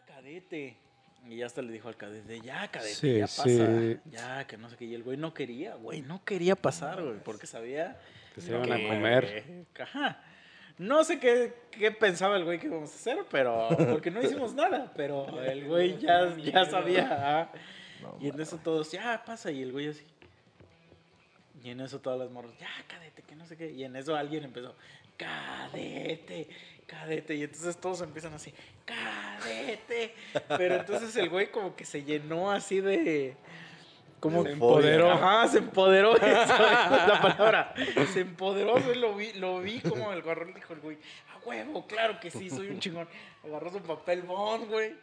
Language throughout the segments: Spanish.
falta cadete. Y ya hasta le dijo al cadete, ya, cadete, Sí, ya pasa. sí. Ya, que no sé qué. Y el güey no quería, güey, no quería pasar, güey, porque sabía Que se iban a que- comer. Ajá. No sé qué, qué pensaba el güey que íbamos a hacer, pero. Porque no hicimos nada, pero el güey ya, ya sabía. No, Y en eso todos, ya pasa, y el güey así. Y en eso todas las morras, ya, cadete, que no sé qué. Y en eso alguien empezó, cadete, cadete. Y entonces todos empiezan así, cadete. Pero entonces el güey como que se llenó así de. Como se empoderó. Ajá, se empoderó. Eso es la palabra. Se empoderó, lo vi, lo vi como el gorrón dijo el güey, a huevo, claro que sí, soy un chingón. Agarró su papel bond, güey.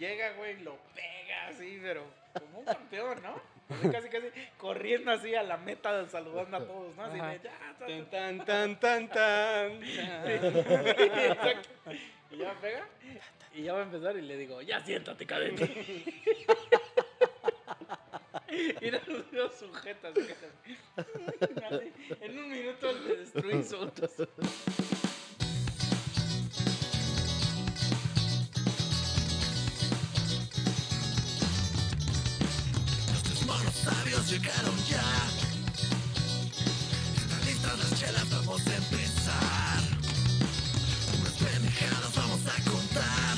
Llega, güey, lo pega así, pero como un campeón, ¿no? Casi, casi corriendo así a la meta, saludando a todos, ¿no? Así de, ya, ta, ta, Tan, tan, tan, tan. Y ya pega. Y ya va a empezar y le digo, ya siéntate, cadete. Y los dos sujetas. En un minuto le destruí su llegaron ya. Están listas las chelas, vamos a empezar. Unas pendejadas vamos a contar.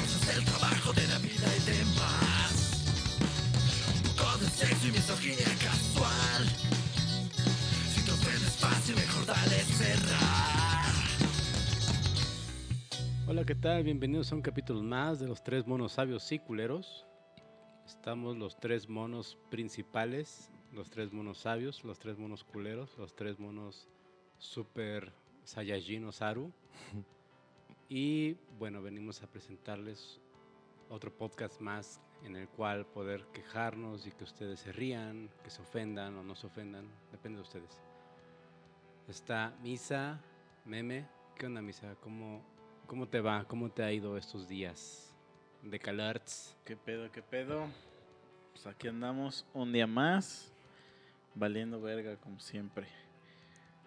Cosas del trabajo, de la vida y demás. Un poco de sexo y misoginia casual. Si te ofendes fácil, mejor dale cerrar. Hola, ¿qué tal? Bienvenidos a un capítulo más de los tres monos sabios y culeros. Estamos los tres monos principales, los tres monos sabios, los tres monos culeros, los tres monos super Saiyajin o Saru. Y bueno, venimos a presentarles otro podcast más en el cual poder quejarnos y que ustedes se rían, que se ofendan o no se ofendan, depende de ustedes. Está Misa, Meme. ¿Qué onda, Misa? ¿Cómo, ¿Cómo te va? ¿Cómo te ha ido estos días de calorts? ¿Qué pedo, qué pedo? Pues aquí andamos un día más, valiendo verga como siempre.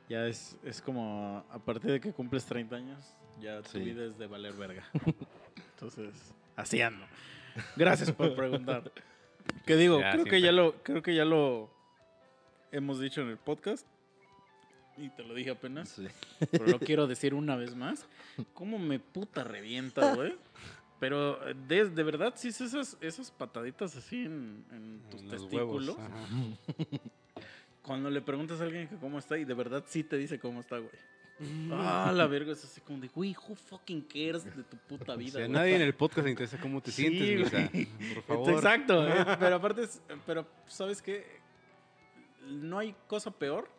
Ya es, es como, a partir de que cumples 30 años, ya tu Sí. vida es de valer verga. Entonces, así ando. Gracias por preguntar. ¿Qué digo? Ya, creo que ya lo, creo que ya lo hemos dicho en el podcast. Y te lo dije apenas. Sí. Pero lo quiero decir una vez más. ¿Cómo me puta revienta, güey? Pero eh, de, de verdad, sí es esas, esas pataditas así en, en tus En testículos. Cuando le preguntas a alguien que cómo está y de verdad sí te dice cómo está, güey. Ah, la verga, es así como de, güey, who fucking cares de tu puta O vida, sea, a güey? nadie en el podcast le interesa cómo te Sí, sientes, Misa. güey. Por favor. Exacto, eh, pero aparte, es- pero ¿sabes qué? No hay cosa peor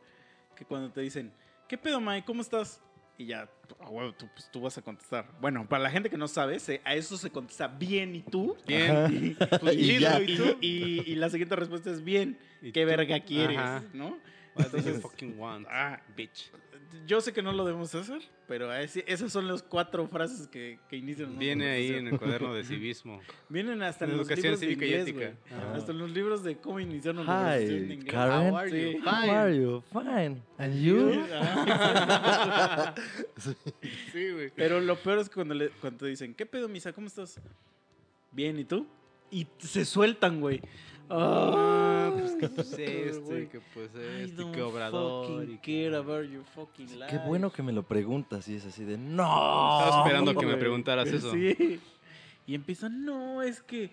que cuando te dicen, ¿qué pedo, Mike? ¿Cómo estás? Y ya, a huevo, tú, pues, tú vas a contestar. Bueno, para la gente que no sabe, se- a eso se contesta bien y tú. Bien. Pues Y chido, ya. ¿y tú? y- y la siguiente respuesta es bien. ¿Y ¿Qué tú? verga quieres? Ajá. ¿No? What do you Entonces, fucking want, ah, bitch? Yo sé que no lo debemos hacer, pero ese- esas son las cuatro frases que, que inician. Viene ahí en el cuaderno de civismo. Vienen hasta En en los educación libros de inglés. Ah. Hasta en los libros de cómo iniciar una conversación en Hi, inglés. Karen. How are you? Sí. How are you? Fine. And you? Sí, güey. Pero lo peor es cuando, le, cuando te dicen, ¿qué pedo, Misa? ¿Cómo estás? Bien, ¿y tú? Y se sueltan, güey. Ah, pues que pues y que pues don't que obrador. y que- care about your fucking life. Qué bueno que me lo preguntas y es así de no. Estaba esperando que me preguntaras eso. Sí. Y empiezan, no, es que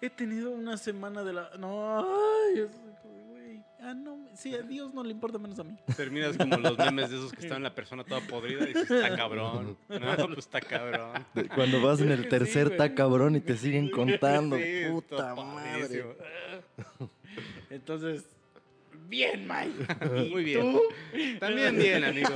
he tenido una semana de la... No, ay, es como, güey. Ah, no, sí, a Dios no le importa menos a mí. Terminas como los memes de esos que están la persona toda podrida y dices, está cabrón. No, pues está cabrón. Cuando vas en el tercer sí, ta cabrón y te siguen contando. Sí, está Puta madre. padrísimo. Entonces, bien, Mike. ¿Y Muy bien. tú? También bien, amigo.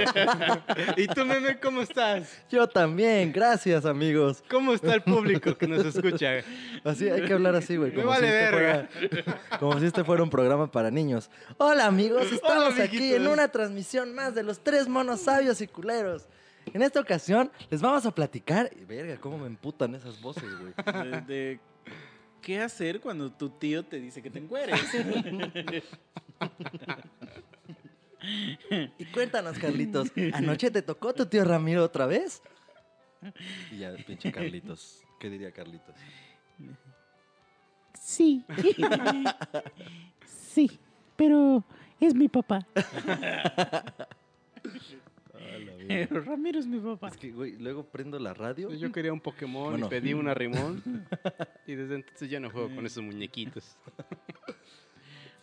¿Y tú, meme, cómo estás? Yo también, gracias amigos. ¿Cómo está el público que nos escucha? Así hay que hablar así, güey. Me Como, vale si este verga. fuera, como si este fuera un programa para niños. Hola amigos, estamos aquí amiguitos. en una transmisión más de los tres monos sabios y culeros. En esta ocasión les vamos a platicar. Verga, cómo me emputan esas voces, güey. De, de qué hacer cuando tu tío te dice que te encueres. Y cuéntanos, Carlitos, ¿anoche te tocó tu tío Ramiro otra vez? Y ya, pinche Carlitos. ¿Qué diría Carlitos? Sí. sí, pero es mi papá. Ramiro es mi papá. Es que, güey, luego prendo la radio. Yo quería un Pokémon Bueno. y pedí una Rimón. y desde entonces ya no juego con esos muñequitos.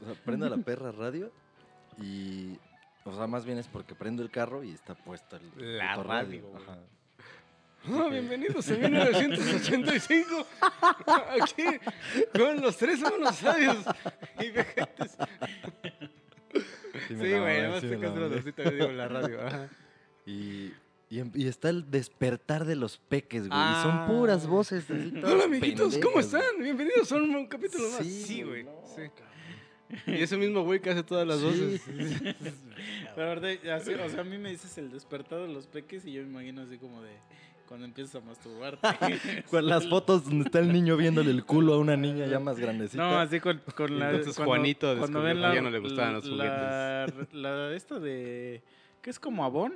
O sea, prendo la perra radio y. O sea, más bien es porque prendo el carro y está puesta el. La radio, güey. Ajá. Ah, bienvenidos a 1985. Aquí con los tres monos sabios y vejetes. Sí, güey, mamé, nada más sí te la la radio. Ajá. Y, y, em- y está el despertar de los peques, güey. y Ah. son puras voces. Hola, amiguitos, ¿cómo están? güey. Bienvenidos a un capítulo más. Sí, güey, no, sí. Y ese mismo güey que hace todas las Sí, voces. sí, ahorita, así, o sea, a mí me dices el despertar de los peques y yo me imagino así como de cuando empiezas a masturbarte. Con las fotos donde está el niño viéndole el culo a una niña ya más grandecita. No, así con, con la. Entonces cuando- Juanito cuando ven que la, ya no le gustaban los la, la, esta de. que es como Avon,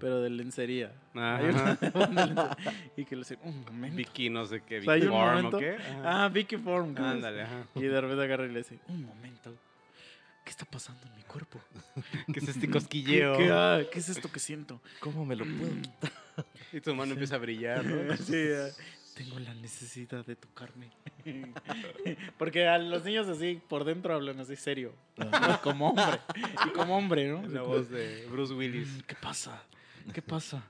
pero de lencería. Ajá. Hay una de lencería. Y que le dicen, un momento. Vicky, no sé qué, O sea, Vicky un Form momento- o qué. Ajá. Ah, Vicky Form. Ándale, ajá. Y de repente agarra y le dice, un momento. ¿Qué está pasando en mi cuerpo? ¿Qué es este ¿Qué, cosquilleo? qué, ah, ¿qué es esto que siento? ¿Cómo me lo puedo quitar? Y tu mano empieza a brillar, ¿no? Sí, ah, tengo la necesidad de tocarme. Porque a los niños así por dentro hablan así serio. Como hombre. Y como hombre, ¿no? La voz de Bruce Willis. Mm, ¿Qué pasa? ¿Qué pasa?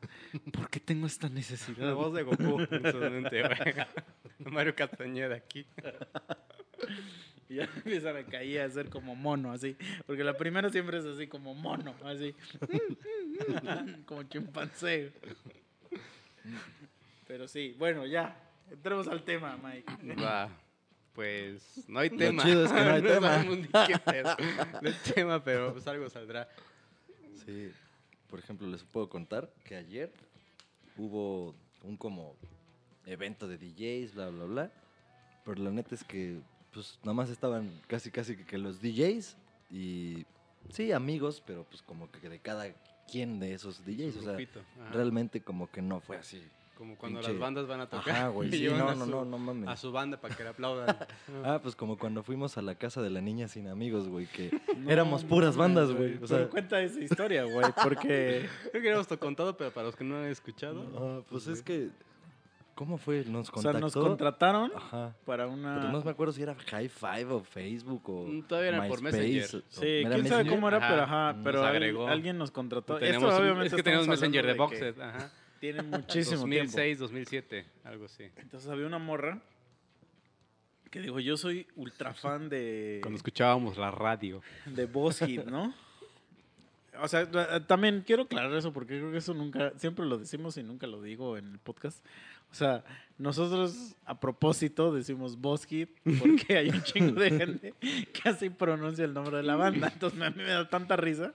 ¿Por qué tengo esta necesidad? La voz de Goku. Mario Castañeda aquí. Y ya empiezan a caer a ser como mono, así. Porque la primera siempre es así como mono, así. como chimpancé. Pero sí, bueno, ya. Entremos al tema, Mike. Va. Pues no hay Lo tema. chido es que no hay tema. sabemos ni qué pedo. No hay tema, pero pues algo saldrá. Sí, por ejemplo, les puedo contar que ayer hubo un como evento de DJs, bla, bla, bla. Pero la neta es que, pues, nada más estaban casi, casi que, los DJs y, sí, amigos, pero pues como que de cada quien de esos DJs. O sea, realmente como que no fue así. Como cuando pinche- las bandas van a tocar. Ajá, güey, y sí, no, a no, su- no, no mames. A su banda para que le aplaudan. Ah, pues como cuando fuimos a la casa de la niña sin amigos, güey, que éramos puras bandas, güey. O sea, Pero cuenta esa historia, güey, porque... Creo que habíamos contado, pero para los que no han escuchado. ah, pues es que, ¿cómo fue? Nos O sea, contactó. nos contrataron Ajá. para una... Pero no me acuerdo si era High Five o Facebook o. Mm, todavía era por Messenger. Sí, ¿era quién sabe cómo era, Ajá, pero ajá, nos pero agregó. alguien nos contrató. Tenemos Esto, obviamente es que tenemos Messenger de que Boxed. Ajá. Tiene muchísimo 2006, tiempo. 2007, algo así. Entonces había una morra que dijo, yo soy ultra fan de, Cuando escuchábamos la radio. de Boss Hit, ¿no? O sea, la- también quiero aclarar eso porque creo que eso nunca, siempre lo decimos y nunca lo digo en el podcast. O sea, nosotros a propósito decimos Boss Hit porque hay un chingo de gente que así pronuncia el nombre de la banda. Entonces a mí me da tanta risa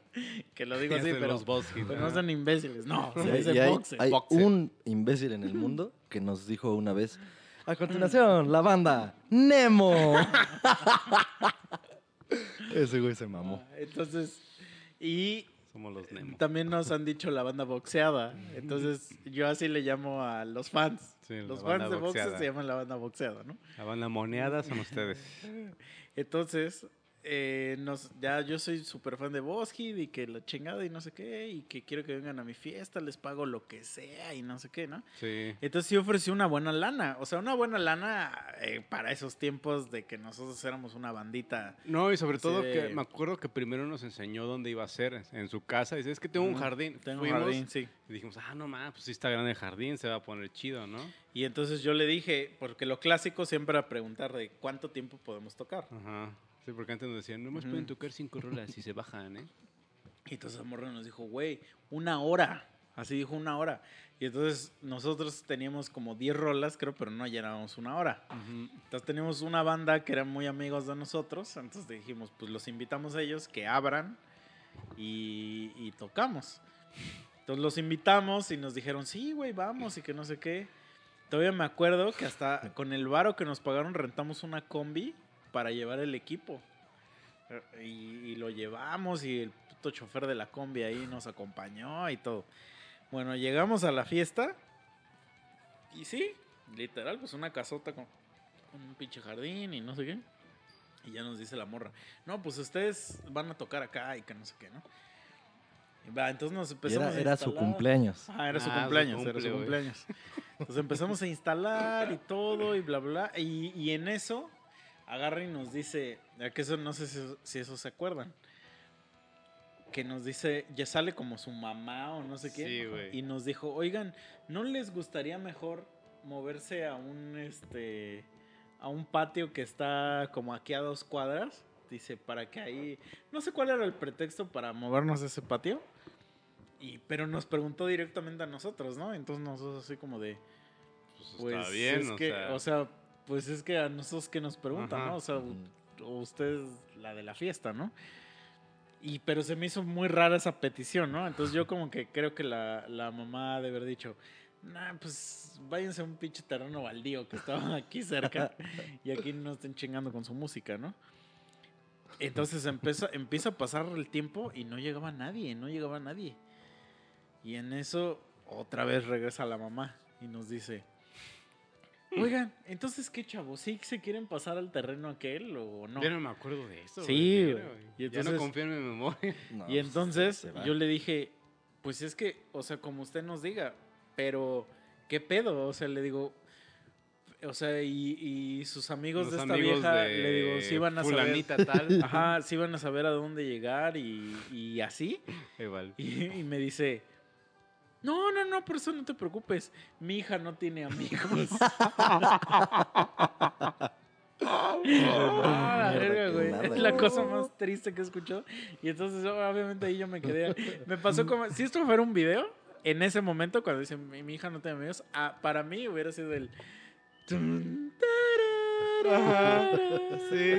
que lo digo así, pero, los pero no ajá. son imbéciles. No, Sí, se dice y hay, Boxer. hay Boxer. un imbécil en el mundo que nos dijo una vez. A continuación, la banda Nemo. Ese güey se mamó. Ah, Entonces, y Somos los Nemo. También nos han dicho la banda boxeada. Entonces, yo así le llamo a los fans. Sí, los fans de boxe boxeada. se llaman la banda boxeada, ¿no? La banda moneada son ustedes. Entonces, eh, nos, ya yo soy súper fan de Boskid y que la chingada y no sé qué, y que quiero que vengan a mi fiesta, les pago lo que sea y no sé qué, ¿no? Sí. Entonces sí ofreció una buena lana, o sea, una buena lana eh, para esos tiempos de que nosotros éramos una bandita. No, y sobre todo de- que me acuerdo que primero nos enseñó dónde iba a ser, en su casa. Y dice, es que tengo un jardín. Tengo un Fuimos jardín, sí. Y dijimos, ah, no mames, pues sí está grande el jardín, se va a poner chido, ¿no? Y entonces yo le dije, porque lo clásico siempre era preguntar de cuánto tiempo podemos tocar. Ajá. Sí, porque antes nos decían, no más Ujú. pueden tocar cinco rolas y se bajan, ¿eh? Y entonces la morra nos dijo, güey, una hora. Así dijo una hora. Y entonces nosotros teníamos como 10 rolas, creo, pero no llenábamos una hora. Entonces teníamos una banda que eran muy amigos de nosotros. Entonces dijimos, pues los invitamos a ellos que abran y, y tocamos. Entonces los invitamos y nos dijeron, sí, güey, vamos y que no sé qué. Todavía me acuerdo que hasta con el varo que nos pagaron rentamos una combi para llevar el equipo. Y, y lo llevamos y el puto chofer de la combi ahí nos acompañó y todo. Bueno, llegamos a la fiesta Y sí, literal, pues una casota con, con un pinche jardín y no sé qué. Y ya nos dice la morra, no, pues ustedes van a tocar acá y que no sé qué, ¿no? Y va, entonces nos empezamos era, a era su instalar. cumpleaños. Ah, era su Ah, su cumpleaños, era cumple, su güey. cumpleaños. Entonces empezamos a instalar y todo y bla, bla. bla. Y, y en eso agarra y nos dice, a que eso no sé si, si eso se acuerdan, que nos dice, ya sale como su mamá o no sé quién, Sí, y nos dijo, oigan, ¿no les gustaría mejor moverse a un, este, a un patio que está como aquí a dos cuadras? Dice, para que ahí, no sé cuál era el pretexto para movernos a ese patio. Y, pero nos preguntó directamente a nosotros, ¿no? Entonces nosotros así como de, Pues, pues está bien, es o, que, sea, o sea, pues es que a nosotros que nos preguntan, Ajá. ¿no? O sea, usted es la de la fiesta, ¿no? Y pero se me hizo muy rara esa petición, ¿no? Entonces yo como que creo que la, la mamá de haber dicho, nah, pues váyanse a un pinche terreno baldío que estaba aquí cerca y aquí no estén chingando con su música, ¿no? Entonces empieza, empieza a pasar el tiempo y no llegaba nadie, no llegaba nadie. Y en eso otra vez regresa la mamá y nos dice, oigan, entonces qué chavos, ¿sí se quieren pasar al terreno aquel o no? Yo no me acuerdo de eso. Sí, güey, güey. Y Ya no entonces- confío en mi memoria. No, Y pues, entonces yo le dije, pues es que, o sea, como usted nos diga, pero ¿qué pedo? O sea, le digo, o sea, y, y sus amigos Los de esta amigos vieja, de le digo, sí van a saber. tal. Ajá, sí van a saber a dónde llegar y, y así. Igual. Y, y me dice, no, no, no, por eso no te preocupes. Mi hija no tiene amigos. Ah, la verga, güey. Es la cosa más triste que he escuchado. Y entonces, obviamente, ahí yo me quedé. Me pasó como. Si esto fuera un video, en ese momento, cuando dice mi, mi hija no tiene amigos, ah, para mí hubiera sido el. Tarara, Sí.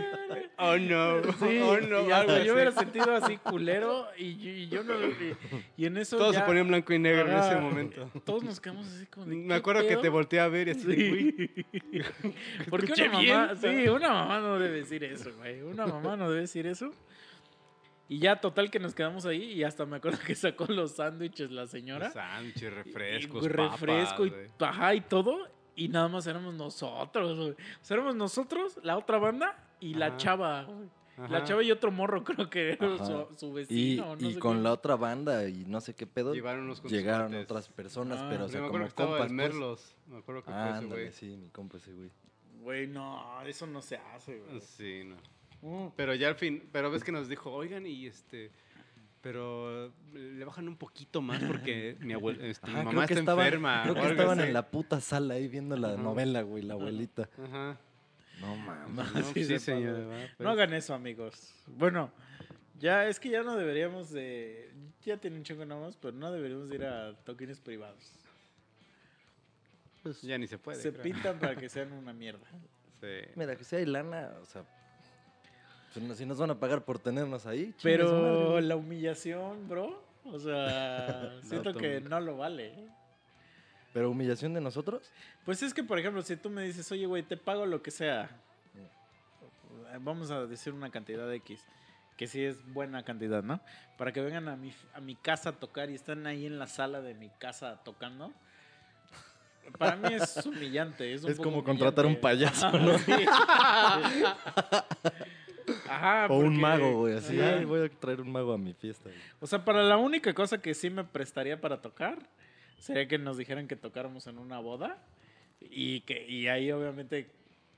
Oh no. Sí, Oh no. y hasta yo hubiera sentido así culero y, yo- y yo no y, y en eso Todo ya- se ponía en blanco y negro en ese Ajá. momento. todos nos quedamos así como de, Me ¿qué acuerdo que te volteé a ver y así, de, uy. Sí. Porque una mamá, sí, una mamá no debe decir eso, güey. Una mamá no debe decir eso. Y ya total que nos quedamos ahí y hasta me acuerdo que sacó los sándwiches la señora. Sándwiches, refrescos, y refresco papas, y ajá y todo y nada más éramos nosotros, güey. O sea, éramos nosotros, la otra banda y la Ajá. chava. güey. La Ajá. chava y otro morro, creo que era Ajá. su, su Y, vecino. no y sé con qué. la otra banda y no sé qué pedo, Llevaron llegaron otras personas, Ah, pero o sea, me como acuerdo que estaba compas, el pues. Merlos. Me acuerdo que Ah, fue ese güey. sí, mi compa ese güey. Güey, no, eso no se hace, güey. Sí, no. Mm. Pero ya al fin, pero ves que nos dijo, oigan, y este, pero le bajan un poquito más porque mi, abuel, este, mi Ajá, mamá creo que está estaban, enferma. creo que estaban así. en la puta sala ahí viendo la Ajá. novela, güey, la abuelita. Ajá. No mames. No, Sí pues sí, señor. No Pero- hagan eso, amigos. Bueno, ya es que ya no deberíamos de. Ya tienen chingo nada más, pero no deberíamos de ir a toquines privados. Pues, Ya ni se puede. Se creo. pintan para que sean una mierda. Sí. mira, que si hay lana, o sea, si nos- si nos van a pagar por tenernos ahí, Pero la humillación, bro. O sea, siento que no lo vale. ¿eh? Pero humillación de nosotros, Pues es que, por ejemplo, si tú me dices, oye, güey, te pago lo que sea. Vamos a decir una cantidad X. Que sí es buena cantidad, ¿no? Para que vengan a mi, a mi casa a tocar y están ahí en la sala de mi casa tocando. Para mí es humillante. Es, un Es poco como contratar un humillante. payaso, ¿no? Sí. Ajá. o un mago, güey, así. "Ay, voy a traer un mago a mi fiesta. güey". O sea, para la única cosa que sí me prestaría para tocar sería que nos dijeran que tocáramos en una boda y que y ahí obviamente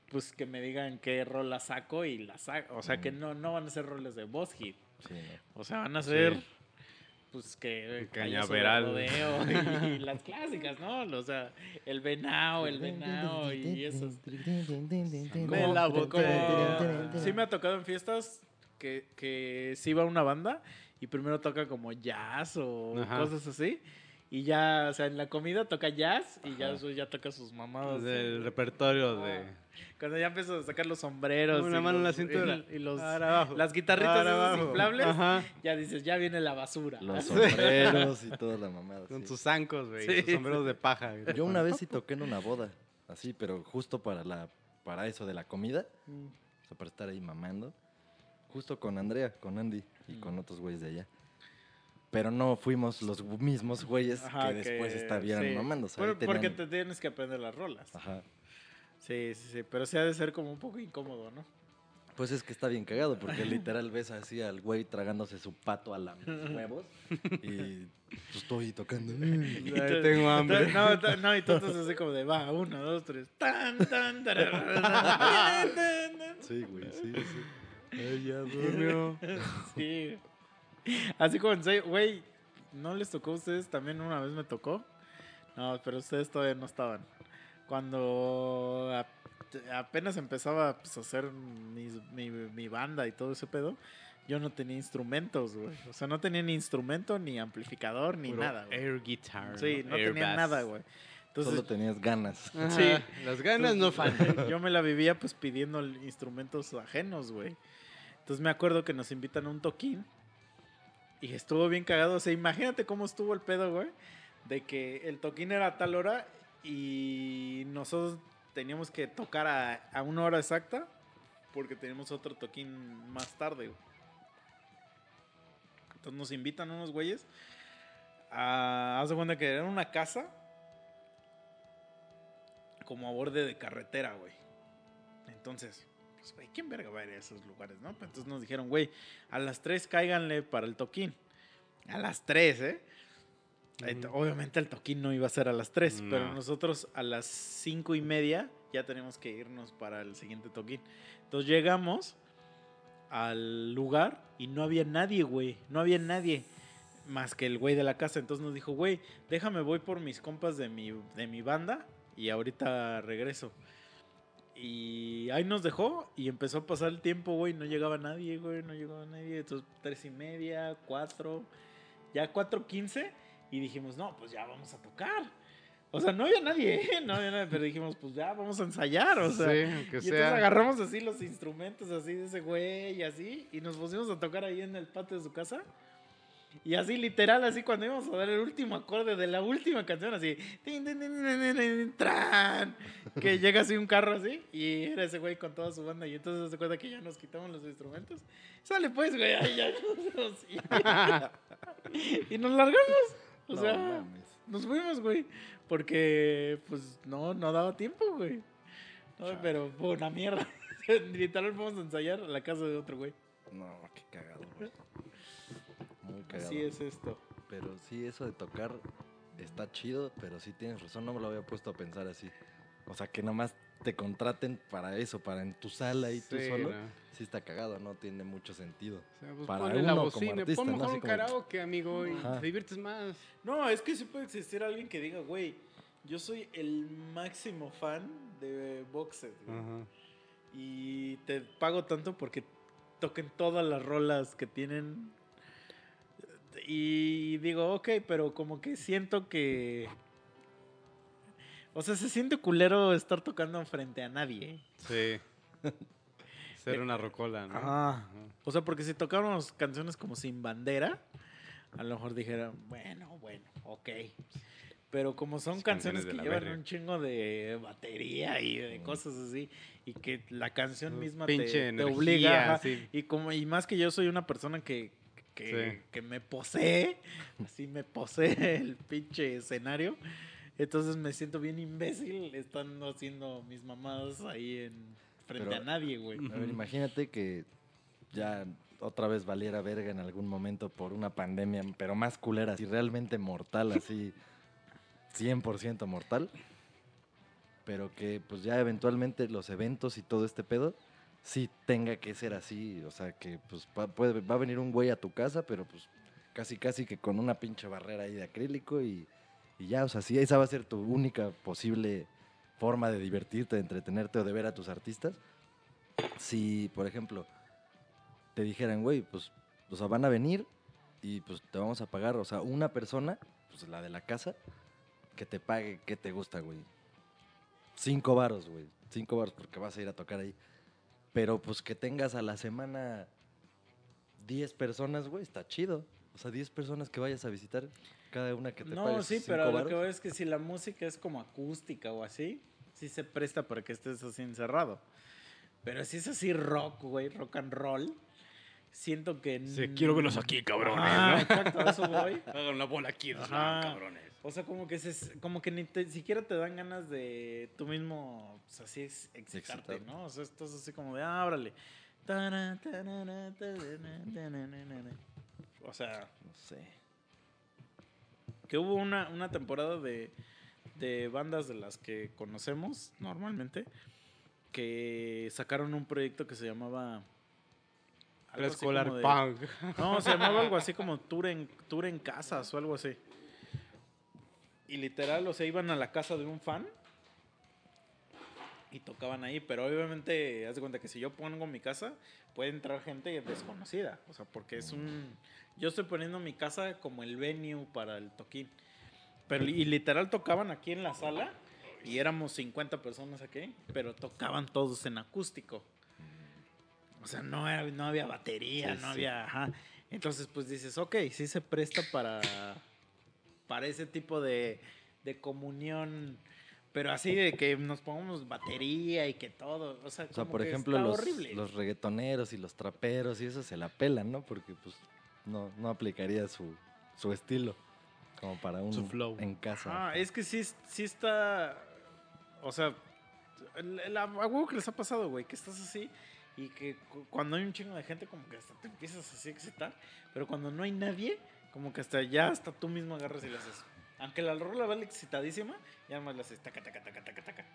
pues que me digan qué rola saco y la saco, o sea, que Mm. no no van a ser roles de voz hit, Sí, no. o sea, van a ser Sí. Pues que El cañaveral. rodeo y, y las clásicas, ¿no? O sea, el venado, el venado y esos De como- la como- botella. sí me ha tocado en fiestas que, que sí va una banda y primero toca como jazz o Ajá. cosas así. Y ya, o sea, en la comida toca jazz y ya Ajá. después ya toca sus mamadas. Del repertorio de. Cuando ya empiezo a sacar los sombreros. Una y mano en la los- cintura. Y, y los, Ahora abajo. las guitarritas Ahora esas abajo. inflables. Ajá. Ya dices, ya viene la basura. Los sombreros y toda la mamada. Con sí. sus zancos, güey. Sí. Sus sombreros de paja. güey. Yo una vez sí toqué en una boda, así, pero justo para la para eso de la comida, Mm. o sea, para estar ahí mamando, justo con Andrea, con Andy y Mm. con otros güeyes de allá. Pero no fuimos los mismos güeyes Ajá, que después que- sí. mamando. o sea, Por- ahí porque te tienes que aprender las rolas. Ajá. Sí, sí, sí. Pero sí ha de ser como un poco incómodo, ¿no? Pues es que está bien cagado, porque literal ves así al güey tragándose su pato a los huevos y pues estoy tocando. Y tengo hambre. No, no, y tú estás así como de, va, uno, dos, tres. Tan, tan. Sí, güey, sí, sí. Ay, ya durmió. Sí. Así como en serio, güey, ¿no les tocó a ustedes? También una vez me tocó. No, pero ustedes todavía no estaban. Cuando ap- apenas empezaba pues, a hacer mis- mi, mi banda y todo ese pedo, yo no tenía instrumentos, güey. O sea, no tenía ni instrumento, ni amplificador, ni Puro nada, güey. Air guitar. Sí, no Air tenía bass. nada, güey. Entonces, Solo tenías ganas. Ajá, Sí. Las ganas no faltan. yo me la vivía pues pidiendo instrumentos ajenos, güey. Entonces me acuerdo que nos invitan a un toquín. Y estuvo bien cagado. O sea, imagínate cómo estuvo el pedo, güey. De que el toquín era a tal hora y nosotros teníamos que tocar a, a una hora exacta. Porque teníamos otro toquín más tarde, güey. Entonces nos invitan unos güeyes. A, haz de cuenta que era una casa como a borde de carretera, güey. Entonces, pues, güey, ¿quién verga va a ir a esos lugares, no? Pues, Entonces nos dijeron, güey, a las 3 cáiganle para el toquín. A las 3, ¿eh? Obviamente el toquín no iba a ser a las 3, pero No. nosotros a las 5 y media ya teníamos que irnos para el siguiente toquín. Entonces llegamos al lugar y no había nadie, güey. No había nadie más que el güey de la casa. Entonces nos dijo, güey, déjame, voy por mis compas de mi, de mi banda y ahorita regreso. Y ahí nos dejó y empezó a pasar el tiempo, güey. No llegaba nadie, güey. No llegaba nadie. Entonces, tres y media, cuatro, ya cuatro quince. Y dijimos, no, pues ya vamos a tocar. O sea, no había nadie, ¿eh? no había nadie, pero dijimos, pues ya vamos a ensayar, o sea. sí, aunque y entonces sea. agarramos así los instrumentos así de ese güey y así, y nos pusimos a tocar ahí en el patio de su casa. Y así literal, así cuando íbamos a dar el último acorde de la última canción, así, tin, tin, tin, tin, tin, tin, tran, que llega así un carro así, y era ese güey con toda su banda, y entonces se cuenta que ya nos quitamos los instrumentos. Sale pues, güey, ahí ya y, y nos largamos. O No sea, mames. nos fuimos, güey. Porque, pues, no, no daba tiempo, güey. No, pero fue una mierda. Literal, fuimos a ensayar a la casa de otro güey. No, qué cagado, güey. Cagado. Así es esto. Pero sí, eso de tocar está chido, pero sí tienes razón, no me lo había puesto a pensar así. O sea, que nomás te contraten para eso, para en tu sala y tú Sí, solo. no. Sí está cagado, no tiene mucho sentido. O sea, pues Para ponle la uno como bocina, artista, pon ¿no? mejor Así un como- karaoke, amigo, y Ajá. te diviertes más. No, es que sí puede existir alguien que diga, güey, yo soy el máximo fan de Boxed, güey. Ajá. Y te pago tanto porque toquen todas las rolas que tienen. Y digo, ok, pero como que siento que. O sea, se siente culero estar tocando frente a nadie. Sí. Ser una rocola, ¿no? Ajá. O sea, porque si tocáramos canciones como Sin Bandera, a lo mejor dijera, bueno, bueno, ok. Pero como son canciones que llevan verga. un chingo de batería y de cosas así, y que la canción Mm, misma te, pinche te energía, obliga, sí. y como y más que yo soy una persona que, que, Sí. que me posee, así me posee el pinche escenario, entonces me siento bien imbécil estando haciendo mis mamadas ahí en frente Pero- a nadie, güey. A ver, imagínate que ya otra vez valiera verga en algún momento por una pandemia, pero más culera, así realmente mortal, así 100% mortal. Pero que pues ya eventualmente los eventos y todo este pedo sí tenga que ser así, o sea, que pues va, puede, va a venir un güey a tu casa, pero pues casi casi que con una pinche barrera ahí de acrílico y, y ya, o sea, sí, esa va a ser tu única posible forma de divertirte, de entretenerte o de ver a tus artistas si, por ejemplo, te dijeran, güey, pues, o sea, van a venir y pues te vamos a pagar, o sea, una persona, pues la de la casa, que te pague, ¿qué te gusta, güey? Cinco varos, güey. Cinco varos porque vas a ir a tocar ahí. Pero pues que tengas a la semana 10 personas, güey, está chido. O sea, 10 personas que vayas a visitar, cada una que te No, sí, pero cinco lo que veo es que si la música es como acústica o así, sí se presta para que estés así encerrado. Pero si es así rock, güey, rock and roll, siento que... Sí, quiero verlos aquí, cabrones, Ah, ¿no? exacto, a eso voy. Hagan una bola aquí, cabrones. O sea, como que se, como que ni te- siquiera te dan ganas de tú mismo, pues así es, excitarte, Excitarte. ¿no? O sea, estás así como de, ah, órale. O sea, No sé. que hubo una, una temporada de, de bandas de las que conocemos normalmente que sacaron un proyecto que se llamaba... algo de- punk. No, se llamaba algo así como tour en, tour en casas o algo así. Y literal, o sea, iban a la casa de un fan y tocaban ahí, pero obviamente, haz de cuenta que si yo pongo mi casa, puede entrar gente desconocida, o sea, porque es un... Yo estoy poniendo mi casa como el venue para el toquín. Pero, y literal tocaban aquí en la sala y éramos 50 personas aquí, pero tocaban todos en acústico. O sea, no, no había batería, Sí, no sí. había... Ajá. Entonces, pues dices, ok, sí se presta para, para ese tipo de, de comunión, pero así de que nos pongamos batería y que todo. O sea, O sea, como por que ejemplo, está los, horrible. los reggaetoneros y los traperos y eso se la pelan, ¿no? Porque pues no, no aplicaría su, su estilo como para un Su flow. en casa. Ah, es que sí, sí está. O sea, el, el- a huevo que les ha pasado, güey, que estás así y que cu- cuando hay un chingo de gente, como que hasta te empiezas así a excitar, pero cuando no hay nadie, como que hasta ya hasta tú mismo agarras y le haces. Aunque la rola va excitadísima, ya más le haces taca, taca, taca, taca, taca.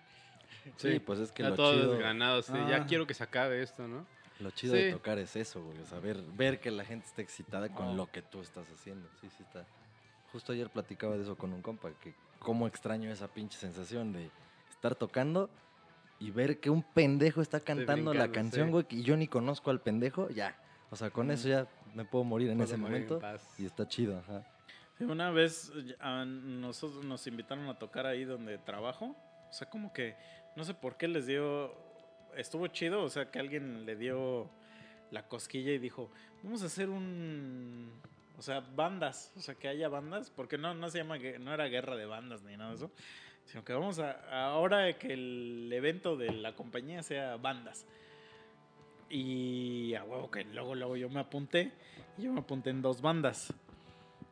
sí, pues es que lo todo chido, desgranado, así, Ah. ya quiero que se acabe esto, ¿no? lo chido Sí. de tocar es eso, güey. O sea, ver, ver que la gente está excitada con lo que tú estás haciendo. Sí, sí está. Justo ayer platicaba de eso con un compa, que cómo extraño esa pinche sensación de estar tocando y ver que un pendejo está cantando la canción, sí. güey, y yo ni conozco al pendejo, ya. O sea, con eso ya me puedo morir en Puedo ese morir en momento paz. y está chido, ajá. Sí, una vez a nosotros nos invitaron a tocar ahí donde trabajo. O sea, como que no sé por qué les dio. Estuvo chido, o sea, que alguien le dio la cosquilla y dijo: Vamos a hacer un. O sea, bandas. O sea, que haya bandas. Porque no, no se llama. No era guerra de bandas ni nada de eso. Sino que vamos a. Ahora que el evento de la compañía sea bandas. Y a huevo que luego, luego yo me apunté. Y yo me apunté en dos bandas.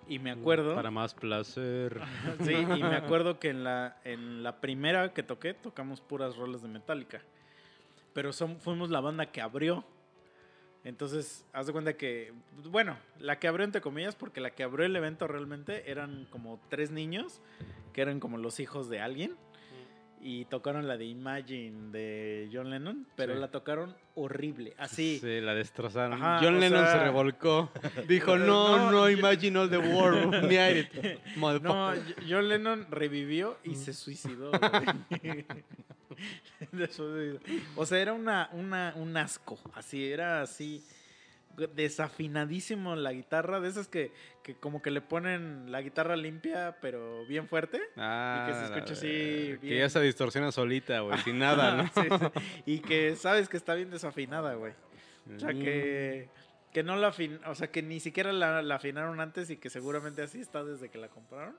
Y me acuerdo. Para más placer. Sí, y me acuerdo que en la, en la primera que toqué, tocamos puras rolas de Metallica. Pero son, fuimos la banda que abrió. Entonces, haz de cuenta que, bueno, la que abrió entre comillas, porque la que abrió el evento realmente eran como tres niños, que eran como los hijos de alguien. Y tocaron la de Imagine de John Lennon, pero Sí. la tocaron horrible. Así. Sí, la destrozaron. Ajá, John Lennon se revolcó. Dijo, no, No, imagine all the world. Near it, No, motherfucker". John Lennon revivió y se suicidó. o sea, era una, una, un asco. Así, era así. Desafinadísimo la guitarra. De esas que, que como que le ponen la guitarra limpia, pero bien fuerte. Ah, Y que se la escucha así. Que ya se distorsiona solita, güey, sin nada, ¿no? Sí, sí. Y que sabes que está bien desafinada, güey. O sea, que, que no la afin, o sea, que ni siquiera la, la afinaron antes y que seguramente así está desde que la compraron.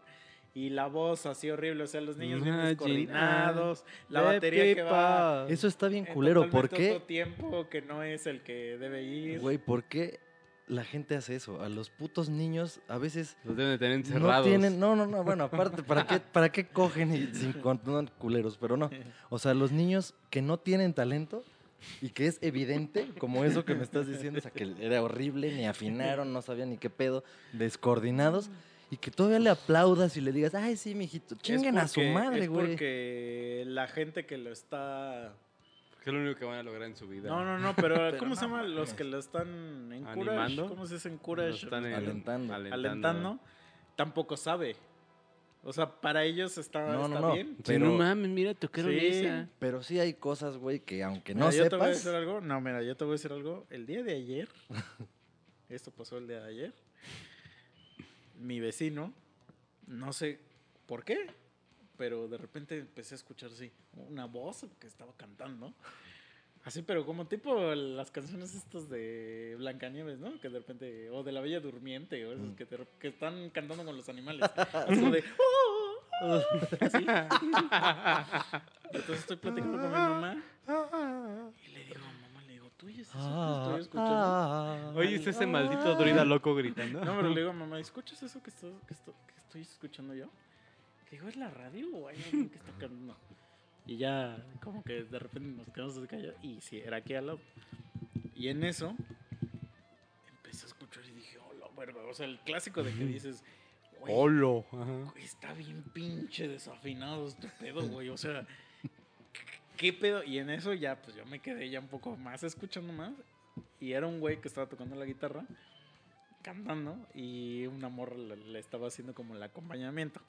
Y la voz así horrible, o sea, los niños bien descoordinados, la the batería que va. Eso está bien en culero, ¿por qué? otro tiempo que no es el que debe ir. Güey, ¿por qué la gente hace eso? A los putos niños a veces Los deben de tener no encerrados. tienen, no, no, no, bueno, aparte, ¿para qué, para qué cogen y sin no, culeros? Pero no. O sea, los niños que no tienen talento y que es evidente, como eso que me estás diciendo, o sea, que era horrible, ni afinaron, no sabían ni qué pedo, descoordinados, y que todavía le aplaudas y le digas, ay, sí, mijito, chinguen a su madre, es güey. porque la gente que lo está... Que es lo único que van a lograr en su vida. No, no, no, pero, Pero ¿cómo no se llama? Los que lo están en Courage. ¿Animando? ¿Cómo se dice en Los Courage? están en- Alentando. alentando, tampoco sabe. O sea, para ellos está, No, no, está no. bien. Sí, Pero- no mames, mira, tocaron Sí. esa. Pero sí hay cosas, güey, que aunque Mira, no yo te voy a sepas, decir algo. No, mira, yo te voy a decir algo. El día de ayer, esto pasó el día de ayer, mi vecino, no sé por qué, pero de repente empecé a escuchar así una voz que estaba cantando. Así, pero como tipo las canciones estas de Blancanieves, ¿no? Que de repente, o de La Bella Durmiente, o esos Mm. que, rep- que están cantando con los animales. Así de, "Oh", así. Entonces estoy platicando con mi mamá y le le digo, ¿tú oyes ¿es eso que estoy escuchando? ah, Oye, es ese maldito druida loco gritando. No, pero le digo a mamá, ¿escuchas eso que, esto- que, esto- que estoy escuchando yo? Que digo, ¿es la radio o hay alguien que está cantando? Y ya, como que de repente nos quedamos así callados. Y sí, era aquí al lado. Y en eso, empecé a escuchar y dije, hola, verga. O sea, el clásico de que dices, güey. Ajá. güey, está bien pinche desafinado este pedo, güey. O sea, ¿qué pedo? Y en eso ya, pues yo me quedé ya un poco más escuchando más. Y era un güey que estaba tocando la guitarra, cantando, y una morra le, estaba haciendo como el acompañamiento.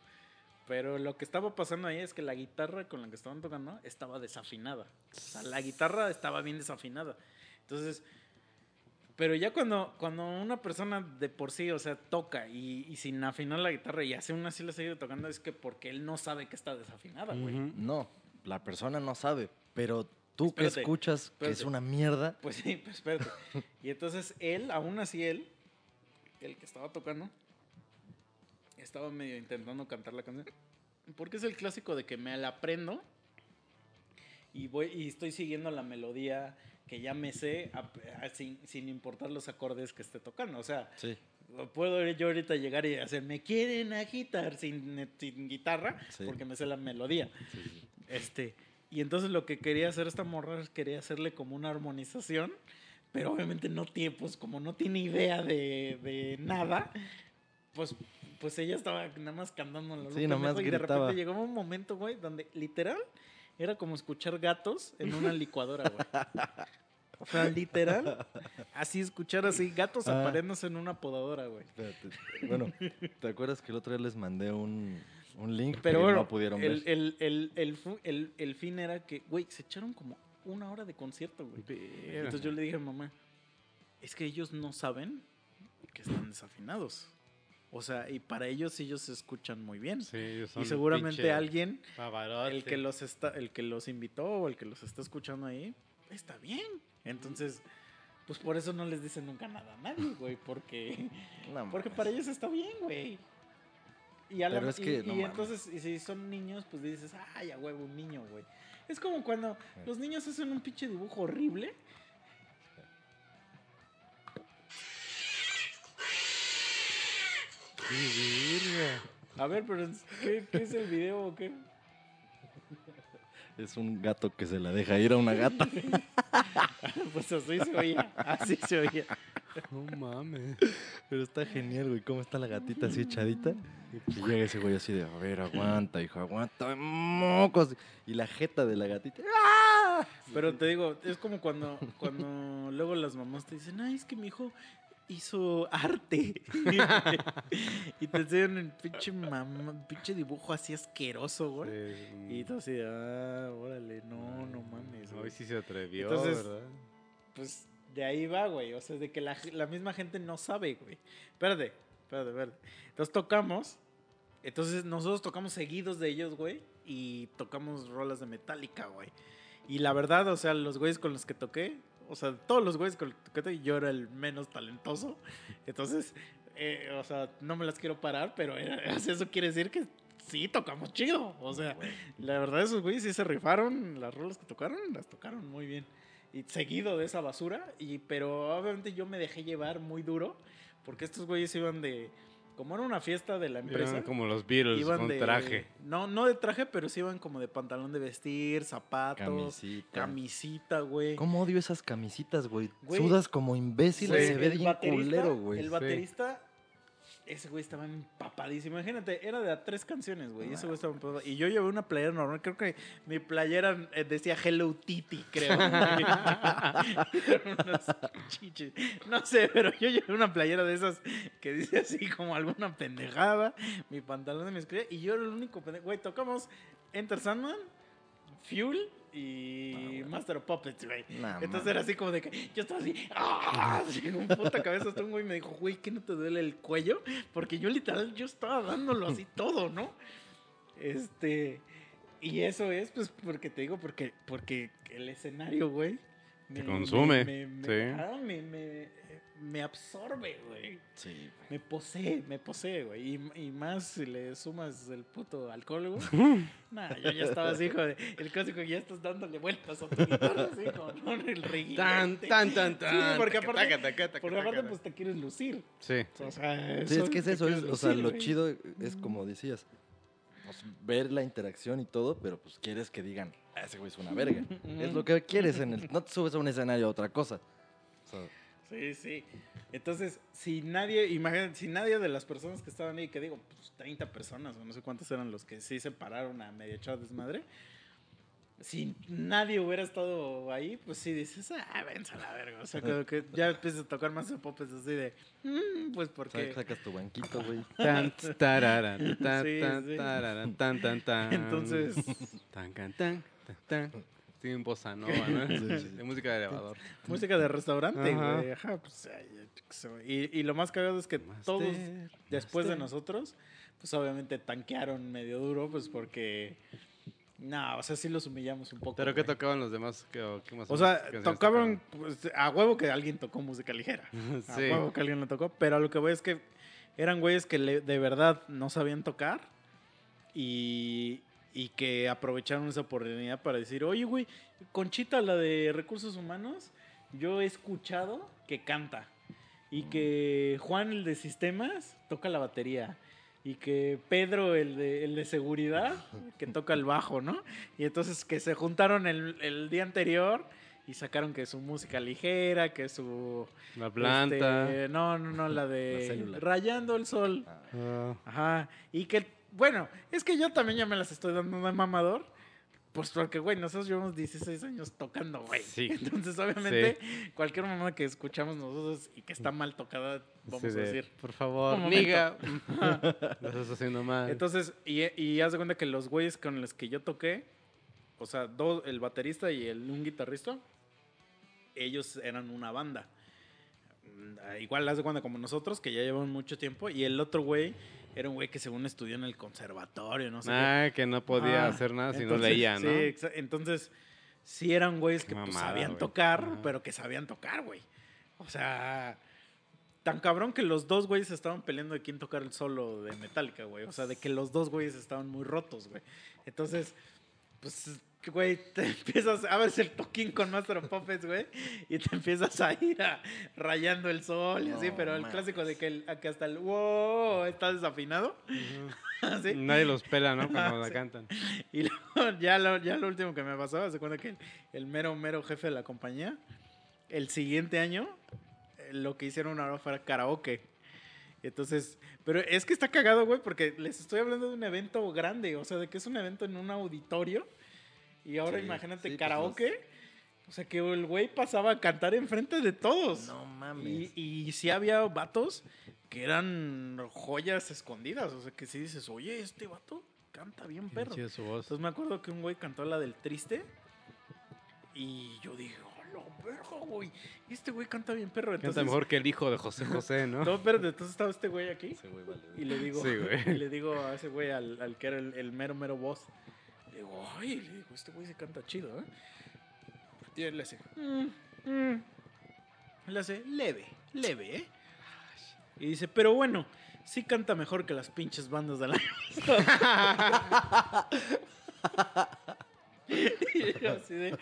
Pero lo que estaba pasando ahí es que la guitarra con la que estaban tocando estaba desafinada. O sea, la guitarra estaba bien desafinada. Entonces, pero ya cuando, cuando una persona de por sí, o sea, toca y, y sin afinar la guitarra y hace una así la sigue tocando, es que porque él no sabe que está desafinada, güey. No, la persona no sabe, pero tú Espérate, que escuchas que es una mierda. Pues sí, pues espérate. Y entonces él, aún así él, el que estaba tocando, estaba medio intentando cantar la canción. Porque es el clásico de que me la aprendo y voy y estoy siguiendo la melodía que ya me sé a- a- sin, sin importar los acordes que esté tocando. O sea, Sí, puedo yo ahorita llegar y hacer me quieren agitar sin, sin guitarra Sí. porque me sé la melodía. Este, y entonces lo que quería hacer esta morra es quería hacerle como una armonización, pero obviamente no tiene, pues como no tiene idea de, de nada, pues, pues ella estaba nada más cantando Sí, loco, nomás pendejo, y de repente llegó un momento, güey, donde literal era como escuchar gatos en una licuadora, güey. O sea, literal, así escuchar así gatos Ah. en una podadora, güey. espérate. Bueno, ¿te acuerdas que el otro día les mandé un, un link Pero que bueno, no pudieron el, ver? el, el, el, fu- el- el fin era que, güey, se echaron como una hora de concierto, güey. Entonces yo le dije a mamá, es que ellos no saben que están desafinados. O sea, y para ellos ellos se escuchan muy bien. Sí, ellos son y seguramente alguien, pavarote. el que los está, el que los invitó o el que los está escuchando ahí, está bien. Entonces, pues por eso no les dicen nunca nada a nadie, güey, porque No porque para ellos está bien, güey. Y, a la- es y- que, y no mames. entonces, y si son niños, pues dices, ay, a huevo, un niño, güey. Es como cuando los niños hacen un pinche dibujo horrible. A ver, pero ¿qué, qué es el video o qué? Es un gato que se la deja ir a una gata. Pues así se oía, así se oía. No mames. Pero está genial, güey. ¿Cómo está la gatita así echadita? Y llega ese güey así de, a ver, aguanta, hijo, aguanta, mocos. Y la jeta de la gatita. Pero te digo, es como cuando, cuando luego las mamás te dicen, ay, es que mi hijo hizo arte. y te enseñan el pinche, mamá, pinche dibujo así asqueroso, güey. Y tú así, de, ah, órale, no, no mames, Hoy sí se atrevió, Entonces- ¿verdad? Pues de ahí va, güey. O sea, de que la, la misma gente no sabe, güey. Espérate, espérate, espérate. Entonces tocamos. Entonces nosotros tocamos seguidos de ellos, güey. Y tocamos rolas de Metallica, güey. Y la verdad, o sea, los güeyes con los que toqué, o sea, todos los güeyes con los que toqué, yo era el menos talentoso. Entonces, eh, o sea, no me las quiero parar, pero era- eso quiere decir que sí tocamos chido. O sea, la verdad, esos güeyes sí se rifaron. Las rolas que tocaron, las tocaron muy bien. Y seguido de esa basura. Y, pero obviamente yo me dejé llevar muy duro. Porque estos güeyes iban de. Como era una fiesta de la empresa. Eran como los Beatles iban con de traje. No, no de traje, pero sí iban como de pantalón de vestir, zapatos, Camisita. camisita, güey. ¿Cómo odio esas camisitas, güey? Güey. Sudas como imbécil se ve bien culero, güey. El Sí. baterista, ese güey estaba empapadísimo. Imagínate, era de a tres canciones, güey. Ese güey estaba empapado. Y yo llevé una playera normal. Creo que mi playera eh, decía Hello Titty, creo. Eran unos chiches. No sé, pero yo llevé una playera de esas que dice así como alguna pendejada. Mi pantalón de mi escritura. Y yo era el único pendejo. Güey, tocamos Enter Sandman, Fuel y Master of Puppets, güey. Nah, Entonces era así como de que yo estaba así, ¡ah! así con puta cabeza. Hasta un güey me dijo, güey, ¿qué no te duele el cuello? Porque yo literal, yo estaba dándolo así todo, ¿no? Este, y eso es, pues, porque te digo, porque, porque el escenario, güey, Te consume, Me, me- sí. ah, me- me- absorbe, güey. Sí. Me posee, me posee, güey. Y, y más si le sumas el puto alcohol, güey. nah, yo ya estaba así, hijo de. El clásico que ya estás dándole vueltas a tu guitarra, así, con, el reguilete. Tan, tan, tan, tan. Sí, porque aparte, taca, taca, taca, porque aparte pues te quieres lucir. Sí. O sea, Sí, es que es eso, es, quieres o sea, lucir, lo güey. chido es como decías, pues, ver la interacción y todo, pero pues quieres que digan, "Ah, ese güey es una verga. es lo que quieres en el, no te subes a un escenario a otra cosa. O sea, Sí, sí. Entonces, si nadie, imagínate, si nadie de las personas que estaban ahí, que digo, pues 30 personas o no sé cuántos eran los que sí se pararon a media echar desmadre, si nadie hubiera estado ahí, pues sí dices, ah, vense a la verga. O sea, como que ya empiezas a tocar más de popes así de, "Mm, pues porque. sa- sacas tu banquito, güey. Tan, tarara, tan, Sí, tan, sí. tan, tan, tan. Entonces, Tan, tan, tan, tan. Estoy en bossa ¿no? De música de elevador. música de restaurante, Ajá. güey. Ajá, pues, y, y lo más cagado es que todos, Master, después de master. nosotros, pues obviamente tanquearon medio duro, pues porque. No, o sea, sí los humillamos un poco. ¿Pero qué tocaban los demás? ¿Qué, o qué más O sea, tocaban pues, a huevo que alguien tocó música ligera. A Sí. huevo que alguien lo tocó. Pero a lo que voy es que eran güeyes que le- de verdad no sabían tocar y, y que aprovecharon esa oportunidad para decir, oye, güey, Conchita, la de recursos humanos, yo he escuchado que canta. Y que Juan, el de sistemas, toca la batería. Y que Pedro, el de, el de seguridad, que toca el bajo, ¿no? Y entonces que se juntaron el, el día anterior y sacaron que su música ligera, que su... La planta. este, no, no, no, la La de célula. Rayando el Sol. Ah, Ajá. Y que, bueno, es que yo también ya me las estoy dando de mamador. Pues porque, güey, nosotros llevamos 16 años tocando, güey. Sí. Entonces, obviamente, cualquier mamada que escuchamos nosotros y que está mal tocada, vamos sí, a de, decir. Por favor, niga. Lo estás haciendo mal. Entonces, y, y haz de cuenta que los güeyes con los que yo toqué, o sea, dos, el baterista y el, un guitarrista, ellos eran una banda. Mm, ah, Igual haz de cuenta como nosotros, que ya llevan mucho tiempo, y el otro güey era un güey que según estudió en el conservatorio, no sé qué. ah, que no podía Ah, hacer nada si no leía, sí, ¿no? exa- entonces, sí eran güeyes que pues, sabían tocar, Ajá. pero que sabían tocar, güey. O sea, tan cabrón que los dos güeyes estaban peleando de quién tocar el solo de Metallica, güey. O sea, de que los dos güeyes estaban muy rotos, güey. Entonces, pues, güey, te empiezas a ver el toquín con Master of Puppets, güey, y te empiezas a ir a rayando el sol y así, pero el clásico de que, el- que hasta el wow está desafinado. Nadie los pela, ¿no? Cuando la Sí. cantan. Y luego, ya, lo, ya lo último que me pasó, hace cuenta que el, el mero, mero jefe de la compañía, el siguiente año, eh, lo que hicieron ahora fue karaoke. Entonces, pero es que está cagado, güey, porque les estoy hablando de un evento grande, o sea, de que es un evento en un auditorio. Y ahora Sí, imagínate sí, pues, karaoke. O sea, que el güey pasaba a cantar enfrente de todos. No Y, mames. y sí había vatos que eran joyas escondidas. O sea, que sí dices, oye, este vato canta bien perro. chida su voz. Entonces me acuerdo que un güey cantó la del triste. Y yo dije, ¡oh, verga, güey! Este güey canta bien perro. Entonces, Canta mejor que el hijo de José José, ¿no? No, espérate, entonces estaba este güey aquí. Ese güey vale, Y le digo, Sí, güey. y le digo a ese güey, al, al que era el, el mero, mero boss. Le digo, ay, le digo, este güey se canta chido, ¿eh? Y él le hace, "Mm, mm". Le hace, leve, leve, ¿eh? Y dice, pero bueno, sí canta mejor que las pinches bandas de la Y yo así de,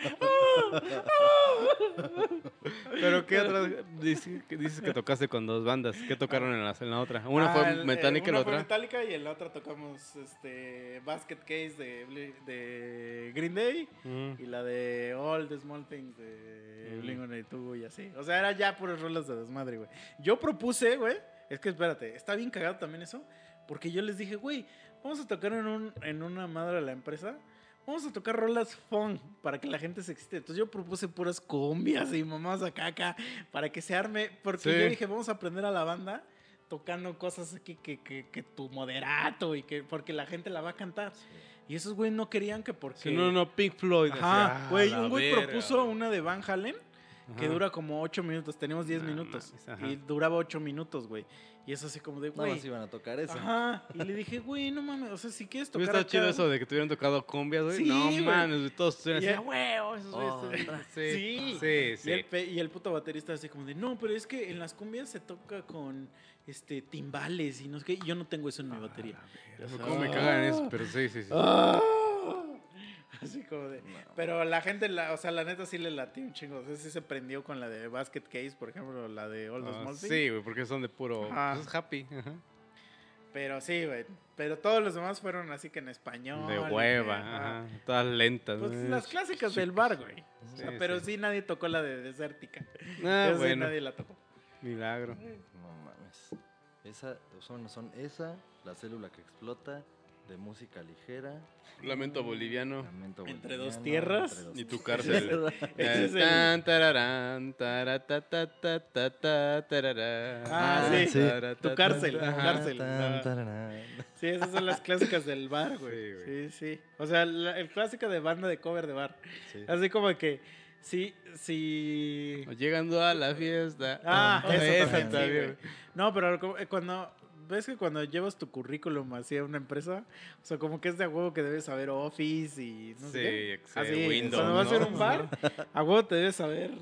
Pero ¿qué otra dices, que dices que tocaste con dos bandas? ¿Qué tocaron en la, en la otra? Una Ah, fue eh, Metallica y una la fue otra. Metallica y en la otra tocamos este Basket Case de, de Green Day Mm. y la de All the Small Things de Mm. Blink-182 y así. O sea, era ya puras rolas de desmadre, güey. Yo propuse, güey, es que espérate, está bien cagado también eso, porque yo les dije, güey, vamos a tocar en, un, en una madre de la empresa. Vamos a tocar rolas fun para que la gente se excite. Entonces yo propuse puras cumbias y mamás acá, acá, para que se arme. Porque Sí. yo dije, vamos a aprender a la banda tocando cosas aquí que, que, que tu moderato y que porque la gente la va a cantar. Y esos güey no querían que porque... No, no, Pink Floyd. Ajá, ah, güey, un güey propuso una de Van Halen que dura como 8 minutos. Tenemos 10 No minutos. y duraba 8 minutos, güey. Y es así como de, güey. más iban a tocar eso. Ajá. Y le dije, güey, no mames. O sea, si quieres Hubiera tocar. estado chido eso de que tuvieran tocado cumbias, güey. Sí, no güey. mames, güey, todos estuvieran así, "Ah, güeyes Oh, están-". Sí. Sí, sí, Y el, pe- y el puto baterista así como de, no, pero es que en las cumbias se toca con este timbales y no sé qué. y Yo no tengo eso en mi batería. Ya sabes. ¿Cómo me cagan eso? Pero sí, sí, sí. Ah. Así como de. Pero la gente, la, o sea, la neta sí le latió un chingo. O sea, sí se prendió con la de Basket Case, por ejemplo, la de All the Ah, Small Things. sí, güey, porque son de puro. Ajá. Pues es happy. ajá. Pero sí, güey. Pero todos los demás fueron así que en español. De hueva, ajá. ajá. Todas lentas. Pues ¿no? las clásicas del bar, güey. O sea, Sí, pero sí. sí. nadie tocó la de Desértica. Ah, sí bueno. nadie la tocó. Milagro. No mames. Esa, son, son esa, la célula que explota, de música ligera. Lamento boliviano. Lamento Entre boliviano, dos tierras. entre dos Y tu tierras. cárcel. Ah, sí. Sí. Tu cárcel, cárcel. Tararán. Sí, esas son las clásicas del bar, güey. Sí, güey. Sí, sí. O sea, la- el clásico de banda de cover de bar. Sí. Así como que, sí, sí. Llegando a la fiesta. Ah, eso esa también. No, pero eh, cuando, ves que cuando llevas tu currículum hacia una empresa, o sea, como que es de a huevo que debes saber Office y no sé Sí, qué. Excel, Así, Windows, cuando vas a ir a ¿no? un bar, a huevo te debes saber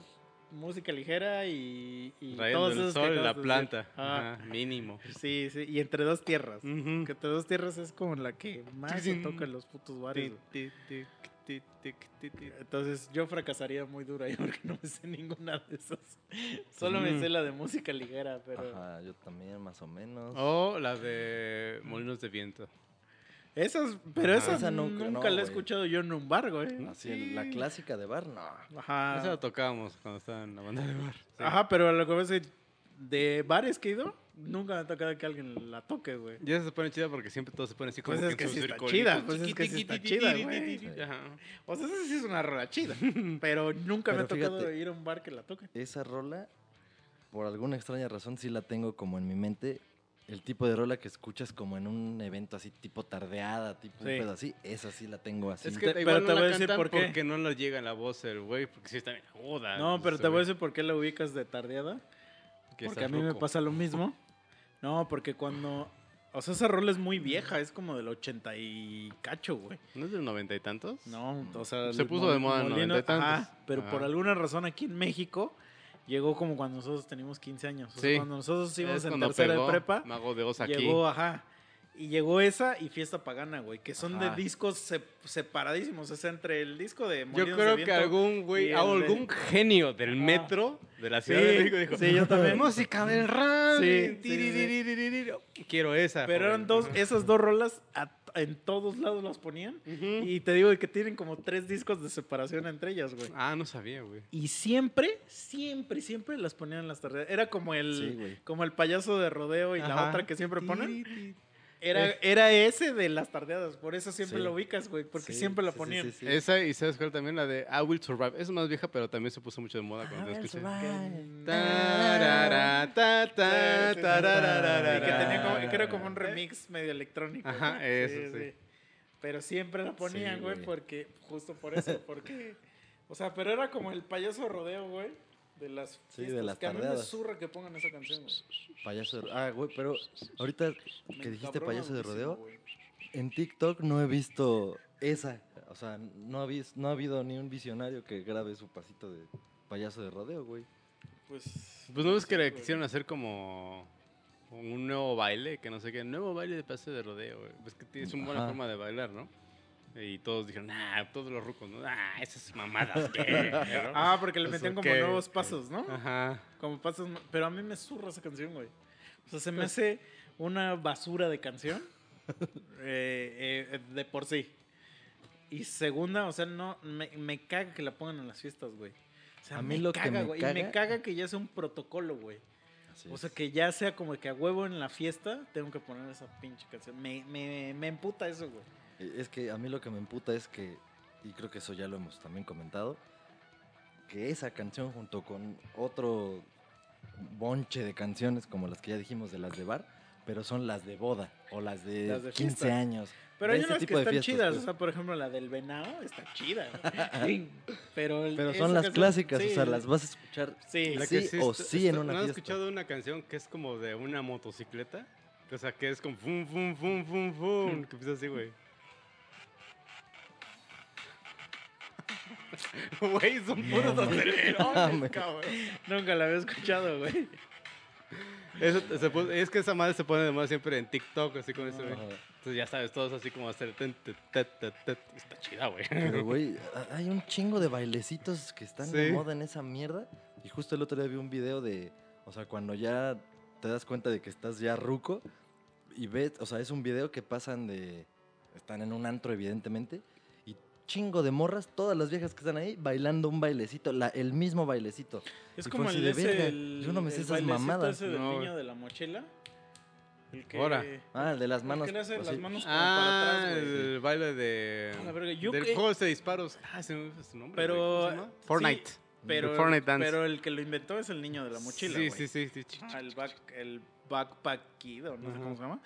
música ligera y, y todos el sol, la decir. planta. Ah, Ajá, mínimo. sí, sí, y entre dos tierras. Que entre dos tierras es como la que más se toca en los putos bares. Tic, güey. tic, tic, tic, tic, tic, tic. Entonces yo fracasaría muy duro ahí porque no me sé ninguna de esas. Solo me Mm. sé la de música ligera, pero Ajá, yo también, más o menos. O la de Molinos de Viento. esas, pero Ajá. esas Esa nunca, nunca- no, la he escuchado yo en un bar, güey. Así, en la clásica de bar, no. Ajá. Esa la tocábamos cuando estaba en la banda de bar. Sí. Ajá, pero lo que pasa es que de bares que he ido, nunca me ha tocado que alguien la toque, güey. Y esa se pone chida porque siempre todos se ponen así como Pues es que que en su sí está circulito. chida, pues es que sí está chida, güey. O sea, esa sí es una rola chida, pero nunca me ha Pero tocado fíjate. ir a un bar que la toque. Esa rola, por alguna extraña razón, sí la tengo como en mi mente. El tipo de rola que escuchas como en un evento así, tipo tardeada, tipo Sí. un pedo así, esa sí la tengo así. Es que Te- igual pero no te voy a decir por qué. porque no le llega la voz el güey, porque sí está bien aguda. No, pero ese te voy a decir por qué la ubicas de tardeada. Que Porque a mí me pasa lo mismo. No, porque cuando... O sea, esa rola es muy vieja, es como del 80 y cacho, güey. ¿No es del noventa y tantos? No, o sea... Se puso de moda en noventa y tantos. ajá, pero por alguna razón aquí en México llegó como cuando nosotros teníamos 15 años. O sea, Sí. cuando nosotros íbamos en tercera pegó de prepa, Mago de Oz aquí. llegó, ajá. Y llegó esa y Fiesta Pagana, güey, que son Ajá. de discos se- separadísimos. O sea, entre el disco de Yo creo de que algún güey, de- algún genio del metro de la Ciudad Sí, de México dijo, sí, yo también. música del rap. Sí, sí, tiririririririri". Quiero esa. Pero eran dos, esas dos rolas a- en todos lados las ponían. Y te digo que tienen como tres discos de separación entre ellas, güey. Ah, no sabía, güey. Y siempre, siempre, siempre las ponían en las tardes. Era como el, como el payaso de rodeo y la otra que siempre ponen. Era, era ese de las tardeadas. Por eso siempre Sí. lo ubicas, güey. Porque Sí, siempre sí, ponían. sí, sí. Esa y sabes cuál también la de I Will Survive. Es más vieja, pero también se puso mucho de moda cuando la escuché. Que tenía como, que era como un remix medio electrónico. Ajá, eso sí. Pero siempre la ponían, Sí, güey, porque, justo por eso, porque, o sea, pero era como el payaso de rodeo, güey, de las Sí, de fiestas, las que a mí me tardeadas. zurra que pongan esa canción, güey. Payaso de Ah, güey, pero ahorita Me que dijiste payaso de rodeo, en TikTok no he visto esa. O sea, no ha, vis- no ha habido ni un visionario que grabe su pasito de payaso de rodeo, güey. Pues, Pues no es que le quisieron hacer como un nuevo baile, que no sé qué, nuevo baile de pase de rodeo, güey. Es que tienes una buena Ajá. forma de bailar, ¿no? Y todos dijeron, ah, todos los rucos, ¿no? Ah, esas mamadas, ¿qué? ¿no? Ah, porque le metían como qué. nuevos pasos, ¿no? Ajá. Como pasos, pero a mí me zurra esa canción, güey. O sea, se me hace una basura de canción eh, eh, de por sí. Y segunda, o sea, no, me, me caga que la pongan en las fiestas, güey. O sea, A mí me lo que caga, me güey. Y me caga- que ya sea un protocolo, güey. Así O es. sea, que ya sea como que a huevo en la fiesta tengo que poner esa pinche canción. Me, me, me emputa eso, güey. Eh, Es que a mí lo que me emputa es que, y creo que eso ya lo hemos también comentado, que esa canción junto con otro bonche de canciones como las que ya dijimos de las de bar, pero son las de boda o las de, Las de 15 fiesta. años. Pero hay ese unas que tipo de están fiestas, chidas. pues. O sea, por ejemplo, la del venado está chida. Pero, el- Pero son las canción- clásicas, sí, o sea, las vas a escuchar Sí, La sí que o est- sí en una ¿No has fiesta. escuchado una canción que es como de una motocicleta? O sea, que es como fum, fum, fum, fum, fum. Que empieza así, güey. Güey, son puros acelerones, mames. cabrón. Nunca la había escuchado, güey. Eso se es que esa madre se pone de moda siempre en TikTok, así como güey. Ajá. Entonces ya sabes, todos así como hacer. ten. Está chida, güey. Pero, güey, hay un chingo de bailecitos que están Sí. de moda en esa mierda. Y justo el otro día vi un video de, o sea, cuando ya te das cuenta de que estás ya ruco y ves, o sea, es un video que pasan de, están en un antro evidentemente, chingo de morras, todas las viejas que están ahí bailando un bailecito, la, el mismo bailecito. Es Y como el, de ese, el, yo no me sé el esas mamadas. ese del No, niño de la mochila. El que, Ahora. Ah, el de las el manos. que le hace así. las manos como Ah, para atrás, güey. el baile de. Verga, yo del que- juego ese de disparos. Ah, se me fue su nombre. Pero, güey, ¿cómo se llama? sí, Fortnite. Pero, El Fortnite Dance. pero el que lo inventó es el niño de la mochila, Sí, sí, sí, sí. Ah, el, back, el backpack kid, o no sé Ajá. cómo se llama.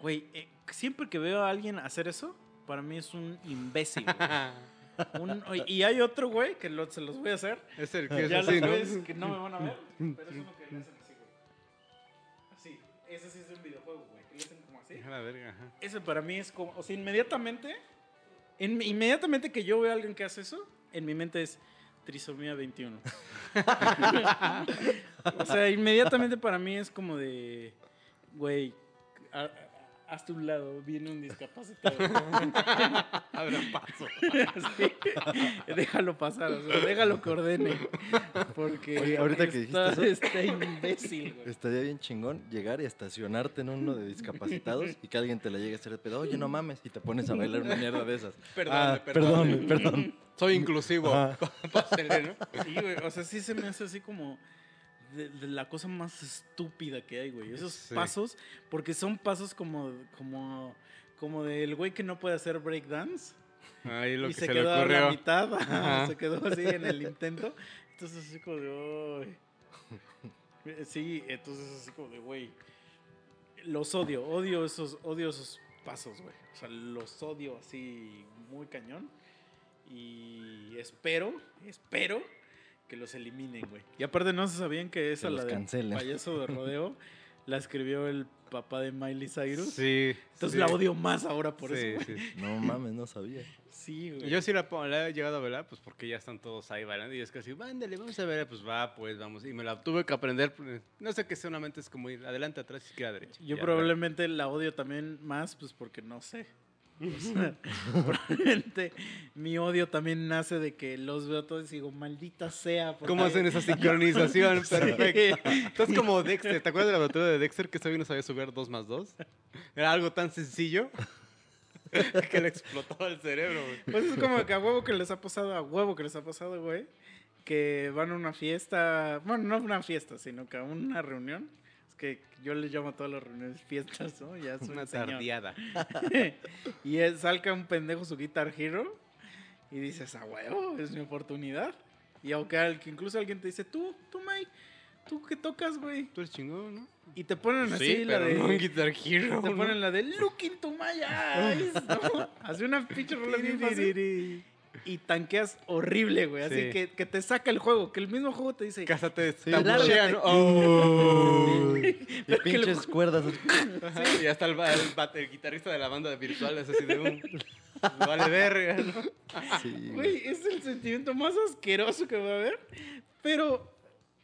Güey, eh, siempre que veo a alguien hacer eso, para mí es un imbécil. Un- y hay otro, güey, que lo- se los voy a hacer. Es el que es ya así, los ¿no? güeyes que no me van a ver, pero es uno que le hacen así, güey. Así. Ese sí es un videojuego, güey. Que le hacen como así. La verga, ajá. Ese para mí es como, o sea, inmediatamente, en- inmediatamente que yo veo a alguien que hace eso, en mi mente es trisomía 21. o sea, inmediatamente para mí es como de, güey, a- a- hazte un lado, viene un discapacitado. Abra paso. Sí. Déjalo pasar, o sea, déjalo que ordene. Porque Oye, ahorita que dijiste eso. está imbécil, güey. Estaría bien chingón llegar y estacionarte en uno de discapacitados y que alguien te la llegue a hacer de pedo. Oye, no mames. Y te pones a bailar una mierda de esas. Perdón, Ah, perdón. perdón, perdón. Soy inclusivo. Sí, güey. O sea, sí se me hace así como de, de la cosa más estúpida que hay, güey. Esos Sí. pasos, porque son pasos como, como, como del güey que no puede hacer breakdance Ahí lo y que se, se, le quedó a la mitad, Ajá. se quedó así en el intento. Entonces así como de, "Ay". Sí, entonces así como de, güey, los odio, odio esos, odio esos pasos, güey. O sea, los odio así muy cañón. Y espero, espero que los eliminen, güey. Y aparte no se sabían que esa, Que la los de cancelen. payaso de rodeo, la escribió el papá de Miley Cyrus. Sí. Entonces sí. la odio más ahora por sí, eso. sí. No mames, no sabía. Sí, güey. Yo sí la, la he llegado a ver, pues porque ya están todos ahí bailando y es casi, vándale, vamos a ver, pues va, pues vamos. Y me la tuve que aprender, pues, no sé qué solamente es como ir adelante, atrás, izquierda, derecha. Yo Ya, probablemente la odio también más, pues porque no sé. O sea, probablemente mi odio también nace de que los veo todos y digo, maldita sea. ¿por ¿Cómo qué?". hacen esa sincronización? Perfecto. Estás como Dexter. ¿Te acuerdas de la aventura de Dexter que güey no sabía subir 2 más 2? Era algo tan sencillo que le explotó el cerebro, güey. Pues es como que a huevo que les ha pasado, a huevo que les ha pasado, güey. Que van a una fiesta, bueno, no una fiesta, sino que a una reunión. Es que yo les llamo a todas las reuniones fiestas, ¿no? Ya soy Una un tardeada. y es, salga un pendejo su Guitar Hero y dices, a huevo, es mi oportunidad. Y aunque incluso alguien te dice, tú, tú, Mike, tú que tocas, güey. Tú eres chingón, ¿no? Y te ponen así sí, la de. no en Guitar Hero. te ¿no? ponen la de Look into my eyes. ¿no? Hace una pinche rola bien fácil y tanqueas horrible, güey. Así Sí. que, que te saca el juego. Que el mismo juego te dice. Cásate, Sí, te lárgate. abuchean, ¿no? Oh. Y pinches cuerdas. Ajá, Y hasta el, el el guitarrista de la banda virtual es así de un... Vale verga, ¿no? Sí, Güey, es el sentimiento más asqueroso que va a haber. Pero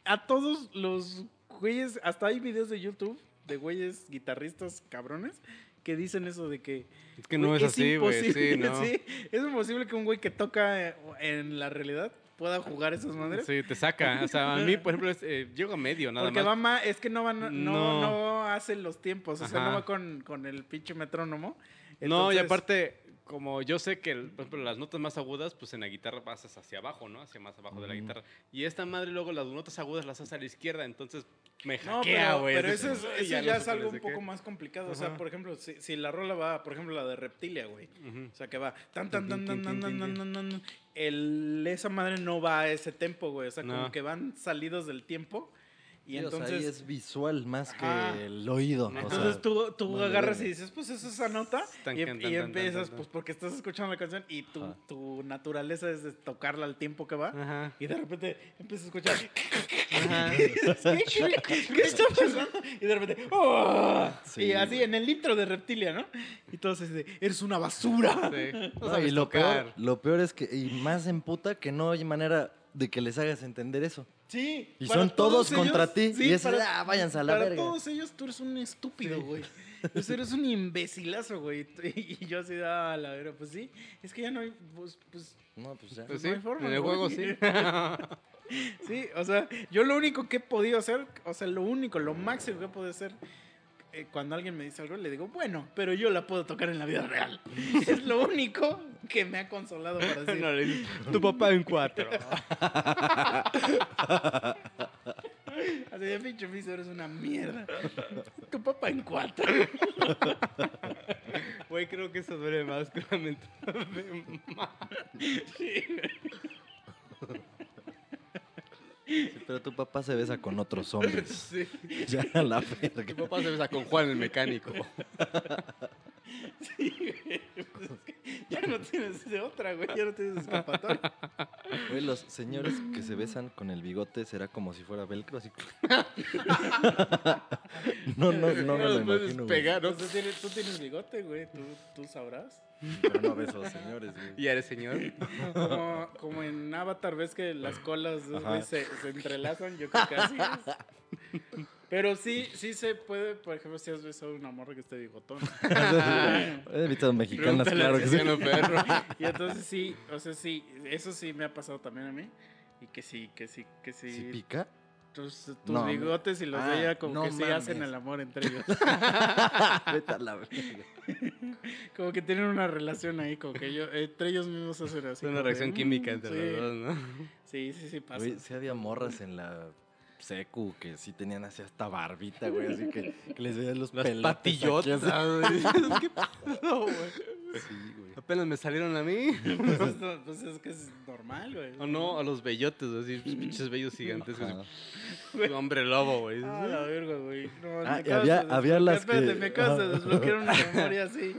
a todos los güeyes, hasta hay videos de YouTube de güeyes guitarristas cabrones que dicen eso de que. Es que no es así, güey. Sí, no. sí, es imposible que un güey que toca eh, en la realidad pueda jugar esas madres. Sí, te saca. O sea, a mí, por ejemplo, es, eh, llego a medio nada Porque más. va es que no va, no, no, hace los tiempos, o sea, Ajá. no va con, con el pinche metrónomo. No, y aparte, como yo sé que, el- por ejemplo, las notas más agudas, pues en la guitarra pasas hacia abajo, ¿no? Hacia más abajo de la guitarra. Y esta madre luego las notas agudas las hace a la izquierda, entonces me No, hackea, pero, güey. pero Así eso, es, como, eso "Ay, ya, no es algo qué". un poco más complicado. O sea, por ejemplo, si, si la rola va, por ejemplo, la de Reptilia, güey. O sea, que va tan, tan, tan, tan, tan, tan, tan, tan, tan, el, esa madre no va a ese tempo, güey. O sea, como No. que van salidos del tiempo Y Sí, o sea, ahí entonces, es visual más que Ajá. el oído. o sea, entonces tú, tú agarras y dices, pues es esa nota. Tan, Y, tan, y tan, tan, empiezas, tan, pues porque estás escuchando la canción y tu, Ajá. tu naturaleza es de tocarla al tiempo que va. Ajá. Y de repente empiezas a escuchar. ¿Qué, está pasando? Y de repente. ¡oh! Sí, y así en el intro de Reptilia, ¿no? Y todos de, eres una basura. Sí. No No, sabes y lo tocar. peor, lo peor es que, y más en puta, que no hay manera de que les hagas entender eso. Sí. Y para son todos ellos- contra ti, sí, y es, para, "Ah, váyanse a la para verga". todos ellos tú eres un estúpido, güey. O sea, eres un imbecilazo, güey. Y yo así, ah, la verdad, pues sí. Es que ya no hay. Pues, pues No, pues ya. Pues no sí, hay forma, en el güey. juego sí. Sí, o sea, yo lo único que he podido hacer, o sea, lo único, lo máximo que he podido hacer eh, cuando alguien me dice algo, le digo, bueno, pero yo la puedo tocar en la vida real. es lo único que me ha consolado para decir. No, le dices, tu papá en cuatro. Así de pinche piso, eres una mierda. Tu papá en cuatro. Güey, creo que eso duele más que la mentada de Sí. Sí, pero tu papá se besa con otros hombres. Sí. ya a la Tu verga. papá se besa con Juan el mecánico. Sí, güey. Pues es que ya no tienes de otra, güey. Ya no tienes escapatoria. Güey, los señores que se besan con el bigote será como si fuera velcro, así. no, no, no me lo imagino. güey. pegar, ¿no? Entonces, tienes- tú tienes bigote, güey. Tú, tú sabrás. Pero no beso a señores, güey. ¿Y eres señor? Como, como en Avatar, ves que las colas güey, se, se entrelazan. Yo creo que así es. Pero sí, sí se puede, por ejemplo, si has besado una morra que esté bigotón. He visto mexicanas, claro que sí. Ferro. Y entonces sí, o sea, sí, eso sí me ha pasado también a mí. Y que sí, que sí, que sí. ¿Sí pica? Tus tus No, bigotes y los ah, de ella como no que sí hacen mames. el amor entre ellos. Vete a la verga. como que tienen una relación ahí, como que ellos, entre ellos mismos hacen así. Es una de, reacción "Mm, química entre sí". los dos, ¿no? Sí, sí, sí pasa. Güey, sí había morras en la secu que sí tenían así hasta barbita, güey, así que, que les veían los Las pelotes patillotas. ¿Qué pedo, güey? Sí, güey. Apenas me salieron a mí. Pues, no, pues es que es normal, güey. O no, a los bellotes, así, pues, pinches bellos gigantescos. Así, Hombre lobo, güey. Ah, la verga, güey. No, Ah, me y había- de había las Espérate, que- me acabas de desbloquear una memoria así.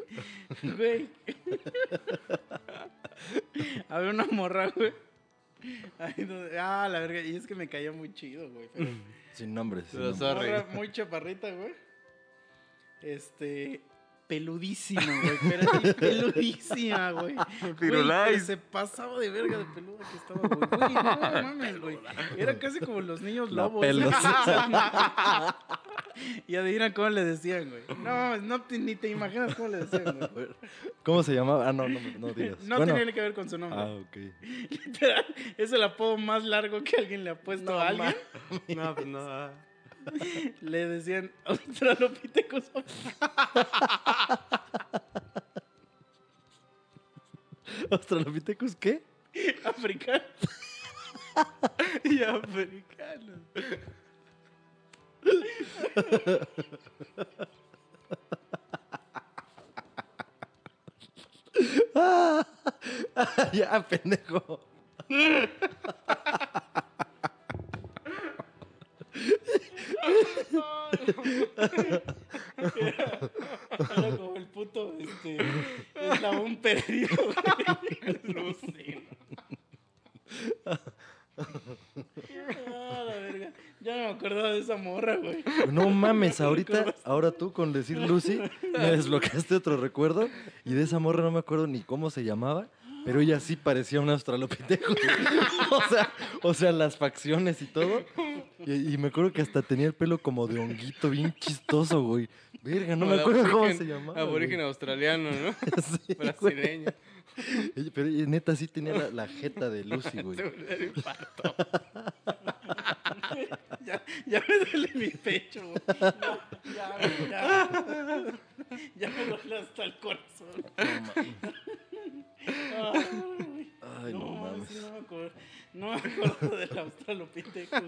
Güey. había una morra, güey. Ahí donde- ah, la verga. Y es que me caía muy chido, güey. Pero Sin nombres. sin morra muy chaparrita, güey. Este. Peludísima, güey. Pero así, peludísima, güey. Pero se pasaba de verga de peluda que estaba, güey. Güey, no mames, güey. Era casi como los niños La lobos. pelos. y adivina cómo le decían, güey. No mames, no te- ni te imaginas cómo le decían, güey. ¿Cómo se llamaba? Ah, no, no, no digas. No Bueno, tenía que ver con su nombre. Ah, ok. Literal, es el apodo más largo que alguien le ha puesto a alguien. No, pues no. Le decían Australopithecus ¿Australopithecus qué? africano. Y africanos. ya, pendejo. Era como el puto este, eslabón perdido. güey. Lucy. Ah, la verga. Ya no me acordaba de esa morra, güey. No mames, ahorita, ahora tú con decir Lucy, me desbloqueaste otro recuerdo y de esa morra no me acuerdo ni cómo se llamaba, pero ella sí parecía un australopiteco. o, sea, o sea, las facciones y todo. Y, y me acuerdo que hasta tenía el pelo como de honguito, bien chistoso, güey. Verga, no Como me acuerdo cómo se llamaba. Aborigen güey. australiano, ¿no? Sí. Brasileño. Pero neta sí tenía la, la jeta de Lucy, güey. Se me da el infarto. Ya, ya me duele mi pecho, güey. No, ya, ya. Ya me duele hasta el corazón. Ay, Ay, no, no, mames. sí, no me acuerdo. No me acuerdo del Australopithecus.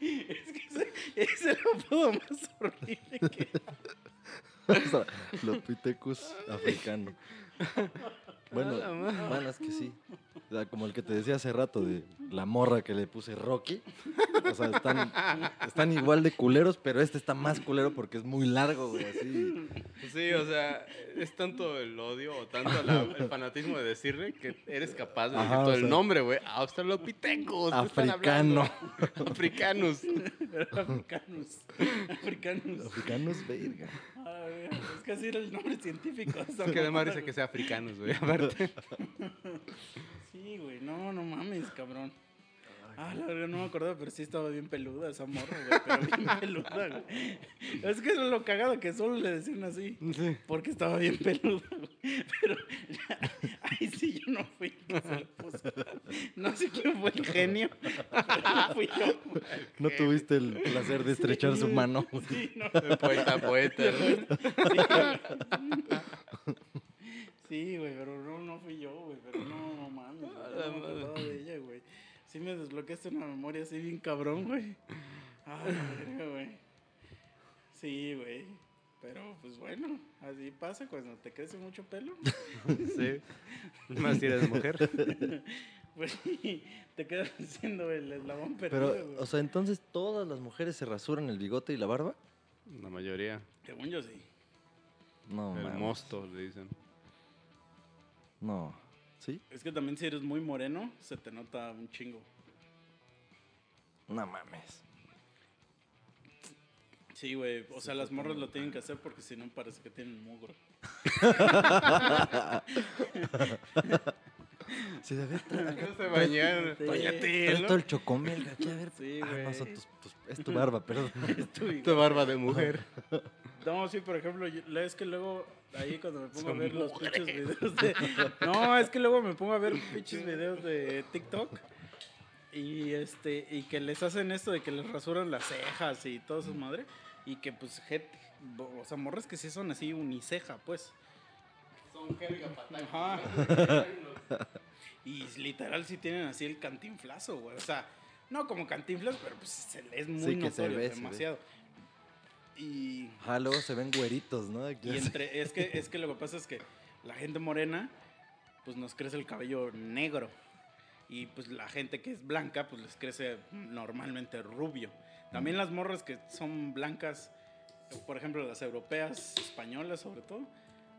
es que ese, es el apodo más horrible que Australopithecus africano. Bueno, A es que sí. O sea, como el que te decía hace rato de la morra que le puse Rocky. O sea, están, están igual de culeros, pero este está más culero porque es muy largo, güey. Así. Sí, o sea, es tanto el odio o tanto la- el fanatismo de decirle que eres capaz de decir Ajá, todo o el sea, nombre, güey. Australopithecus. ¿qué están Africano. Africanus. Africanos. Africanos. Africanos, verga. Güey, es que así era el nombre científico. esa Que además dice que sea africanos, güey. Sí, güey. No, no mames, cabrón. Ah, la verdad no me acordaba, pero sí estaba bien peluda esa morra, güey. Pero bien peluda, güey. Es que es lo cagado que solo le decían así. Sí. Porque estaba bien peluda, güey. Pero ahí sí yo no fui el que se lo puso. No sé quién fue el genio, pero no fui yo. güey. ¿No tuviste el placer de estrechar su mano? Sí, no. Poeta, poeta. Sí, güey, pero no, no fui yo, güey. Pero no, no mames. la No me acordaba de ella, güey. Sí me desbloqueaste una memoria así bien cabrón, güey. Ah, la verga, güey. Sí, güey. Pero, pues bueno, así pasa cuando te crece mucho pelo. Sí. Más si eres mujer. Pues te quedas siendo el eslabón perdido, Pero, güey. o sea, entonces todas las mujeres se rasuran el bigote y la barba? La mayoría. Según yo sí. No, El mames. mosto, le dicen. No. ¿Sí? Es que también si eres muy moreno, se te nota un chingo. No mames. Sí, güey. O sea, las morras lo tienen que hacer porque si no parece que tienen mugro. Sí, de ver, tra- No se bañaron. Bañate, todo el chocomel, aquí, a ver. Sí, Ah, güey. tus- es tu barba, perdón. Estoy- Tu barba de mujer. No, sí, por ejemplo, es que luego ahí cuando me pongo a ver los pinches videos de... No, es que luego me pongo a ver pinches videos de TikTok y este y que les hacen esto de que les rasuran las cejas y toda su madre y que pues gente, o sea, morras que sí son así uniceja, pues. Son jerga. Ajá. Y literal sí tienen así el cantinflazo, güey. O sea, no como cantinflas, pero pues se les es muy Sí, se notorio, se ve. Y Ah, luego se ven güeritos, ¿no? Aquí y entre, es que, es que lo que pasa es que la gente morena, pues nos crece el cabello negro. Y pues la gente que es blanca, pues les crece normalmente rubio. También las morras que son blancas, por ejemplo las europeas, españolas sobre todo,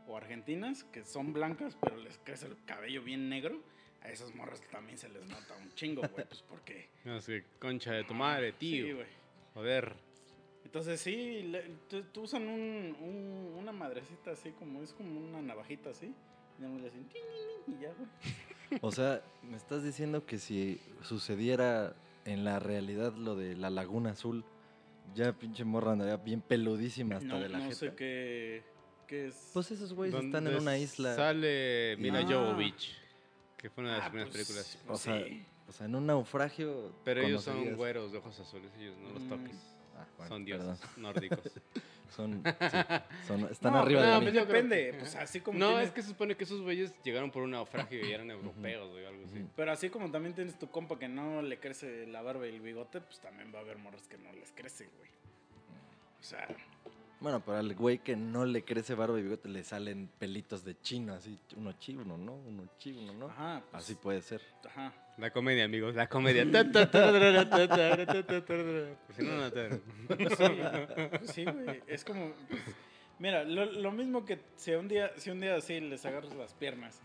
o argentinas, que son blancas, pero les crece el cabello bien negro, a esas morras también se les nota un chingo, güey, pues porque... No sé, concha de tu madre, tío. Sí, güey. Joder. Entonces sí, le- usan un, un- una madrecita así como es como una navajita así. Y le hacen tin, tin, tin, y ya, güey. O sea, me estás diciendo que si sucediera en la realidad lo de la Laguna Azul, ya pinche morra andaría bien peludísima hasta No, de la no jeta. sé qué, qué es. Pues esos güeyes están en una isla. Sale Mila Ah. Jovovich, que fue una de las Ah, primeras pues, películas. O sea, sí. O sea, en un naufragio. Pero ellos son güeros de ojos azules, ellos no los Mm. toques. Ah, bueno, son perdón. dioses nórdicos. Son, sí, son- están No, arriba de no, la pues línea. Depende, que- pues así como No, tienes- es que se supone que esos güeyes llegaron por un naufragio y eran europeos o algo así. Pero así como también tienes tu compa que no le crece la barba y el bigote, pues también va a haber morras que no les crece, güey. O sea, Bueno, pero al güey que no le crece barba y bigote le salen pelitos de chino, así, uno chivo, uno no, uno chivo, uno no. ajá, pues, Así puede ser. ajá. La comedia, amigos, la comedia. Por si no notaron. Pues sí, pues sí, güey. Es como. pues, mira, lo, lo mismo que si un día, si un día así les agarras las piernas.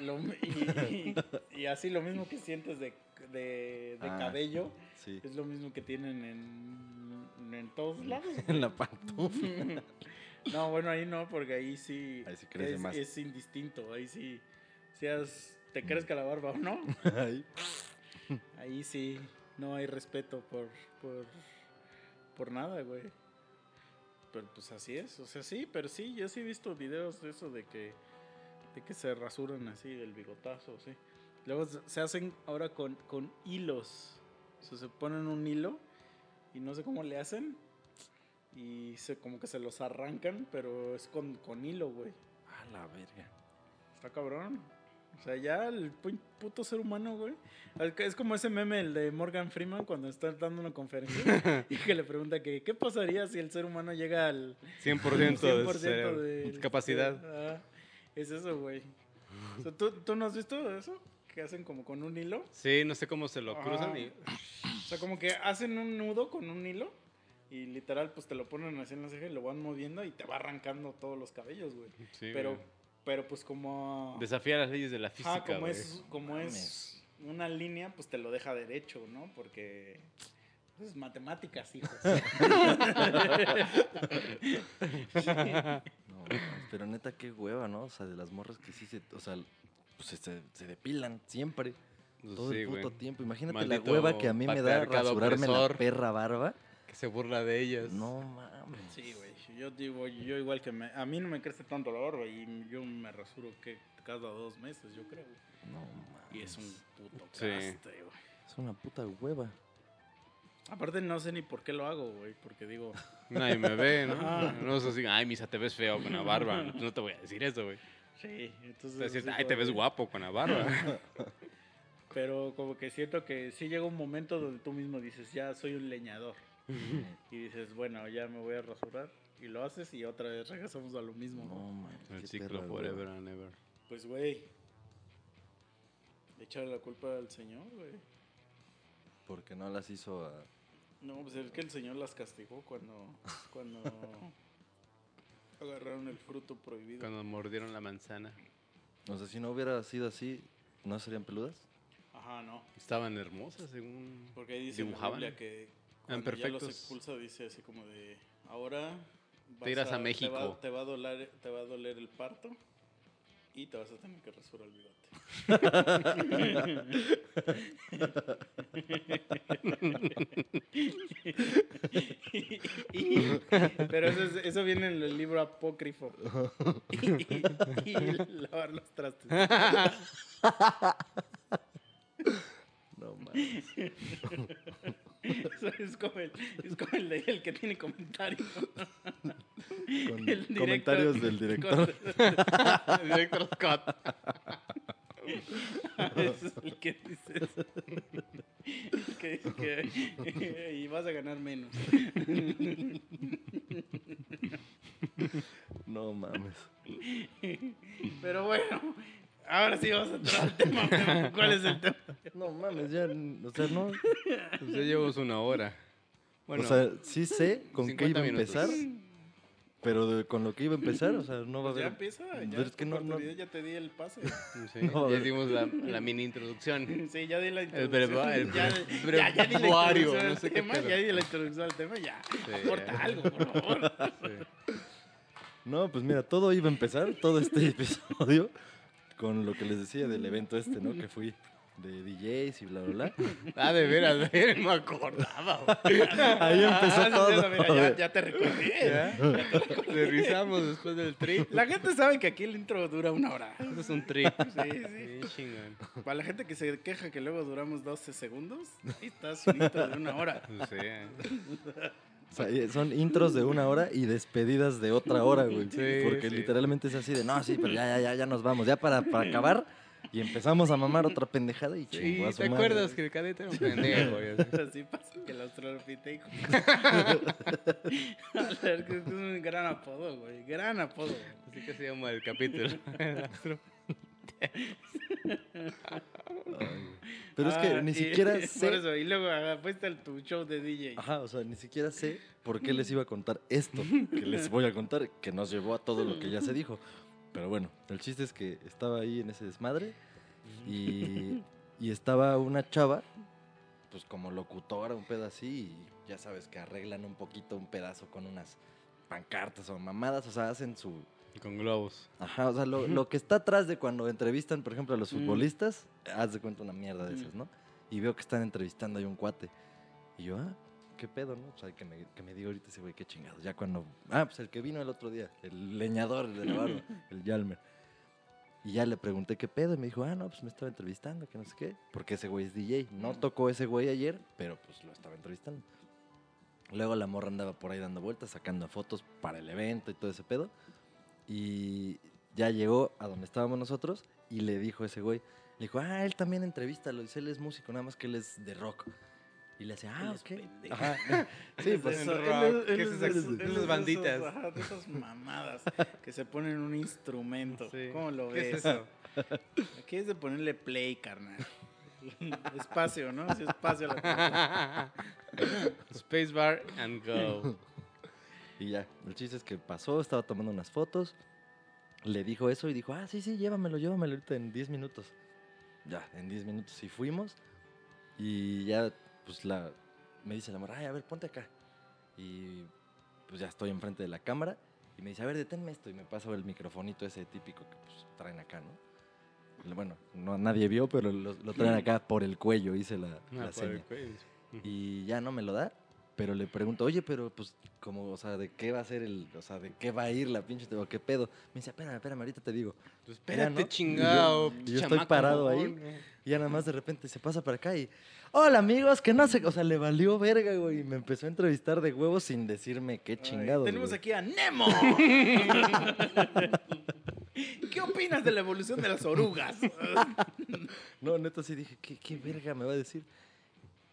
lo y, y- y así lo mismo que sientes de, de, de Ah. cabello, Sí. es lo mismo que tienen en, en todos lados. En la pantufla. No, bueno, ahí no, porque ahí sí, Ahí sí crece es, más. es indistinto. Ahí sí, seas, te crezca la barba o no, Ahí. ahí sí no hay respeto por, por, por nada, güey. Pero pues así es, o sea, sí, pero sí, yo sí he visto videos de eso de que, de que se rasuran así el bigotazo, sí. Luego se- se hacen ahora con, con hilos. O sea, se ponen un hilo y no sé cómo le hacen. Y se, como que se los arrancan, pero es con, con hilo, güey. A la verga. Está cabrón. O sea, ya el pu- puto ser humano, güey. Es como ese meme, el de Morgan Freeman, cuando está dando una conferencia y que le pregunta que qué pasaría si el ser humano llega al 100%, de 100% cerebro. de capacidad. Ah, es eso, güey. O sea, ¿tú, ¿Tú no has visto eso? Que hacen como con un hilo. Sí, no sé cómo se lo Ajá. cruzan y... O sea, como que hacen un nudo con un hilo y literal pues te lo ponen así en la ceja y lo van moviendo y te va arrancando todos los cabellos, güey. Sí, pero, güey. pero pues como... Desafía las leyes de la física, Ajá, como güey. es, como es una línea, pues te lo deja derecho, ¿no? Porque pues, es matemáticas, hijos. No, pero neta, qué hueva, ¿no? O sea, de las morras que sí se. O sea, pues se, se depilan siempre. Pues Todo sí, el puto güey. tiempo. Imagínate Maldito la hueva que a mí me da rasurarme la perra barba. Que se burla de ellas. No mames. Sí, güey. Yo digo, yo igual que me, a mí no me crece tanto la barba y yo me rasuro que cada dos meses, yo creo. güey. No mames. Y es un puto Sí. traste, güey. Es una puta hueva. Aparte no sé ni por qué lo hago, güey, porque digo, Nadie me ve, ¿no? Ajá. No es así, ay, misa, te ves feo con la barba. No te voy a decir eso, güey. Sí, entonces... Te así ay, te ves guapo con la barba. Pero como que siento que sí llega un momento donde tú mismo dices, ya soy un leñador. y dices, bueno, ya me voy a rasurar. Y lo haces y otra vez regresamos a lo mismo. No. El ciclo perra forever and ever. Pues, güey, échale la culpa al Señor, güey. Porque no las hizo a. No, pues es que el Señor las castigó cuando, cuando agarraron el fruto prohibido. Cuando mordieron la manzana. O sea, si no hubiera sido así, ¿no serían peludas? Ajá, no. Estaban hermosas, según. Porque ahí dice en la Dibujaban. Biblia que cuando ya los perfectos. expulsa dice así como de ahora vas irás a Te México. va, te va a doler, te va a doler el parto y te vas a tener que rasurar el bigote. Y- pero eso, es- eso viene en el libro apócrifo. y, y lavar los trastes. No mames. Es como el, es como el, de- el que tiene comentarios. Con El director- comentarios del director. Director Scott. Es el que dice eso. El que que y vas a ganar menos. No mames. Pero bueno, ahora sí vamos a entrar al tema. ¿Cuál es el tema? No mames, ya. O sea, no. Pues ya llevamos una hora. Bueno, o sea, sí sé con qué 50 iba a minutos. empezar. Pero de- con lo que iba a empezar, o sea, no va a Pues ya haber. empieza. Pero Ya, es que no- no- ya te di el pase. sí, no, ya dimos la, la mini introducción. Sí, ya di la El introducción. breva- el ya, bre- ya, ya di la introducción no al sé qué tema. Ya di la introducción al tema. Ya. Sí, Aporta ya. algo, por favor. Sí. No, pues mira, todo iba a empezar, todo este episodio, con lo que les decía del evento este, ¿no? Que fui de DJs y bla, bla, bla. Ah, de veras, de veras, me acordaba. Ahí empezó Ah, todo. mira, ya, ya te recordé. ¿Ya? Aterrizamos después del trip. La gente sabe que aquí el intro dura una hora. Eso es un trip. Sí, sí. Bien chingón. Para la gente que se queja que luego duramos 12 segundos, ahí está su intro de una hora. Sí. O sea, y son intros de una hora y despedidas de otra hora, güey. Sí, Porque sí. literalmente es así de, no, sí, pero ya, ya, ya, ya nos vamos, ya para, para acabar. Y empezamos a mamar otra pendejada y Sí, chingó a su ¿te madre. acuerdas que el cadete era un pendejo? así? Pasa que el australopiteco. A ver, que es un gran apodo, güey. Gran apodo. Así que se llama el capítulo. El astro. Pero es que Ah, ni y- siquiera Por sé. eso, y luego fuiste al tu show de DJ. Ajá, o sea, ni siquiera sé por qué les iba a contar esto que les voy a contar, que nos llevó a todo lo que ya se dijo. Pero bueno, el chiste es que estaba ahí en ese desmadre y, y estaba una chava, pues como locutora, un pedo así, y ya sabes que arreglan un poquito un pedazo con unas pancartas o mamadas, o sea, hacen su... Con globos. Ajá, o sea, lo, lo que está atrás de cuando entrevistan, por ejemplo, a los Mm. futbolistas, haz de cuenta una mierda de esas, Mm. ¿no? Y veo que están entrevistando ahí un cuate. Y yo, ah, qué pedo, ¿no? O sea, que me, que me diga ahorita ese güey, qué chingado. Ya cuando. Ah, pues el que vino el otro día, el leñador, el de la barba, el Yalmer. Y ya le pregunté qué pedo. Y me dijo, ah, no, pues me estaba entrevistando, que no sé qué. Porque ese güey es DJ. No tocó ese güey ayer, pero pues lo estaba entrevistando. Luego la morra andaba por ahí dando vueltas, sacando fotos para el evento y todo ese pedo. Y ya llegó a donde estábamos nosotros y le dijo ese güey, le dijo, ah, él también entrevista, lo dice, él es músico, nada más que él es de rock. Y le decía, ah, ok. Ajá. Sí, Es pues eso, rock. él es- ¿Qué de esas banditas? esos, ajá, de esas mamadas que se ponen un instrumento. Sí. ¿Cómo lo ¿Qué ves? es eso? Aquí es de ponerle play, carnal. Espacio, ¿no? Sí, espacio. a la Spacebar and go. Y ya, el chiste es que pasó, estaba tomando unas fotos, le dijo eso y dijo, ah, sí, sí, llévamelo, llévamelo ahorita en 10 minutos. Ya, en 10 minutos y fuimos y ya, pues la, me dice la morra, ay, a ver, ponte acá. Y pues ya estoy enfrente de la cámara y me dice, a ver, deténme esto y me pasa el microfonito ese típico que pues traen acá, ¿no? Bueno, no, nadie vio, pero lo, lo traen acá por el cuello, hice la, la Ah, por seña. Y ya no me lo da, pero le pregunto, oye, pero pues, como, o sea, ¿de qué va a ser el, o sea, de qué va a ir la pinche, o qué pedo? Me dice, espérame, espérame, ahorita te digo. Pues espérate, ¿no? chingado. Y yo- y yo estoy parado ahí. Y ya nada más de repente se pasa para acá y, hola amigos, que no sé, o sea, le valió verga, güey, y me empezó a entrevistar de huevos sin decirme qué chingados. Tenemos güey. aquí a Nemo. ¿Qué opinas de la evolución de las orugas? No, neta sí dije, ¿qué, qué verga me va a decir?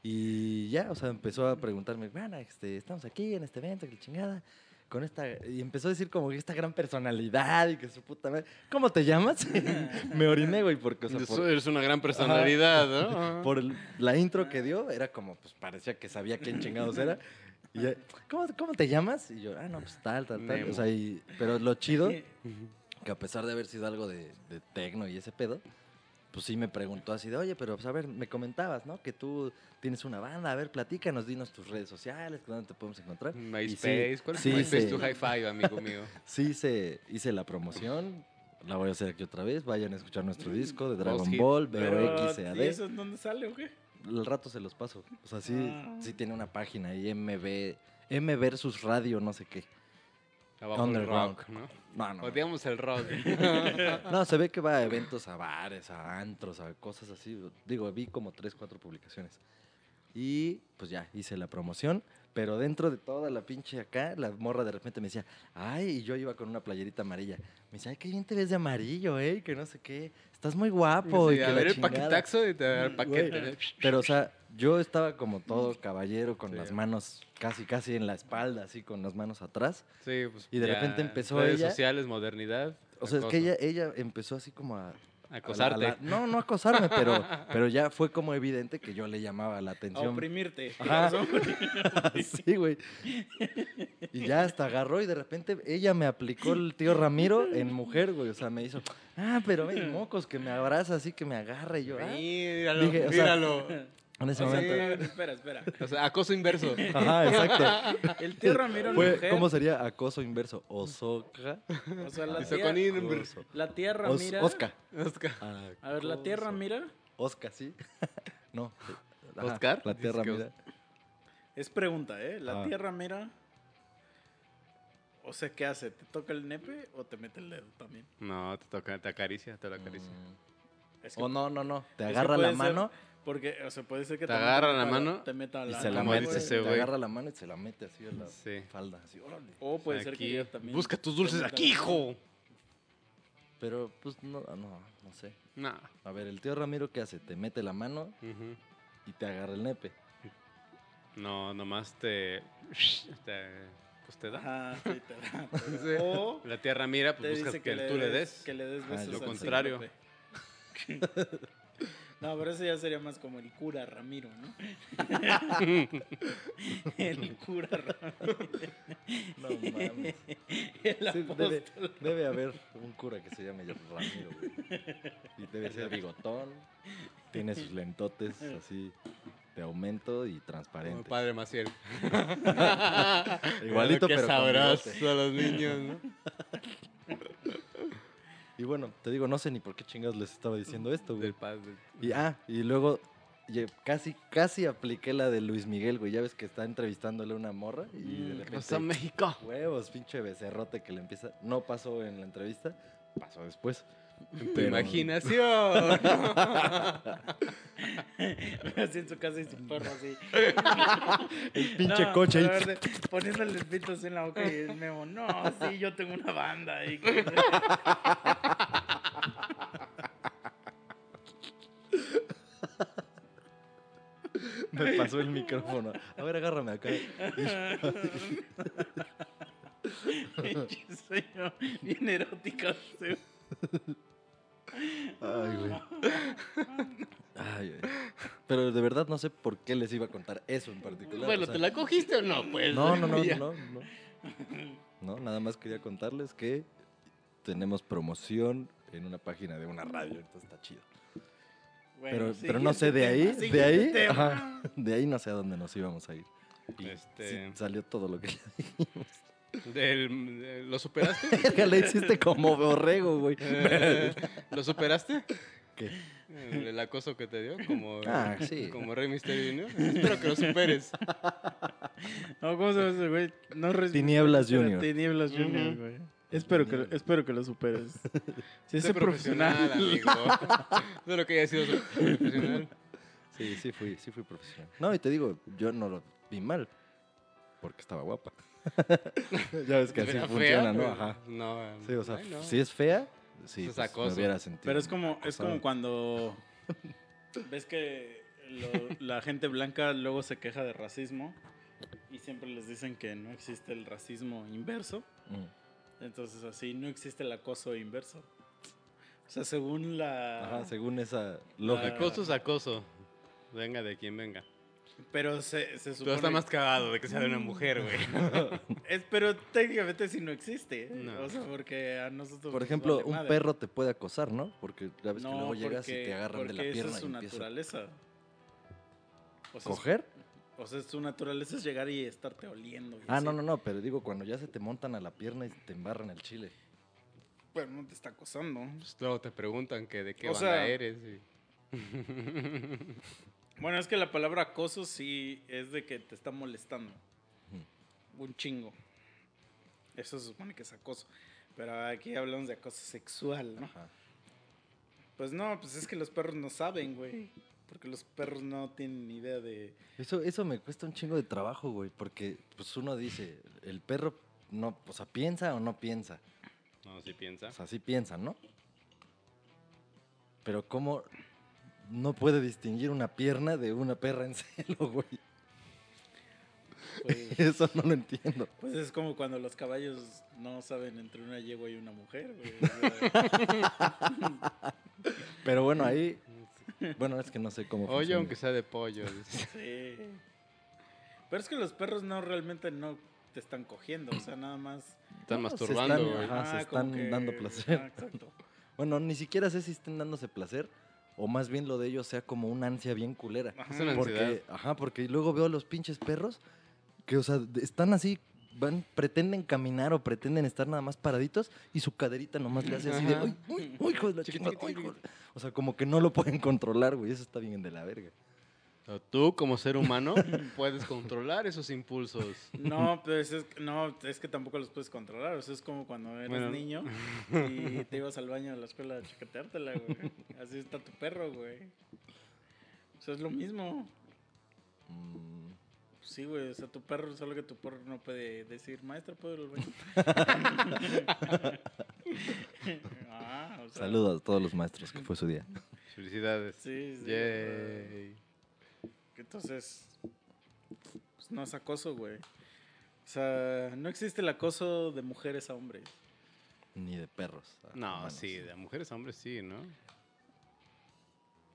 Y ya, o sea, empezó a preguntarme, bueno, este, estamos aquí en este evento, que la chingada, con esta... Y empezó a decir como que esta gran personalidad y que su puta madre... ¿Cómo te llamas? me oriné, güey, porque, o sea, Eso por, Eres una gran personalidad, ¿no? por el- la intro que dio, era como, pues parecía que sabía quién chingados era. Y ya, ¿cómo, ¿Cómo te llamas? Y yo, ah, no, pues tal, tal, tal. O sea, y- pero lo chido, que a pesar de haber sido algo de, de tecno y ese pedo, pues sí me preguntó así de, oye, pero pues a ver, me comentabas, ¿no? Que tú tienes una banda, a ver, platícanos, dinos tus redes sociales, ¿dónde te podemos encontrar? MySpace. sí, ¿Cuál es sí, MySpace? sí. Tu high five, amigo mío. Sí hice, hice la promoción, la voy a hacer aquí otra vez, vayan a escuchar nuestro disco de Dragon. Ball, BOXAD. ¿y eso en dónde sale o qué? El rato se los paso. O sea, sí, Ah. sí tiene una página ahí, MB, M versus Radio, no sé qué. Abajo Underground. rock, ¿no? No, no. Odiamos el rock. No, se ve que va a eventos, a bares, a antros, a cosas así. Digo, vi como tres, cuatro publicaciones. Y pues ya, hice la promoción. Pero dentro de toda la pinche acá, la morra de repente me decía, ay, y yo iba con una playerita amarilla. Me decía, ay, qué bien te ves de amarillo, eh, que no sé qué. Estás muy guapo. Sí, y que a la ver el chingada". paquetaxo y te da el Güey, paquete. Pero, o sea, yo estaba como todo caballero con Sí. las manos casi, casi en la espalda, así con las manos atrás. Sí, pues Y de ya, repente empezó redes ella- sociales, modernidad. O sea, es que ella, ella empezó así como a... a la- a Acosarte. la- no, no acosarme, pero, pero ya fue como evidente que yo le llamaba la A atención. oprimirte. Ajá. sí, güey. Y ya hasta agarró y de repente ella me aplicó el tío Ramiro en mujer, güey. O sea, me hizo, ah, pero ven, mocos, que me abraza así, que me agarra. Y yo, ah. Míralo, Dije, o sea, míralo. En ese O sea, momento. a ver, espera, espera. O sea, acoso inverso. Ajá, exacto. El tío Ramiro Fue, mujer. ¿Cómo sería acoso inverso? Osoca. O sea, la tía, inverso. La tía Os- Ramira. Oscar. Oscar. A ver, la tía. Ramira Oscar, sí. no. Ajá, ¿Oscar? La tía Ramira. es pregunta, ¿eh? La Ah. tía Ramira. O sea, ¿qué hace? ¿Te toca el nepe o te mete el dedo también? No, te toca, te acaricia, te la acaricia. Mm. Es que- O no, no, no. Te agarra la puede ser- mano Porque, o sea, puede ser que Te agarra la mano te meta y la se la mete. ese Te güey. agarra la mano y se la mete así a la Sí. falda. Así, órale. O puede ser que Aquí, ella también. Busca tus te dulces aquí, hijo. Pero, pues, no, no, no sé. No. A ver, el tío Ramiro, ¿qué hace? Te mete la mano y te agarra el nepe. No, nomás te. te pues te da. Ajá, sí, te da. Sí. O La tierra mira, te pues buscas que, tú le des. Que le des Ah, besos lo al contrario. No, pero eso ya sería más como el cura Ramiro, ¿no? el cura Ramiro. No mames. Sí, debe, debe haber un cura que se llame Ramiro, güey. Y debe ser bigotón. Tiene sus lentotes así de aumento y Como transparente. padre Maciel. Igualito, Qué pero con sabroso a los niños, ¿no? Y bueno, te digo, no sé ni por qué chingados les estaba diciendo esto, güey. Del padre. Y, ah, y luego casi, casi apliqué la de Luis Miguel, güey. Ya ves que está entrevistándole a una morra y de Mm, ¿Qué repente... pasó, México? Huevos, pinche becerrote que le empieza... No pasó en la entrevista, pasó después. Tu imaginación. Así en su casa y su perro así. El pinche No, coche ahí. Poniéndole el pito así en la boca y el memo. No, sí, yo tengo una banda ahí. Me pasó el micrófono. A ver, agárrame acá. Pinche sueño bien erótico. Ay, güey. Ay, güey. Pero de verdad no sé por qué les iba a contar eso en particular. Bueno, o sea, ¿te la cogiste o no? Pues. No, no, no, no, no. No, nada más quería contarles que tenemos promoción en una página de una radio, entonces está chido. Bueno, Pero, pero no sé, de ahí, tema, de ahí, ajá, de ahí no sé a dónde nos íbamos a ir. Y Este- sí, salió todo lo que Del- de- ¿Lo superaste? Verga, le hiciste como borrego, güey. Eh, ¿Lo superaste? ¿Qué? El, el acoso que te dio, como, Ah, sí. como Rey Mysterio Jr. Espero que lo superes. No, ¿cómo se llama ese güey? No Tinieblas Junior. Tinieblas Junior, güey. Espero que, lo- espero que lo superes. Sí, Sé ese profesional. amigo. Espero que haya sido profesional. Sí, sí fui, sí fui profesional. No, y te digo, yo no lo vi mal, porque estaba guapa. ya ves que así Era funciona, fea, ¿no? Ajá. No, Sí, o sea, ay, no. si es fea, sí, es pues, me hubiera sentido. Pero es como, es como cuando ves que lo- la gente blanca luego se queja de racismo y siempre les dicen que no existe el racismo inverso. Mm. Entonces así no existe el acoso inverso. O sea, según la... Ajá, según esa lógica. Acoso es acoso. Venga de quien venga. Pero se, se Tú supone... está más cagado de que sea de una mujer, güey. Es, pero técnicamente sí no existe. No. O sea, porque a nosotros... Por ejemplo, vale un madre. perro te puede acosar, ¿no? Porque ya ves que luego llegas y te agarran de la pierna Esa es su naturaleza. O sea, es- ¿Coger? O sea, su naturaleza es llegar y estarte oliendo. y Ah, así. no, no, no, pero digo, cuando ya se te montan a la pierna y te embarran el chile. Pero no te está acosando. Pues luego te preguntan que de qué O banda sea- eres. y- Bueno, es que la palabra acoso sí es de que te está molestando. Un chingo. Eso se supone que es acoso. Pero aquí hablamos de acoso sexual, ¿no? Ajá. Pues no, pues es que los perros no saben, güey. Porque los perros no tienen ni idea de... Eso, eso me cuesta un chingo de trabajo, güey, porque pues uno dice, el perro no, o sea, piensa o no piensa. No, si piensa. O sea, sí piensa, ¿no? Pero cómo no puede distinguir una pierna de una perra en celo, güey. Pues, Eso no lo entiendo. pues es como cuando los caballos no saben entre una yegua y una mujer, güey. Pero bueno, ahí, bueno, es que no sé cómo Oye, funciona. aunque sea de pollo. sí. Pero es que los perros no realmente no te están cogiendo. O sea, nada más... Están No, se masturbando, están- ajá. se Ah, están dando placer. Ah, exacto. Bueno, ni siquiera sé si estén dándose placer o más bien lo de ellos sea como una ansia bien culera. Ajá. Es una ansiedad. Porque, ajá, porque luego veo a los pinches perros que, o sea, están así, van, pretenden caminar o pretenden estar nada más paraditos y su caderita nomás le hace así de, uy, uy, uy, hijo de la chingada, uy, hijo de-". chiquitito. O sea, como que no lo pueden controlar, güey, eso está bien de la verga. Tú, como ser humano, puedes controlar esos impulsos. No, pues es, no, es que tampoco los puedes controlar. O sea, es como cuando eres Bueno. niño y te ibas al baño de la escuela a chaqueteártela, güey. Así está tu perro, güey. O sea, es lo mismo. Mm, Sí, güey. O sea, tu perro, solo que tu perro no puede decir, maestra, ¿puedo ir al baño? ah, o sea, Saludos a todos los maestros, que fue su día. Felicidades. Sí, sí. Yay. Entonces, pues no es acoso, güey. O sea, no existe el acoso de mujeres a hombres. Ni de perros. a No, humanos. sí, de mujeres a hombres sí, ¿no?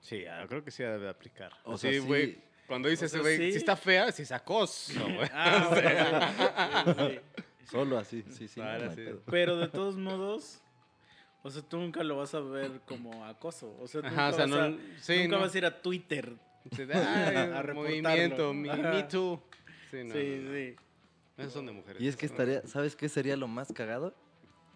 Sí, ah, creo que sí debe aplicar. O sí, sea, sí. güey. Cuando dice O ese sea, güey, sí. si está fea, si es acoso, güey. Ah, bueno, sí, sí, sí. Solo así, sí, sí. Vale, no. Pero de todos modos, o sea, tú nunca lo vas a ver como acoso. O sea, tú Ajá, nunca, o sea, vas, no. a, sí, nunca no. vas a ir a Twitter. Sí, de, "Ay, a reportarlo". movimiento, me, Ajá. me too. Sí, no, sí, no, no. sí. Esos son de mujeres. Y es que estaría, ¿sabes qué sería lo más cagado?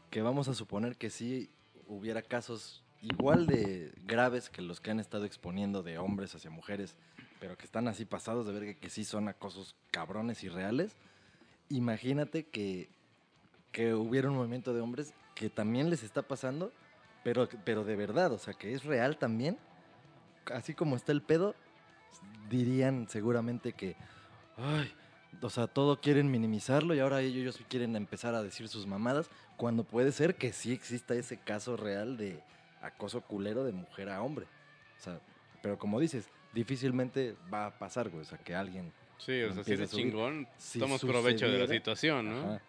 Que vamos a suponer que sí hubiera casos igual de graves que los que han estado exponiendo de hombres hacia mujeres, pero que están así pasados de ver que sí son acosos cabrones y reales. Imagínate que, que hubiera un movimiento de hombres que también les está pasando, pero, pero de verdad, o sea, que es real también. Así como está el pedo, dirían seguramente que, ay, o sea, todo quieren minimizarlo y ahora ellos quieren empezar a decir sus mamadas, cuando puede ser que sí exista ese caso real de acoso culero de mujer a hombre. O sea, pero como dices, difícilmente va a pasar, güey, o sea, que alguien... Sí, o sea, si subir. chingón, Si tomas provecho de la situación, ¿no? Ajá.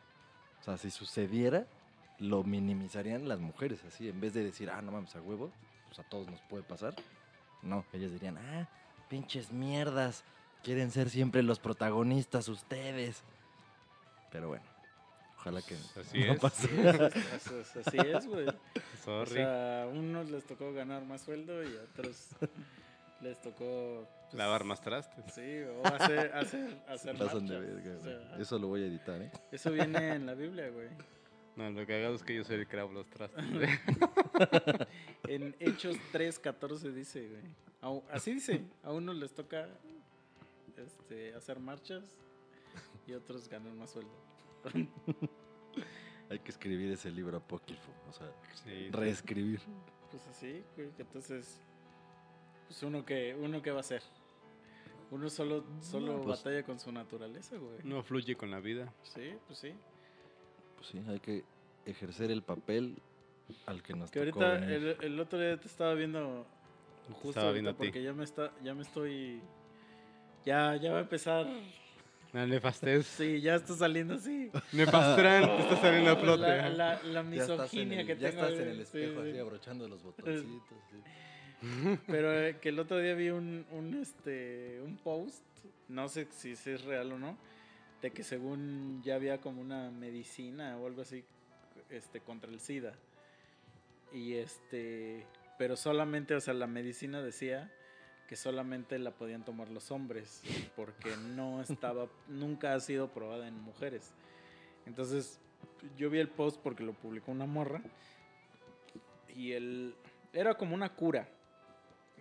O sea, si sucediera, lo minimizarían las mujeres, así, en vez de decir, ah, no mames, a huevo, pues, a todos nos puede pasar. No, ellos dirían, ah, pinches mierdas, quieren ser siempre los protagonistas ustedes. Pero bueno, ojalá que Así no es. pase. Así es, así es, güey. O Sorry. sea, a unos les tocó ganar más sueldo y a otros les tocó... pues, Lavar más trastes. Sí, o hacer, hacer, hacer Pasan de marchas. verga, O güey. sea, Eso lo voy a editar, ¿eh? eso viene en la Biblia, güey. No, lo que hago es que yo soy el que los trastes. En Hechos 3.14 dice, güey. Así dice, a unos les toca este, hacer marchas y otros ganan más sueldo. Hay que escribir ese libro apócrifo, o sea, Sí, reescribir. Pues así, entonces, pues uno que, uno que va a hacer. Uno solo, solo No, pues- batalla con su naturaleza, güey. no fluye con la vida. Sí, pues sí. Pues sí, hay que ejercer el papel al que nos Que tocó ahorita, venir. el, el otro día te estaba viendo, justo estaba ahorita, viendo a ti. porque ya me, está, ya me estoy, ya, ya va a empezar, La nefastez. sí, ya está saliendo así. Nefastrán, te está saliendo a flote. La, la, la Ya misoginia el- que ya tengo. estás en el espejo sí. así abrochando los botoncitos. sí. Pero eh, que el otro día vi un, un, este, un post, no sé si, si es real o no, de que según ya había como una medicina o algo así este, contra el SIDA. Y este, pero solamente, o sea, la medicina decía que solamente la podían tomar los hombres porque no estaba, nunca ha sido probada en mujeres. Entonces, yo vi el post porque lo publicó una morra y él era como una cura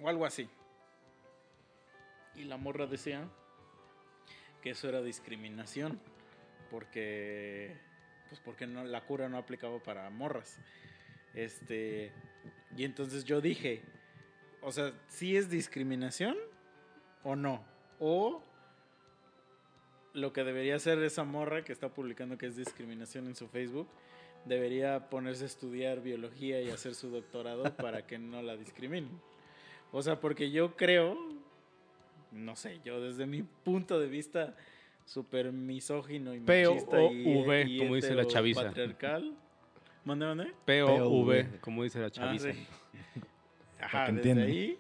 o algo así. Y la morra decía que eso era discriminación porque pues porque no la cura no aplicaba para morras. Este, y entonces yo dije, o sea, si es discriminación o no? O lo que debería hacer esa morra que está publicando que es discriminación en su Facebook, debería ponerse a estudiar biología y hacer su doctorado para que no la discriminen. O sea, porque yo creo, no sé, yo desde mi punto de vista súper misógino y machista y, y como dice la chaviza. patriarcal. ¿Mande, mande? POV, como dice la Ah, chaviza. sí. Ajá, que desde entiendan. ahí.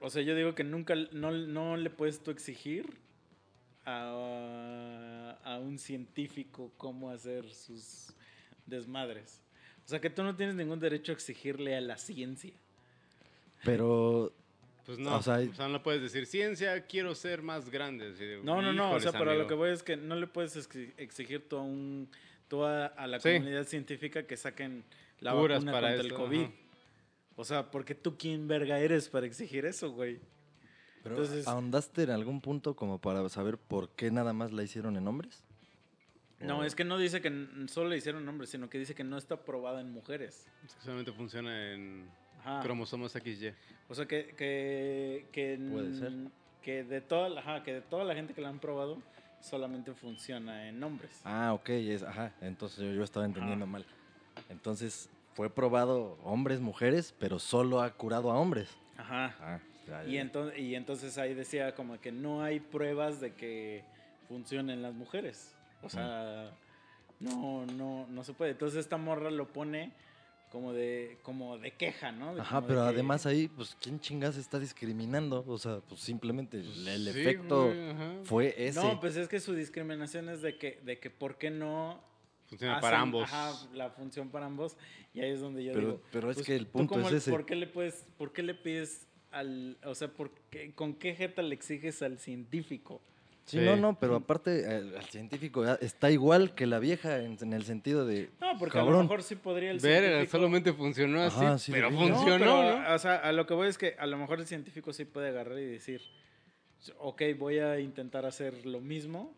O sea, yo digo que nunca, no, no le puedes tú exigir a, a un científico cómo hacer sus desmadres. O sea, que tú no tienes ningún derecho a exigirle a la ciencia. Pero Pues no, O o sea, no puedes decir, ciencia, quiero ser más grande. Así de, No, no, no. O sea, "Híjoles, pero a lo amigo". que voy es que no le puedes exi- exigir tú a, un, tú a, la Sí. comunidad científica que saquen la Curas vacuna para contra el COVID. ajá. O sea, porque tú quién verga eres para exigir eso, güey. Pero Entonces- ¿ahondaste en algún punto como para saber por qué nada más la hicieron en hombres? No, es que no dice que solo le hicieron hombres, sino que dice que no está probada en mujeres. Es que solamente funciona en Ajá. cromosomas XY. O sea que que que, Puede ser. que de toda la, ajá, que de toda la gente que la han probado solamente funciona en hombres. Ah, ok, es, ajá, entonces yo, yo estaba entendiendo mal. Entonces fue probado hombres, mujeres, pero solo ha curado a hombres. Ajá. Ah, ya, ya, Y ya. entonces y entonces ahí decía como que no hay pruebas de que funcionen las mujeres. O sea, no no no se puede. Entonces esta morra lo pone como de como de queja, ¿no? De Ajá, pero que- además ahí, pues, ¿quién chingas está discriminando? O sea, pues simplemente el, el Sí, efecto güey, fue ese. No, pues es que su discriminación es de que, de que ¿por qué no Funciona hacen, para ambos. ajá, la función para ambos? Y ahí es donde yo pero, digo, pero es pues, que el ¿tú punto cómo es ese. ¿por qué le puedes, por qué le pides al, o sea, ¿por qué- con qué jeta le exiges al científico? Sí, Sí. no, no, pero aparte el, el científico ya está igual que la vieja en, en el sentido de... No, porque a lo Cabrón. mejor sí podría el científico. solamente funcionó así, Ajá, sí, pero funcionó, pero, ¿no? O sea, a lo que voy es que a lo mejor el científico sí puede agarrar y decir, ok, voy a intentar hacer lo mismo,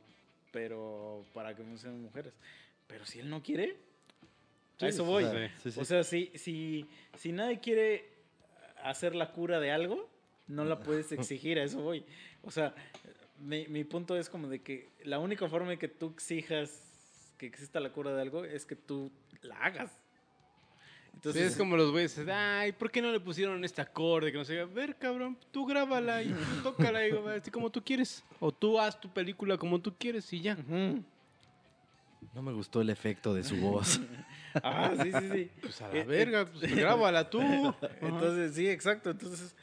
pero para que funcionen mujeres. Pero si él no quiere, Sí, a eso voy. sea, sí, sí. O sea, si, si, si nadie quiere hacer la cura de algo, no la puedes exigir, a eso voy. O sea, mi, mi punto es como de que la única forma de que tú exijas que exista la cura de algo es que tú la hagas. Sí, Entonces, es como los güeyes, ay, ¿por qué no le pusieron este acorde? Que no sé, a ver, cabrón, tú grábala y tú tócala y así como tú quieres. O tú haz tu película como tú quieres y ya. No me gustó el efecto de su voz. Ah, sí, sí, sí. Pues a la verga, pues grábala tú. Entonces, sí, exacto. Entonces,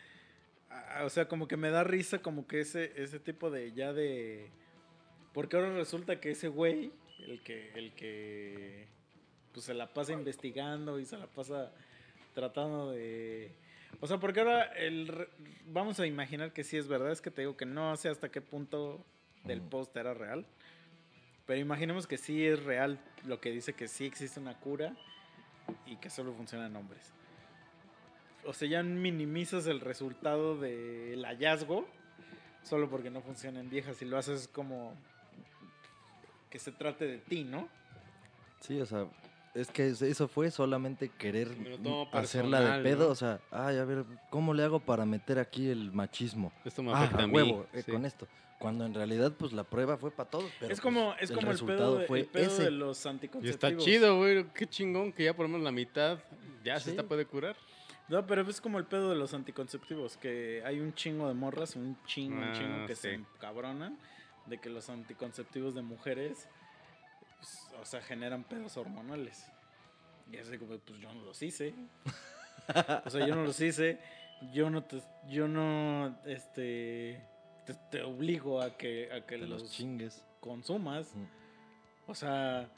o sea, como que me da risa como que ese, ese tipo de ya de... Porque ahora resulta que ese güey, el que, el que pues se la pasa investigando y se la pasa tratando de... O sea, porque ahora el, vamos a imaginar que sí es verdad, es que te digo que no sé hasta qué punto del post era real. Pero imaginemos que sí es real lo que dice que sí existe una cura y que solo funciona en hombres. O sea, ya minimizas el resultado del hallazgo solo porque no funciona en viejas y lo haces como que se trate de ti, ¿no? Sí, o sea, es que es- eso fue solamente querer hacerla de pedo. ¿no? O sea, ay, a ver, ¿cómo le hago para meter aquí el machismo? Esto me Ah, afecta a a mí. huevo, eh, sí. con esto. Cuando en realidad, pues la prueba fue para todos. Pero, es como, pues, es como el resultado pedo, de, fue el pedo ese. de los Y anticonceptivos. está chido, güey. Qué chingón que ya por lo menos la mitad ya Sí. se está puede curar. No, pero es como el pedo de los anticonceptivos, que hay un chingo de morras, un chingo, un chingo Ah, que se sí. cabronan de que los anticonceptivos de mujeres, pues, o sea, generan pedos hormonales. Y así como, pues yo no los hice. o sea, yo no los hice. Yo no te, yo no, este, te, te obligo a que, a que los los chingues. consumas. O sea,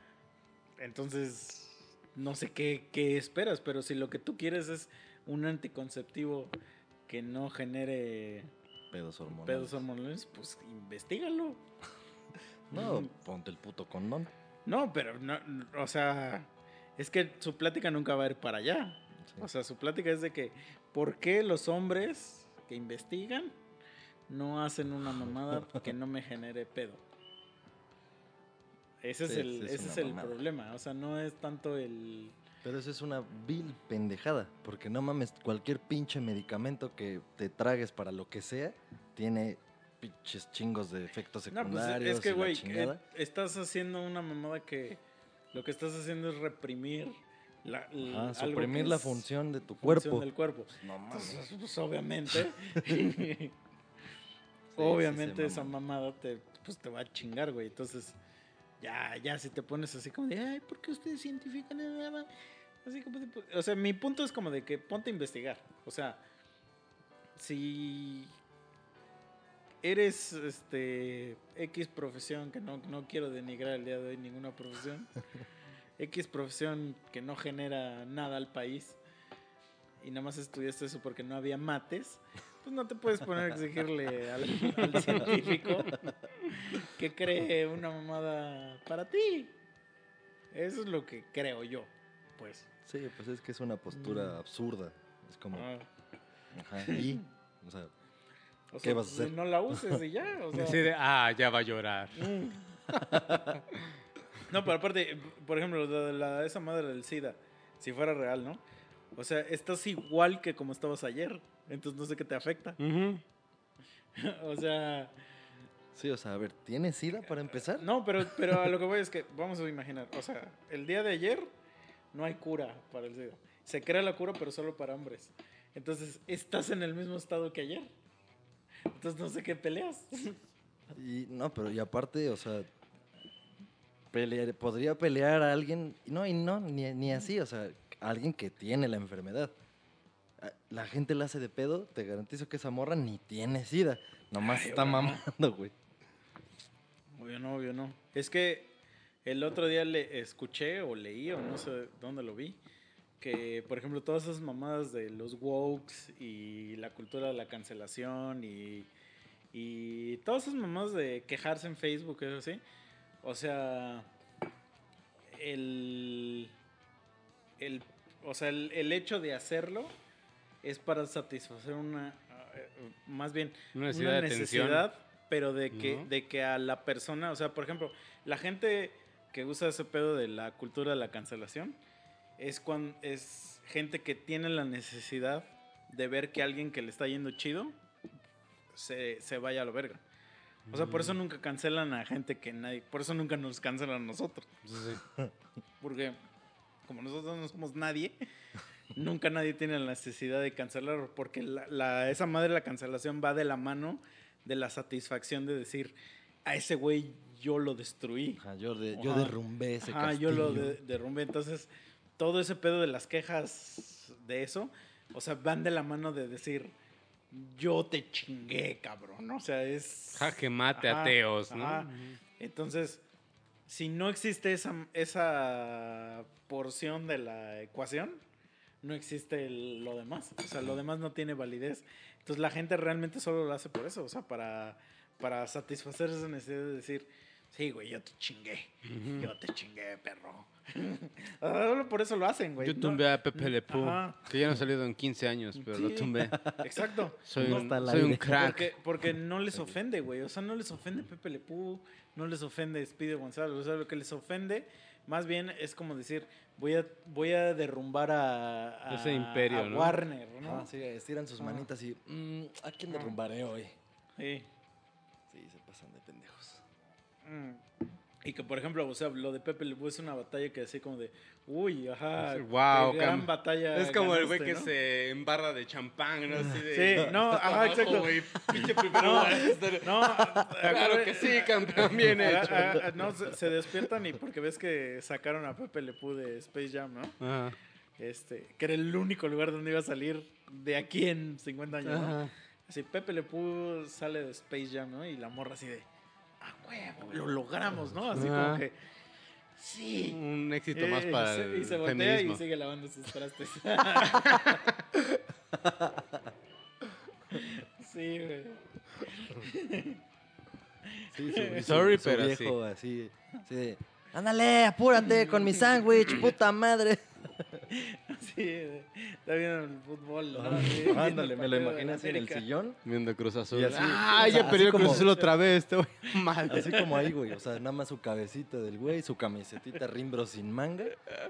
entonces no sé qué, qué esperas, pero si lo que tú quieres es un anticonceptivo que no genere Pedos hormonales. pedos hormonales, pues investigalo. No, ponte el puto condón. No, pero no, o sea, es que su plática nunca va a ir para allá. Sí. O sea, su plática es de que, ¿por qué los hombres que investigan no hacen una mamada que no me genere pedo? Ese es el, sí, es ese es el mamada. problema. O sea, no es tanto el. Pero eso es una vil pendejada. Porque no mames, cualquier pinche medicamento que te tragues para lo que sea, tiene pinches chingos de efectos No, pues secundarios. es que, la güey, eh, estás haciendo una mamada que lo que estás haciendo es reprimir la, l- Ajá, algo suprimir la función de tu función cuerpo. del cuerpo. No mames. Entonces, pues, obviamente, sí obviamente esa mamada te, pues, te va a chingar, güey. Entonces, ya, ya si te pones así como de, ay, ¿por qué ustedes científicos nada? Así como de, o sea, mi punto es como de que ponte a investigar. O sea, si eres este X profesión, que no, no quiero denigrar el día de hoy ninguna profesión, X profesión que no genera nada al país y nada más estudiaste eso porque no había mates, pues no te puedes poner a exigirle al, al científico que cree una mamada para ti. Eso es lo que creo yo, pues. Sí, pues es que es una postura Mm. absurda. Es como, Ah, ajá, y, o sea, o ¿Qué sea, vas a hacer? No la uses y ya, o sea. Así de, ah, ya va a llorar. Mm. No, pero aparte, por ejemplo, lo de la, esa madre del SIDA, si fuera real, ¿no? O sea, estás igual que como estabas ayer, entonces no sé qué te afecta. O sea, sí, o sea, a ver, ¿tienes sida para empezar? no, pero, pero a lo que voy es que vamos a imaginar, o sea, el día de ayer no hay cura para el SIDA. Se crea la cura, pero solo para hombres. Entonces, estás en el mismo estado que ayer. Entonces, no sé qué peleas. Y no, pero y aparte, o sea, pelear, podría pelear a alguien, no, y no, ni, ni así, o sea, alguien que tiene la enfermedad. Ah, La gente la hace de pedo, te garantizo que esa morra ni tiene sida, nomás Ay, está obvio no. mamando, güey. Obvio no, obvio no. Es que el otro día le escuché o leí o no sé dónde lo vi. Que, por ejemplo, todas esas mamadas de los wokes y la cultura de la cancelación y, y todas esas mamadas de quejarse en Facebook, eso así. O sea, el, el, o sea, el, el hecho de hacerlo es para satisfacer una, eh, más bien, Una necesidad una necesidad, pero de que, ¿No? de que a la persona, o sea, por ejemplo, la gente que usa ese pedo de la cultura de la cancelación es cuando es gente que tiene la necesidad de ver que alguien que le está yendo chido se, se vaya a la verga. O sea, por eso Mm. nunca cancelan a gente que nadie, por eso nunca nos cancelan a nosotros. Porque como nosotros no somos nadie, nunca nadie tiene la necesidad de cancelar, porque la, la- esa madre de la cancelación va de la mano de la satisfacción de decir, a ese güey yo lo destruí. Ajá, yo, de- yo Ajá. derrumbé ese Ajá, yo lo castillo. de- derrumbé. Entonces, todo ese pedo de las quejas de eso, o sea, van de la mano de decir, yo te chingué, cabrón. O sea, es... Jaque mate, Ajá, ateos, ¿no? ajá. Entonces, si no existe esa, esa porción de la ecuación, no existe lo demás. O sea, lo demás no tiene validez. Entonces, la gente realmente solo lo hace por eso. O sea, para, para satisfacer esa necesidad de decir, sí, güey, yo te chingué. Yo te chingué, perro. Solo por eso lo hacen, güey. Yo No- tumbé a Pepe Le Pew, Ajá. que ya no ha salido en 15 años, pero lo tumbé. Exacto. Soy, No un, soy un crack. Porque, porque no les ofende, güey. O sea, no les ofende Pepe Le Pew, no les ofende Speedy González. O sea, lo que les ofende, más bien es como decir, voy a, voy a derrumbar a, a- Ese imperio, a ¿no? Warner, ¿no? Ah, sí, estiran sus Ah. manitas y. mm, ¿A quién Ah. derrumbaré hoy? Sí, Y que, por ejemplo, o sea, lo de Pepe Le Pew es una batalla que así como de, uy, ajá, qué gran batalla. Es como el güey que ¿no? se embarra de champán, ¿no? Así de, Sí, no, ajá, Abajo, exacto. güey, pinche primero No, Claro que sí, campeón, bien hecho. no, se, se despiertan y porque ves que sacaron a Pepe Le Pew de Space Jam, ¿no? Ajá. Este, que era el único lugar donde iba a salir de aquí en 50 años, ¿no? Así, Pepe Le Pew sale de Space Jam, ¿no? Y la morra así de, ah, huevo, lo logramos, ¿no? Así Ajá. como que, sí. Un éxito Eh, más para y se, el y se voltea feminismo. y sigue lavando sus trastes. sí, güey. Sí, su, su- Sorry, su pero viejo así. así de, Ándale, apúrate con mi sándwich, puta madre. Sí, está viendo el fútbol. ¿no? Ajá, Sí, Ándale, me lo imaginé así en el sillón. Viendo Cruz Azul. Y así, ah, o sea, ya perdió Cruz Azul otra vez, te voy mal. Así como ahí, güey. O sea, nada más su cabecita del güey, su camisetita rimbro sin manga,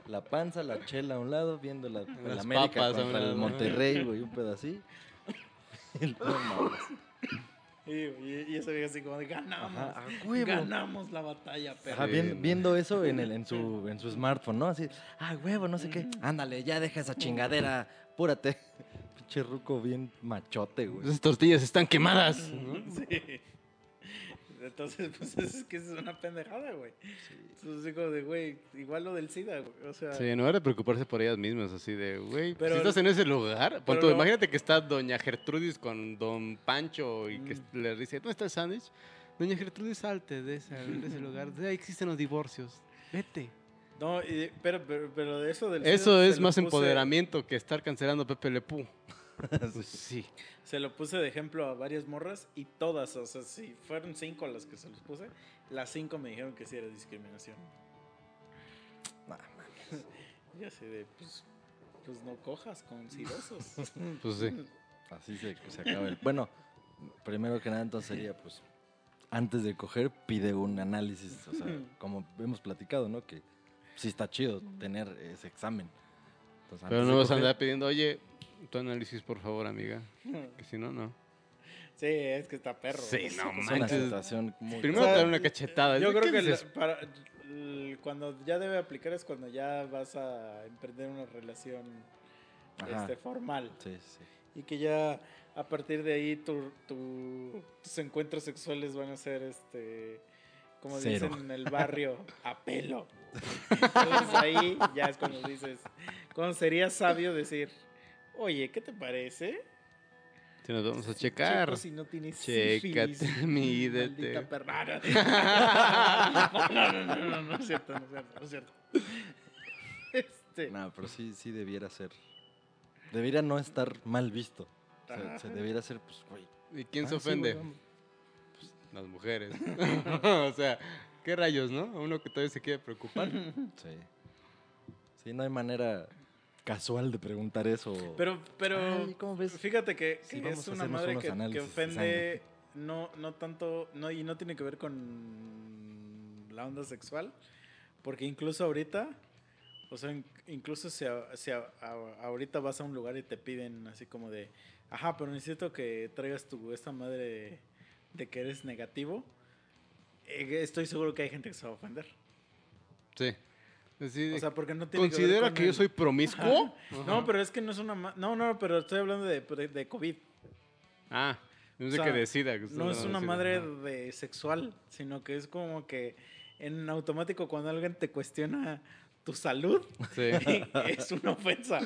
la panza, la chela a un lado, viendo la, Las América papas contra el. Monterrey, güey, un pedacito. No mames. Y, y ese viejo así como de ganamos. Ajá. Ganamos la batalla. Ajá, bien- no. viendo eso en, el, en, su, en su smartphone, ¿no? Así, ah, huevo, no sé qué. Ándale, ya deja esa chingadera, apúrate. Pinche ruco bien machote, güey. Esas tortillas están quemadas. Sí. Entonces, pues es que es una pendejada, güey. Entonces, así como de, güey, igual lo del SIDA, güey. O sea, Sí, no era de preocuparse por ellas mismas, así de, güey, Pero- si estás en ese lugar, pero tú, lo- imagínate que está doña Gertrudis con don Pancho y que Mm. le dice, ¿dónde está el sándwich? Doña Gertrudis, salte de ese, de ese lugar, de ahí existen los divorcios, vete. no, y- pero, pero, pero de eso del Eso es más puse- empoderamiento que estar cancelando Pepe Le Pew. Pues sí. Se lo puse de ejemplo a varias morras y todas, o sea, si fueron cinco las que se los puse, las cinco me dijeron que sí era discriminación. Nah, Y así de, pues, pues no cojas con sidosos. Pues sí. Así se, se acaba el... Bueno, primero que nada entonces sería, pues, antes de coger, pide un análisis, o sea, como hemos platicado, ¿no? Que sí está chido tener ese examen. Entonces, Pero no vas a andar pidiendo, oye, tu análisis, por favor, amiga. Que si no, no. sí, es que está perro. Sí, no Es una manches. situación muy... Primero O sea, te dan una cachetada. Yo ¿qué creo que la- para, cuando ya debe aplicar es cuando ya vas a emprender una relación este, formal. Sí, sí. Y que ya a partir de ahí tu, tu- tus encuentros sexuales van a ser, este, como Cero. dicen en el barrio, a pelo. Entonces ahí ya es cuando dices, cuando sería sabio decir, oye, ¿qué te parece? Si nos vamos a checar. Checo si no tienes Chécate, mídete. maldita perra. No, no, no, no, no, no es cierto, no es cierto, no es cierto. Este, No, pero sí, sí debiera ser. Debería no estar mal visto. O sea, Ajá. se debiera ser, pues, güey. ¿Y quién ah, se ofende? Pues, las mujeres. o sea, ¿qué rayos, no? Uno que todavía se quiere preocupar. Sí. Sí, no hay manera casual de preguntar eso. Pero, pero Ay, ¿cómo ves? fíjate que, Sí, que es a una madre que, que ofende no, no tanto, no, y no tiene que ver con la onda sexual, porque incluso ahorita, o sea, in- incluso si, a- si a- a- ahorita vas a un lugar y te piden así como de, ajá, pero necesito que traigas tu, esta madre de, de que eres negativo, eh, estoy seguro que hay gente que se va a ofender. Sí. Así de, O sea, porque no tiene que ¿Considera con que yo soy promiscuo? No, pero es que no es una... No, no, pero estoy hablando de, de, de COVID. Ah, no sé sea, qué decida. que No es una madre de- sexual, sino que es como que en automático cuando alguien te cuestiona tu salud Sí. es una ofensa.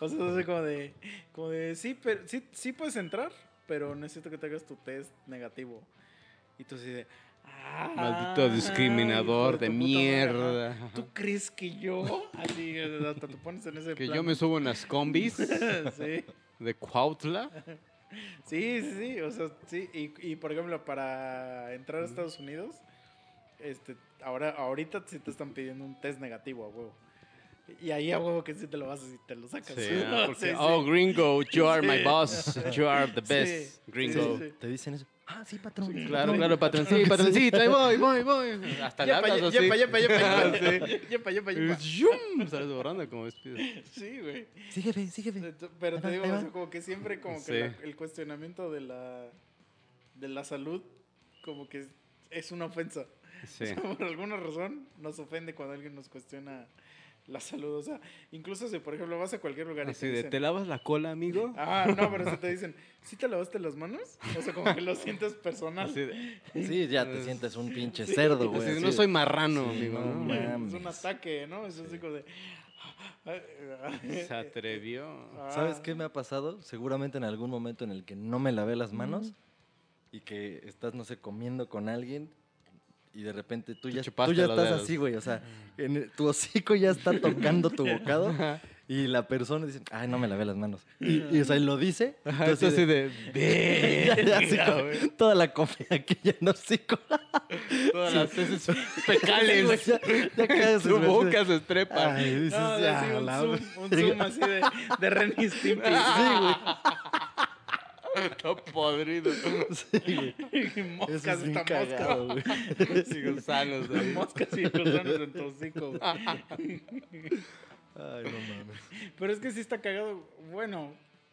O sea, es como de, como de sí, pero, sí, sí puedes entrar, pero necesito que te hagas tu test negativo. Y tú así de, ah, Maldito discriminador de madre, mierda. ¿Tú crees que yo? Así, hasta te pones en ese Que plan. yo me subo en las combis sí. de Cuautla. Sí, sí, sí, o sea, sí, y, y, por ejemplo, para entrar a Estados Unidos, este, ahora, ahorita sí te están pidiendo un test negativo a huevo. Y ahí a huevo que sí te lo vas y te lo sacas. Sí, ¿no? porque, Sí, sí. oh, gringo, you are my boss. You are the best, Sí, gringo. sí, sí. Te dicen eso. Ah, sí, patrón. Claro, claro, patroncito, patroncito, ahí voy, voy, voy. Hasta Yepa, hablas yepa, así. yepa, yepa, yepa. sí. Yepa, yepa, Y yepa. Sales volando como despido. Sí, güey. Sígueme, sígueme. Pero te Ahí va, digo, o sea, como que siempre como que Sí. la- el cuestionamiento de la, de la salud como que es, es una ofensa. Sí. O sea, por alguna razón nos ofende cuando alguien nos cuestiona la salud. O sea, incluso si, por ejemplo, vas a cualquier lugar y te de, ¿te lavas la cola, amigo? Ah, no, pero si te dicen, ¿sí te lavaste las manos? O sea, como que lo sientes personal. De, Sí, ya te sientes un pinche cerdo, güey. así no soy marrano, Sí, amigo. no ¿no? es un ataque, ¿no? Es así como de... Se atrevió. ¿Sabes qué me ha pasado? Seguramente en algún momento en el que no me lavé las manos y que estás, no sé, comiendo con alguien y de repente tú Te ya, tú ya estás dedos. así, güey. O sea, en el- tu hocico ya está tocando tu bocado y la persona dice, ay, no me lavé las manos. Y, y, o sea, y lo dice. Ajá, tú esto así de, ya, ya, así "Verga, como güey". toda la comida que ya no hocico. Todas las heces güey, fecales. ya, ya Su en- boca se estrepa. Ay, dices, No, ya, así un zoom, un zoom así de, de Ren y Stimpy. Sí, güey. Está podrido. Sí. Y Eso moscas, es esta cagado, mosca. Sí, gusanos. Moscas y gusanos en tu hocico. Ay, no mames. Pero es que sí está cagado. Bueno,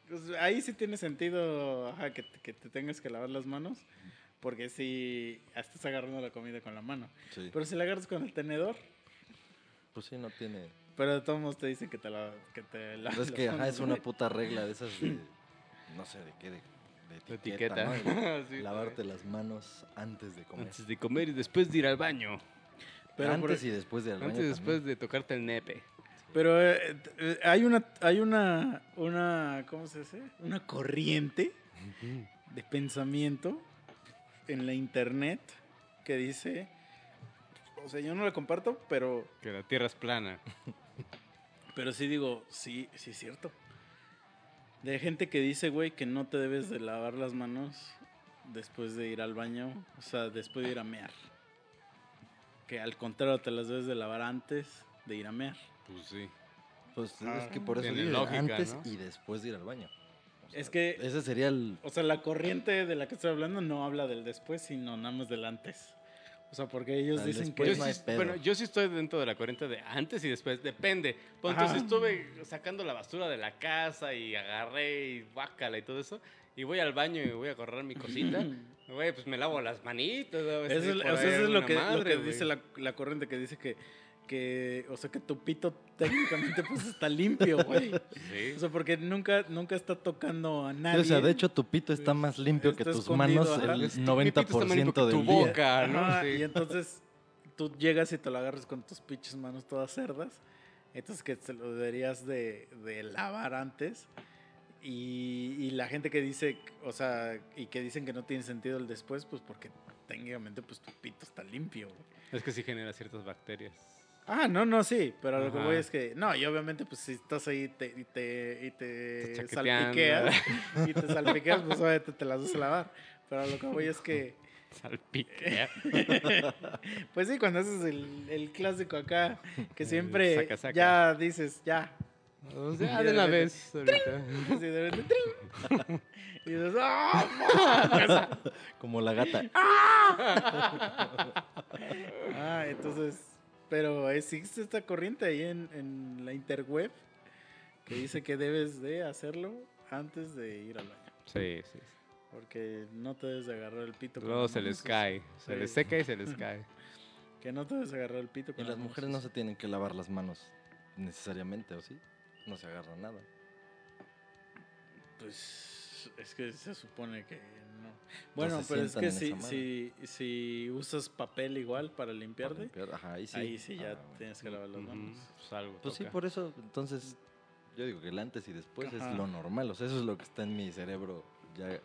pues, ahí sí tiene sentido ajá, que, te- que te tengas que lavar las manos. Porque si estás agarrando la comida con la mano. Sí. Pero si la agarras con el tenedor, Pues sí, no tiene. pero de todos modos te dicen que te la que te es que ajá, es una puta regla de esas de. No sé de qué, de, De etiqueta. etiqueta. ¿no? Sí, Lavarte las manos antes de comer. Antes de comer y después de ir al baño. Pero por- antes y después de al baño Antes y después de tocarte el nepe. Pero eh, eh, hay una, hay una, una, ¿cómo se dice? Una corriente de pensamiento en la internet que dice, o sea, yo no la comparto, pero, Que la tierra es plana. pero sí digo, sí, sí es cierto. De gente que dice, güey, que no te debes de lavar las manos después de ir al baño, o sea, después de ir a mear. Que al contrario te las debes de lavar antes de ir a mear. Pues sí. Pues Ah, es que por eso lógica, antes ¿no? y después de ir al baño. O sea, Es que Ese sería el. O sea, la corriente de la que estoy hablando no habla del después, sino nada más del antes. O sea, porque ellos Al dicen que... Yo no sí, bueno, yo sí estoy dentro de la corriente de antes y después. Depende. Pues entonces estuve sacando la basura de la casa y agarré y guácala y todo eso. Y voy al baño y voy a correr mi cosita. Güey, pues me lavo las manitas. Eso o sea, eso es lo que, lo madre, que güey. dice la, la corriente, que dice que, que, o sea, que tu pito técnicamente pues está limpio, güey. Sí. O sea, porque nunca, nunca está tocando a Sí, nadie. o sea, de hecho, tu pito está más limpio que tus manos ajá. el Es- mi pito está más limpio 90% que tu boca, ¿no? Ajá, Sí. Y entonces tú llegas y te lo agarras con tus pinches manos todas cerdas. Entonces que se lo deberías de, de lavar antes. Y, y la gente que dice, o sea, y que dicen que no tiene sentido el después, pues porque técnicamente pues tu pito está limpio. güey. Es que sí genera ciertas bacterias. Ah, no, no, sí, pero lo que voy es que, no, y obviamente pues si estás ahí te- y te, y te chaqueteando. salpiqueas, y te salpiqueas, pues obviamente te las vas a lavar. Pero lo que voy es que... Salpique. Pues sí, cuando haces el, el clásico acá, que siempre saca, saca. ya dices, ya. O sea, Y de de una vez. ahorita. De repente, ¡trin! Y dices, ¡ah! Como la gata. Ah, entonces, pero existe esta corriente ahí en, en la interweb que dice que debes de hacerlo antes de ir al baño. Sí, sí. Porque no te debes de agarrar el pito. con Luego las se les cae. Se Sí. les seca y se les cae. Que no te debes de agarrar el pito Y con las mujeres no se tienen que lavar las manos necesariamente, ¿o sí? No se agarra nada. Pues es que se supone que no. Bueno, Entonces pero es que si, si, si usas papel igual para Para limpiarte, limpiar, Ajá, ahí sí. ahí sí ya Ah, bueno. tienes que lavar las manos. pues algo Pues sí, por eso, entonces, yo digo que el antes y después Ajá. es lo normal. O sea, eso es lo que está en mi cerebro ya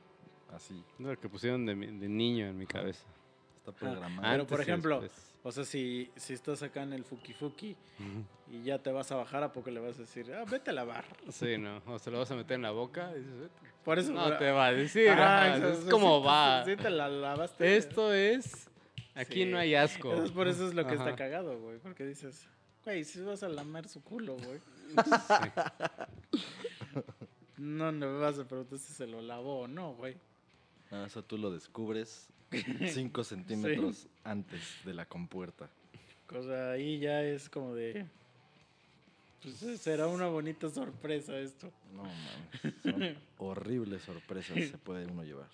así. No, lo que pusieron de, mi- de niño en mi cabeza. Está programado. Pero, por ejemplo, después. O sea, si, si estás acá en el fuki fuki y ya te vas a bajar, ¿a poco le vas a decir, ah, vete a lavar? Sí, no. O se lo vas a meter en la boca. y dices, "Vete". Por eso. no te va a decir. Ah, ajá, es como va. Sí, te la lavaste. Esto es. Aquí Sí. no hay asco. Entonces, por eso es lo que está cagado, güey. Porque dices, güey, si vas a lamer su culo, güey. No, no me vas a preguntar si se lo lavó o no, güey. Ah, eso tú lo descubres 5 centímetros antes de la compuerta. Cosa ahí ya es como de. Pues será una bonita sorpresa esto. No mames. Son horribles sorpresas se puede uno llevar.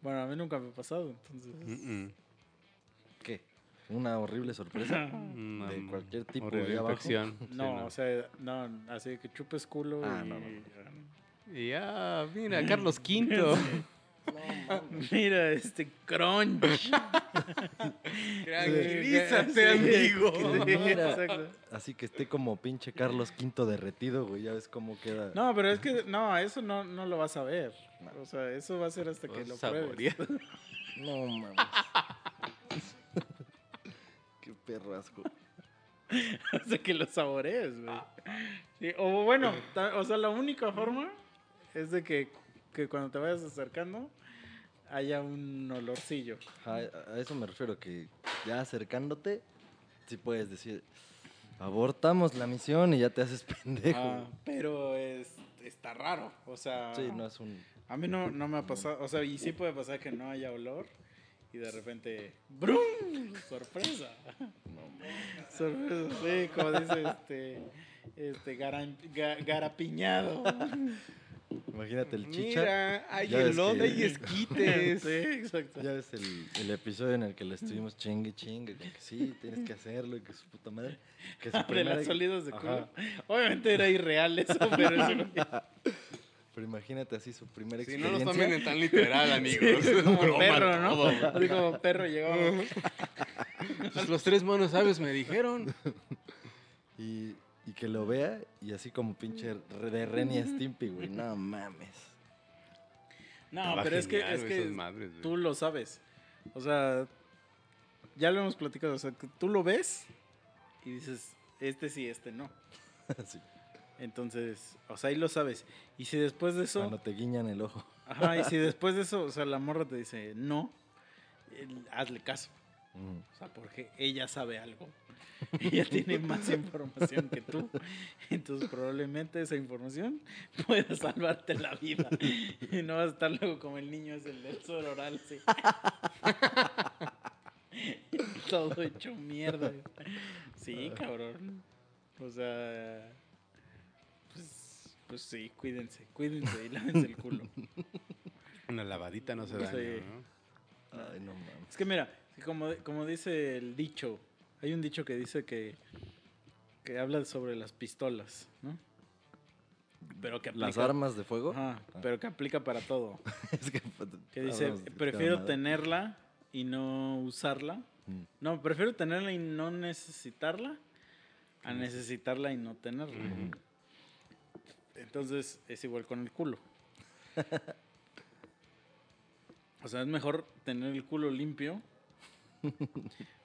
Bueno, a mí nunca me ha pasado, entonces. Mm-mm. ¿Qué? ¿Una horrible sorpresa? Una De cualquier tipo de abajo. infección. Sí, No, o sea, no, así que chupes culo Ah, y. no, no, Y ya, mira, Carlos V. Mira, este crunch. Tranquilízate, Sí, amigo. Mira. Así que esté como pinche Carlos V derretido, güey. Ya ves cómo queda. No, pero es que, no, eso no, no lo vas a ver. O sea, eso va a ser hasta que lo pruebes. No mames. Qué perro asco. hasta que lo saborees, güey. Sí, o bueno, o sea, la única forma es de que, que cuando te vayas acercando haya un olorcillo. Ajá, a eso me refiero, que ya acercándote, sí puedes decir, abortamos la misión y ya te haces pendejo. Ah, pero es, está raro. O sea, Sí, no es un... a mí no, no me ha pasado. O sea, y sí puede pasar que no haya olor y de repente, ¡brum! ¡Sorpresa! Sorpresa, sí, como dice este, este garapiñado. Imagínate el chicha. Mira, hay Ya ves elote que- y esquites. Sí, exacto. Ya ves el, el episodio en el que le estuvimos chingue chingue, con que sí, tienes que hacerlo y que su puta madre. Que su primera- las sólidos de culo. Obviamente era irreal eso, pero eso Pero imagínate así su primera Si no experiencia. lo tomen en tan literal, amigos. Sí, como broma perro, ¿no? todo. Así como perro llegaba. Pues los tres monos sabios me dijeron. y, y que lo vea y así como pinche re- de Ren y Stimpy, güey. No mames. No, Estaba pero es que, es que madres, tú lo sabes. O sea, ya lo hemos platicado. O sea, que tú lo ves y dices, este sí, este no. Sí, Entonces, o sea, ahí lo sabes. Y si después de eso, Cuando te guiñan el ojo. ajá, y si después de eso, o sea, la morra te dice no, hazle caso. Mm. O sea, porque ella sabe algo. Ella tiene más información que tú. Entonces, probablemente esa información pueda salvarte la vida. Y no vas a estar luego como el niño es el del suero oral, sí. Todo hecho mierda. Sí, cabrón. O sea, pues, pues sí, cuídense, cuídense y lávense el culo. Una lavadita no se daña, Sí. ¿no? Ay, no mames. Es que mira, como, como dice el dicho, hay un dicho que dice que, que habla sobre las pistolas, ¿no? Pero que aplica, Las armas de fuego. Ajá, pero que aplica para todo. es que, Que dice, prefiero tenerla y no usarla. Mm. No, prefiero tenerla y no necesitarla a necesitarla y no tenerla. Ujú. Entonces es igual con el culo. O sea, es mejor tener el culo limpio,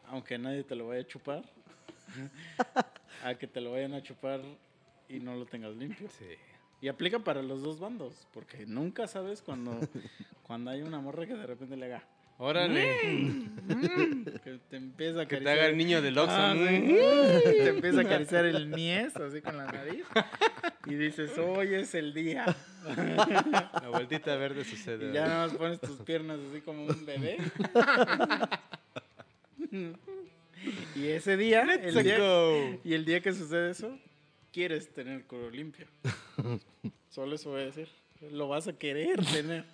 aunque nadie te lo vaya a chupar, a que te lo vayan a chupar y no lo tengas limpio. Sí. Y aplica para los dos bandos, porque nunca sabes cuando, cuando hay una morra que de repente le haga. Órale. Que te empieza a Que te haga el niño del Oxxo. Ah, ¿no? sí. Te empieza a acariciar el niés así con la nariz. Y dices, hoy es el día. La vueltita verde sucede. Y ya nada más pones tus piernas así como un bebé. Y ese día, el día, go. y el día que sucede eso, quieres tener el culo limpio. Solo eso voy a decir. Lo vas a querer tener.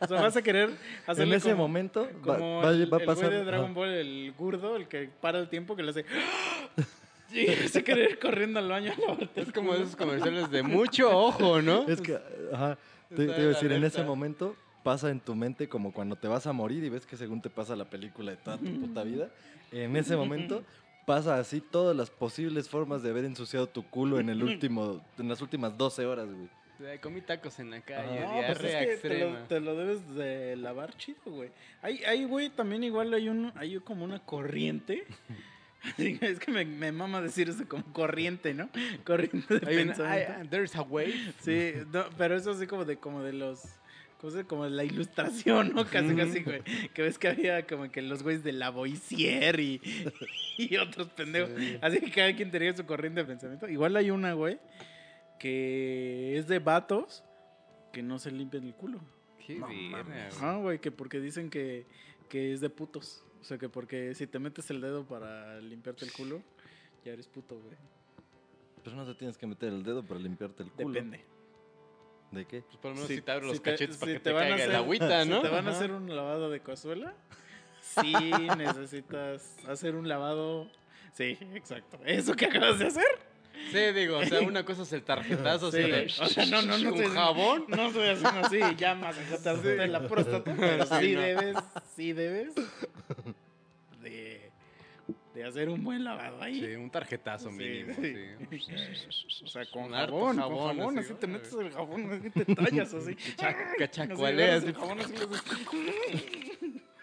O sea, vas a querer En ese como, momento va, como va- el, va a el pasar. güey de Dragon. Ball, el gordo, el que para el tiempo que le hace... Y se quiere ir corriendo al baño Es como esos comerciales de mucho ojo, ¿no? Es que, ajá, te, iba a decir, en ese momento pasa en tu mente como cuando te vas a morir y ves que según te pasa la película de toda tu puta vida. En ese momento pasa así todas las posibles formas de haber ensuciado tu culo en el último, en las últimas 12 horas, güey. Comí tacos en la calle, No, pues es que te lo, extrema. te lo debes de lavar chido, güey. Hay, hay, güey, también igual hay un, hay como una corriente. Es que me, me mama decir eso como corriente, ¿no? Corriente de Hay una- pensamiento. ay, there's a wave. Sí, no, pero eso así como de como de los ¿cómo se- como la ilustración, ¿no? Casi casi, güey. Que ves que había como que los güeyes de la Boisier y, y otros pendejos. Así que cada quien tenía su corriente de pensamiento. Igual hay una, güey, que es de vatos que no se limpian el culo. Qué No mames. Ah, güey, que porque dicen que, que es de putos. O sea, que porque si te metes el dedo para limpiarte el culo, ya eres puto, güey. Pero no te tienes que meter el dedo para limpiarte el culo. Depende. ¿De qué? Pues por lo menos Si- si te abres los si te- cachetes para si que te, van a caiga el hacer- agüita, si ¿no? te van a hacer un lavado de cazuela, sí necesitas hacer un lavado. Sí, exacto. Eso que acabas de hacer. Sí, digo, o sea, una cosa es el tarjetazo así Sí, de o sea, no, no, no con estoy- jabón. No estoy haciendo así, ya más de la próstata, pero sí Sí, no. debes, sí debes de, de hacer un buen lavado ahí. Sí, un tarjetazo mínimo. sí. sí. O sea, con jabón, jabón, con jabón, así, así te metes el jabón, así te tallas así. Cha- Así Cachacualeas. agarras el jabón así,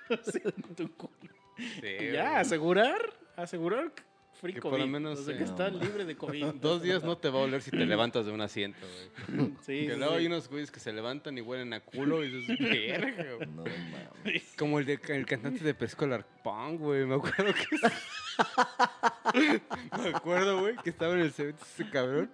así tu culo. Sí, ya, asegurar, asegurar free Que COVID. por lo menos, o sea, que está No, libre de COVID. Dos días no te va a oler si te levantas de un asiento, güey. Sí, Que sí, luego hay unos güeyes que se levantan y huelen a culo y dices, verga, güey". No mames. Como el, de, el cantante de Preescolar Punk, güey. Me acuerdo que. me acuerdo, güey, que estaba en el set ese cabrón.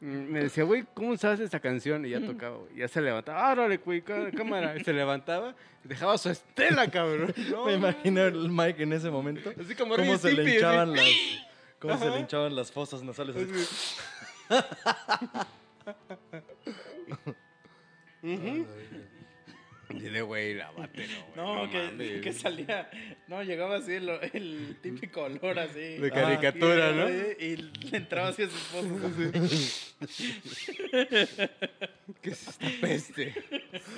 Mm, Me decía, güey, ¿cómo sabes esta canción? Y ya tocaba, güey. Ya se levantaba. ¡Ah, órale, güey! cá- Cámara. Y se levantaba y dejaba su estela, cabrón. No, Me imagino el Mike en ese momento. Así como Cómo se le Stimpy, hinchaban las. Cómo se Ajá. le hinchaban las fosas nasales. así. Ujú. Dile, güey, lávate, no. No, no que, mames. que salía, no, llegaba así el, el típico olor así. De caricatura, y, ¿no? Y le entraba así a su esposo. ¿Qué es esta peste?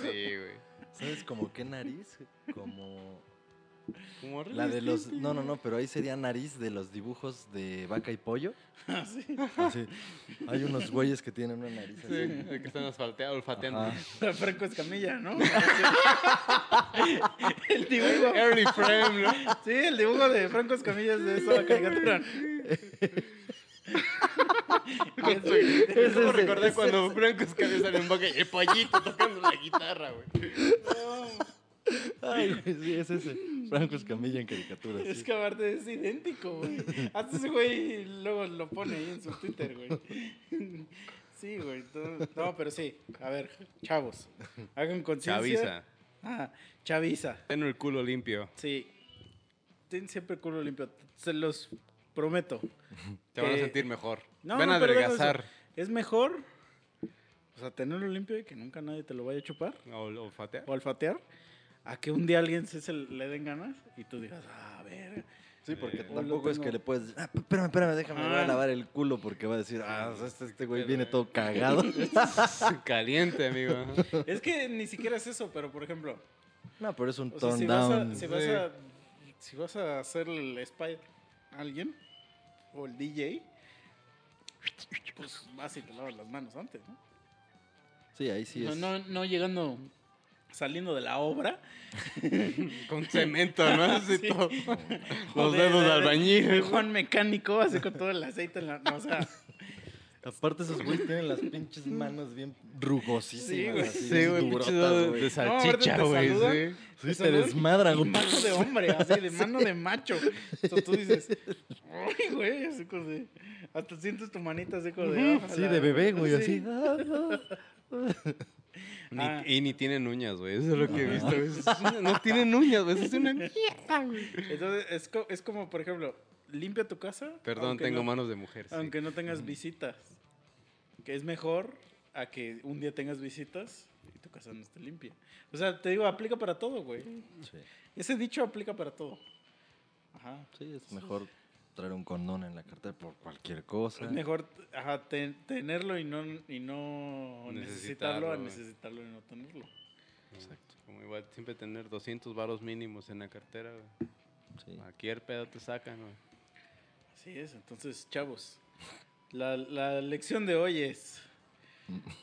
Sí, güey. ¿Sabes como qué nariz? Como. Como La de los. No, no, no, pero ahí sería nariz de los dibujos de vaca y pollo. Así. Así. Hay unos güeyes que tienen una nariz Sí, así. que están asfaltea- olfateando. Franco Escamilla, ¿no? el dibujo. Early frame, ¿no? Sí, el dibujo de Franco Escamilla es de esa caricatura. Es ¿Cómo ese, recordé cuando Franco Escamilla salió en boca y el pollito tocando la guitarra, güey? Ay, sí, es ese. Franco Escamilla en caricatura. Es sí. que aparte es idéntico, güey. Hasta ese güey luego lo pone ahí en su Twitter, güey. Sí, güey. No, pero sí. A ver, chavos. Hagan conciencia. Chaviza. Ah, chaviza. Ten el culo limpio. Sí. Ten siempre el culo limpio. Se los prometo. Te van a Que- sentir mejor. No, Ven no, a adelgazar. Es mejor, o sea, tenerlo limpio y que nunca nadie te lo vaya a chupar O olfatear. o olfatear, a que un día alguien se, se le den ganas y tú digas, ah, a ver. Sí, porque Eh, tampoco es que le puedes decir, ah, espérame, espérame, déjame, voy a Ah. lavar el culo porque va a decir, ah, este, este güey Pero, viene todo cagado. Caliente, amigo. Es que ni siquiera es eso, pero por ejemplo, No, pero es un turn si, vas a, down. si, vas Sí. a, si vas a hacer el spy a alguien o el DJ, pues vas y te lavas las manos antes, ¿no? Sí, ahí sí no, es. no, no llegando, saliendo de la obra. Con cemento, ¿no? Así Sí. todo. Los de- dedos de- albañil. Juan Mecánico, así con todo el aceite en la... No, o sea, Aparte esos güeyes tienen las pinches manos bien rugosísimas. Sí, güey. así, Sí, güey, durotas, güey. de No, salchicha, te güey. Sí. Sí, te te desmadran, güey. mano de hombre, así de mano de macho. Entonces tú dices, ay, güey, así como de... Hasta sientes tu manita así como de... ah, Sí, la- de bebé, güey, sí. así. ah, ah. Ni- Ah. Y ni tienen uñas, güey. Eso es lo que he visto. Es una- no tienen uñas, güey. Eso es una mierda, güey. Entonces es, co- es como, por ejemplo, limpia tu casa. Perdón, tengo no- manos de mujer. sí. Aunque no tengas visitas. Que es mejor a que un día tengas visitas y tu casa no esté limpia. O sea, te digo, aplica para todo, güey. Sí, Ese dicho aplica para todo. Ajá. sí, es mejor traer un condón en la cartera por cualquier cosa. Es mejor ajá, ten- tenerlo y no, y no necesitarlo a Necesitarlo, güey. necesitarlo y no tenerlo. Exacto. Como igual siempre tener 200 varos mínimos en la cartera. Sí. Cualquier pedo te sacan, güey. Así es, entonces, chavos, la, la lección de hoy es,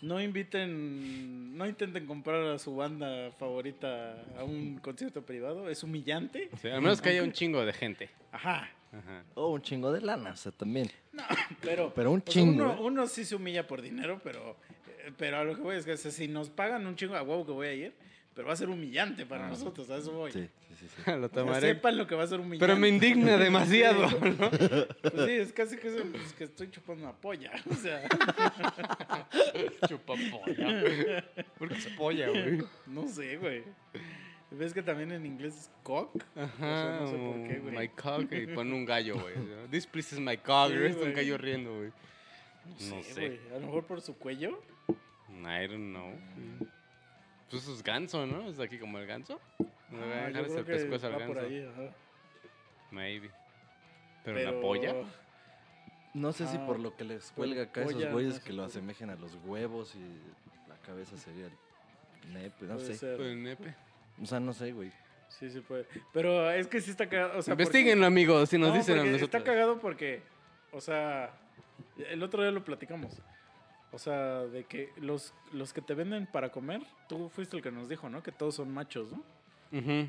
no inviten, no intenten comprar a su banda favorita a un concierto privado, es humillante. Sí, al menos que haya un chingo de gente. Ajá, Ajá. O un chingo de lana, o sea, también. pero, Pero un chingo, uno, ¿eh? uno sí se humilla por dinero, pero, pero a lo que voy es que o sea, si nos pagan un chingo a huevo que voy a ir, pero va a ser humillante para Ah. nosotros, a eso voy. Sí, sí, sí. Lo O sea, tomaré. sepan lo que va a ser humillante. Pero me indigna demasiado, ¿no? Pues sí, es casi que, es- pues, que estoy chupando una polla. O sea, Chupa polla. ¿Por qué es polla, güey? no sé, güey. ¿Ves que también en inglés es cock? Ajá. no sé por qué, o güey. My cock y pone un gallo, güey. This place is my cock. Sí, y es un gallo riendo, güey. No, No sé. A lo mejor por su cuello. I don't know. Pues es ganso, ¿no? Es aquí como el ganso. ¿No le Ah, dejar creo el que pescuezo al va por ganso? ahí, ajá. Maybe. Pero, la polla. No sé si Ah, por lo que les cuelga acá polla, esos güeyes no sé que lo asemejen a los huevos y la cabeza sería el nepe, no Puede sé. ser. El nepe. O sea, no sé, güey. Sí, sí puede. Pero es que sí está cagado. O sea, porque- Investíguenlo, amigos, si nos No, dicen a porque nosotros. Está cagado porque, o sea, el otro día lo platicamos. O sea, de que los, los que te venden para comer, tú fuiste el que nos dijo, ¿no? Que todos son machos, ¿no? Ujú.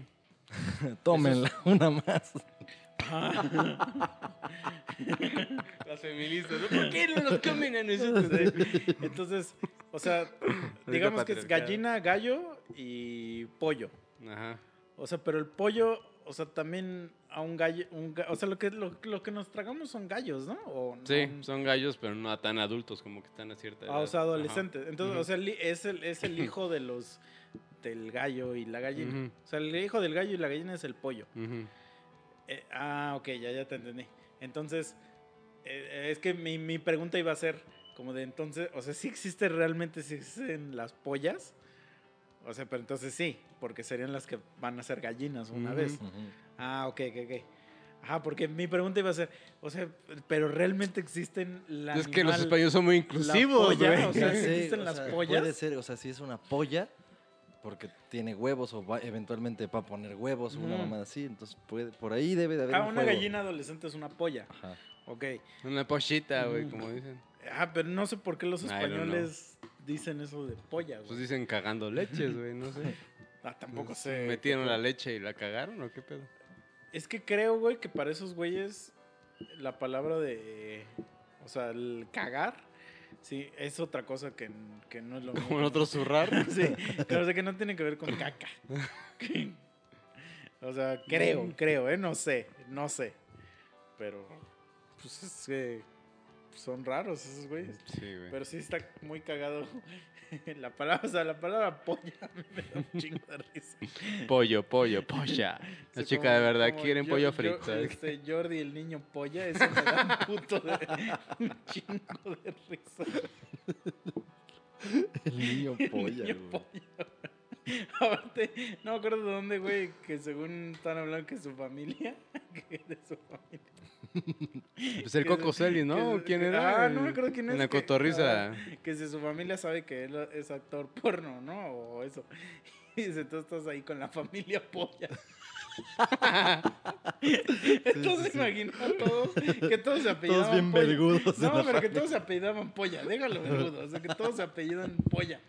Tómenla, una más. Las feministas, ¿no? ¿Por qué no nos comen a nosotros? Entonces, o sea, digamos que es gallina, gallo y pollo. Ajá. O sea, pero el pollo, o sea, también a un gallo, un ga- o sea, lo que, lo, lo que nos tragamos son gallos, ¿no? O no- Sí, son gallos, pero no tan adultos, como que están a cierta edad. Ah, o sea, Ajá. adolescentes. Entonces, o sea, es el, es el hijo de los del gallo y la gallina. O sea, el hijo del gallo y la gallina es el pollo. Eh, ah, ok, ya, ya te entendí. Entonces, eh, es que mi, mi pregunta iba a ser como de entonces, o sea, si existe realmente, si existen las pollas. O sea, pero entonces sí, porque serían las que van a ser gallinas una vez. Ah, ok, ok, ok. Ajá, porque mi pregunta iba a ser, o sea, pero realmente existen la Es que los españoles son muy inclusivos, güey. o sea, sé, ¿existen o las sea, pollas? Puede ser, o sea, si es una polla, porque tiene huevos o va eventualmente para poner huevos o una mamada así, entonces puede, por ahí debe de haber Ah, un una juego. gallina adolescente es una polla. Ajá. Ok. Una pochita, güey, Mm. como dicen. Ah, pero no sé por qué los españoles dicen eso de polla, güey. Pues dicen cagando leches, güey, no sé. ah, tampoco Pues, sé. ¿Metieron la leche y la cagaron o qué pedo? Es que creo, güey, que para esos güeyes la palabra de... O sea, el cagar, sí, es otra cosa que, que no es lo mismo. Como el otro zurrar. Sí, pero o sea, que no tiene que ver con caca. o sea, creo, creo, ¿eh? No sé, no sé. Pero, pues es que son raros esos güeyes. Sí, güey. Pero sí está muy cagado. La palabra, o sea, la palabra polla me da un chingo de risa. Pollo, pollo, polla. La chica como- de verdad quieren yo- pollo yo- frito. este, Jordi, el niño polla, eso me da un puto de, un chingo de risa. El niño El polla, niño güey. polla. Aparte, no me acuerdo de dónde, güey, que según están hablando que su familia, que de su familia. Pues el que Coco Celis, ¿no? que- ¿Quién que- era? Ah, no me acuerdo quién es. En la que- cotorriza. ah, Que si su familia sabe que él es actor porno, ¿no? O eso. Y dice, tú estás ahí con la familia polla. Entonces imagino a todos que todos se apellidaban Todos bien polla. vergudos. No, pero que todos se apellidaban polla, déjalo vergudo, o sea, que todos se apellidan polla.